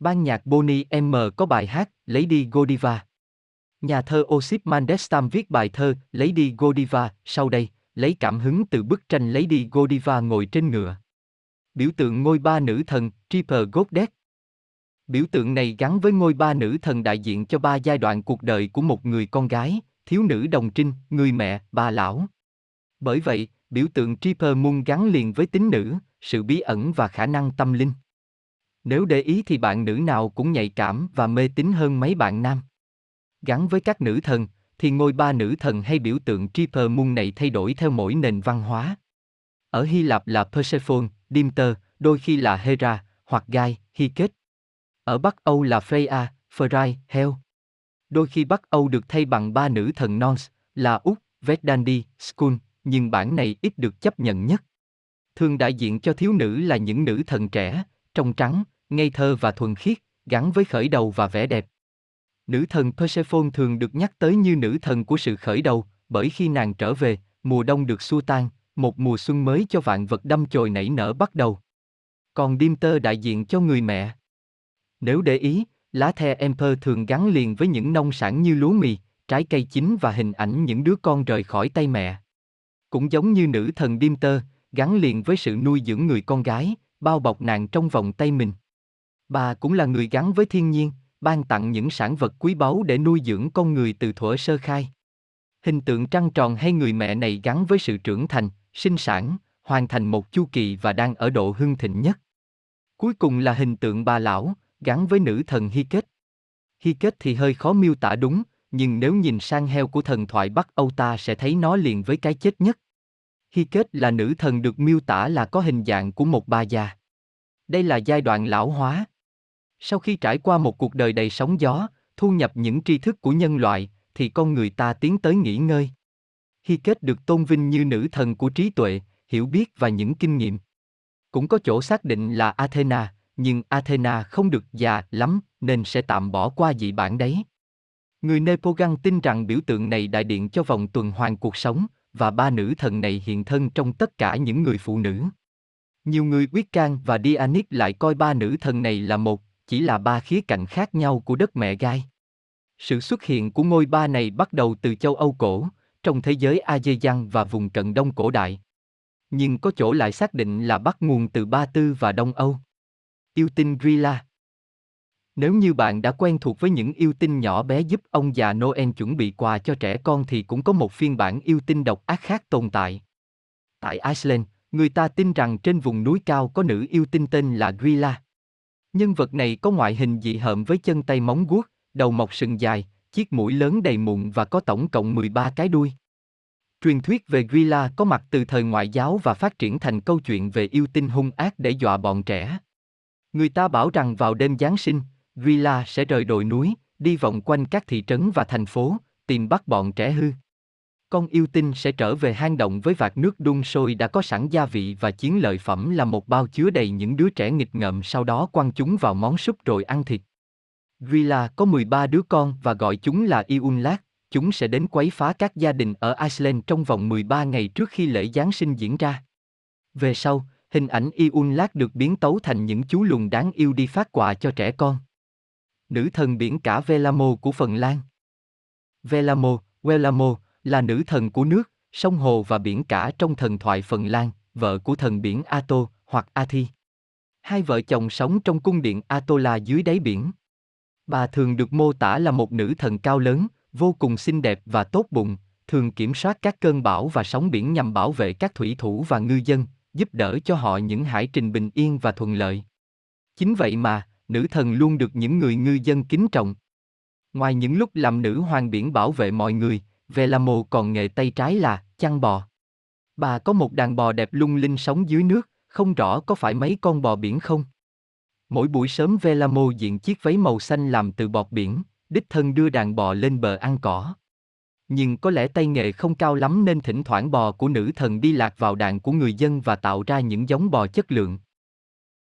Ban nhạc Bonnie M có bài hát Lady Godiva. Nhà thơ Osip Mandelstam viết bài thơ Lady Godiva sau đây, lấy cảm hứng từ bức tranh Lady Godiva ngồi trên ngựa. Biểu tượng ngôi ba nữ thần, Triple Goddess. Biểu tượng này gắn với ngôi ba nữ thần đại diện cho ba giai đoạn cuộc đời của một người con gái, thiếu nữ đồng trinh, người mẹ, bà lão. Bởi vậy, biểu tượng Triple Moon gắn liền với tính nữ, sự bí ẩn và khả năng tâm linh. Nếu để ý thì bạn nữ nào cũng nhạy cảm và mê tín hơn mấy bạn nam. Gắn với các nữ thần, thì ngôi ba nữ thần hay biểu tượng Triper Moon này thay đổi theo mỗi nền văn hóa. Ở Hy Lạp là Persephone, Dimter, đôi khi là Hera, hoặc Gai, Heket. Ở Bắc Âu là Freya, frey, Heo. Đôi khi Bắc Âu được thay bằng ba nữ thần Nons, là Úc, Vedandi, Skun, nhưng bản này ít được chấp nhận nhất. Thường đại diện cho thiếu nữ là những nữ thần trẻ, trong trắng, ngây thơ và thuần khiết, gắn với khởi đầu và vẻ đẹp. Nữ thần Persephone thường được nhắc tới như nữ thần của sự khởi đầu, bởi khi nàng trở về, mùa đông được xua tan, một mùa xuân mới cho vạn vật đâm chồi nảy nở bắt đầu. Còn Demeter đại diện cho người mẹ. Nếu để ý, lá the Emperor thường gắn liền với những nông sản như lúa mì, trái cây chín và hình ảnh những đứa con rời khỏi tay mẹ. Cũng giống như nữ thần Demeter, gắn liền với sự nuôi dưỡng người con gái, bao bọc nàng trong vòng tay mình. Bà cũng là người gắn với thiên nhiên, ban tặng những sản vật quý báu để nuôi dưỡng con người từ thuở sơ khai. Hình tượng trăng tròn hay người mẹ này gắn với sự trưởng thành, sinh sản, hoàn thành một chu kỳ và đang ở độ hưng thịnh nhất. Cuối cùng là hình tượng bà lão, gắn với nữ thần Hy Kết. Hy Kết thì hơi khó miêu tả đúng, nhưng nếu nhìn sang heo của thần thoại Bắc Âu ta sẽ thấy nó liền với cái chết nhất. Hy Kết là nữ thần được miêu tả là có hình dạng của một bà già. Đây là giai đoạn lão hóa. Sau khi trải qua một cuộc đời đầy sóng gió, thu nhập những tri thức của nhân loại, thì con người ta tiến tới nghỉ ngơi. Hy Kết được tôn vinh như nữ thần của trí tuệ, hiểu biết và những kinh nghiệm. Cũng có chỗ xác định là Athena, nhưng Athena không được già lắm nên sẽ tạm bỏ qua dị bản đấy. Người Nepogan tin rằng biểu tượng này đại diện cho vòng tuần hoàn cuộc sống, và ba nữ thần này hiện thân trong tất cả những người phụ nữ. Nhiều người Wiccan và Dianic lại coi ba nữ thần này là một, chỉ là ba khía cạnh khác nhau của đất mẹ gai. Sự xuất hiện của ngôi ba này bắt đầu từ châu Âu cổ, trong thế giới Azerbaijan và vùng cận đông cổ đại. Nhưng có chỗ lại xác định là bắt nguồn từ Ba Tư và Đông Âu. Yêu tinh Grilla Nếu như bạn đã quen thuộc với những yêu tinh nhỏ bé giúp ông già Noel chuẩn bị quà cho trẻ con thì cũng có một phiên bản yêu tinh độc ác khác tồn tại. Tại Iceland, người ta tin rằng trên vùng núi cao có nữ yêu tinh tên là Grilla. Nhân vật này có ngoại hình dị hợm với chân tay móng guốc, đầu mọc sừng dài, chiếc mũi lớn đầy mụn và có tổng cộng 13 cái đuôi. Truyền thuyết về Grilla có mặt từ thời ngoại giáo và phát triển thành câu chuyện về yêu tinh hung ác để dọa bọn trẻ. Người ta bảo rằng vào đêm Giáng sinh, Grilla sẽ rời đồi núi, đi vòng quanh các thị trấn và thành phố, tìm bắt bọn trẻ hư. Con yêu tinh sẽ trở về hang động với vạt nước đun sôi đã có sẵn gia vị và chiến lợi phẩm là một bao chứa đầy những đứa trẻ nghịch ngợm sau đó quăng chúng vào món súp rồi ăn thịt. Villa có 13 đứa con và gọi chúng là Iunlat, chúng sẽ đến quấy phá các gia đình ở Iceland trong vòng 13 ngày trước khi lễ Giáng sinh diễn ra. Về sau, hình ảnh Iunlat được biến tấu thành những chú lùn đáng yêu đi phát quà cho trẻ con. Nữ thần biển cả Velamo của Phần Lan Velamo, Velamo, là nữ thần của nước, sông hồ và biển cả trong thần thoại Phần Lan, vợ của thần biển Ato hoặc Athi. Hai vợ chồng sống trong cung điện Atola dưới đáy biển. Bà thường được mô tả là một nữ thần cao lớn, vô cùng xinh đẹp và tốt bụng, thường kiểm soát các cơn bão và sóng biển nhằm bảo vệ các thủy thủ và ngư dân, giúp đỡ cho họ những hải trình bình yên và thuận lợi. Chính vậy mà, nữ thần luôn được những người ngư dân kính trọng. Ngoài những lúc làm nữ hoàng biển bảo vệ mọi người, về là mồ còn nghề tay trái là chăn bò. Bà có một đàn bò đẹp lung linh sống dưới nước, không rõ có phải mấy con bò biển không. Mỗi buổi sớm Velamo diện chiếc váy màu xanh làm từ bọt biển, đích thân đưa đàn bò lên bờ ăn cỏ. Nhưng có lẽ tay nghề không cao lắm nên thỉnh thoảng bò của nữ thần đi lạc vào đàn của người dân và tạo ra những giống bò chất lượng.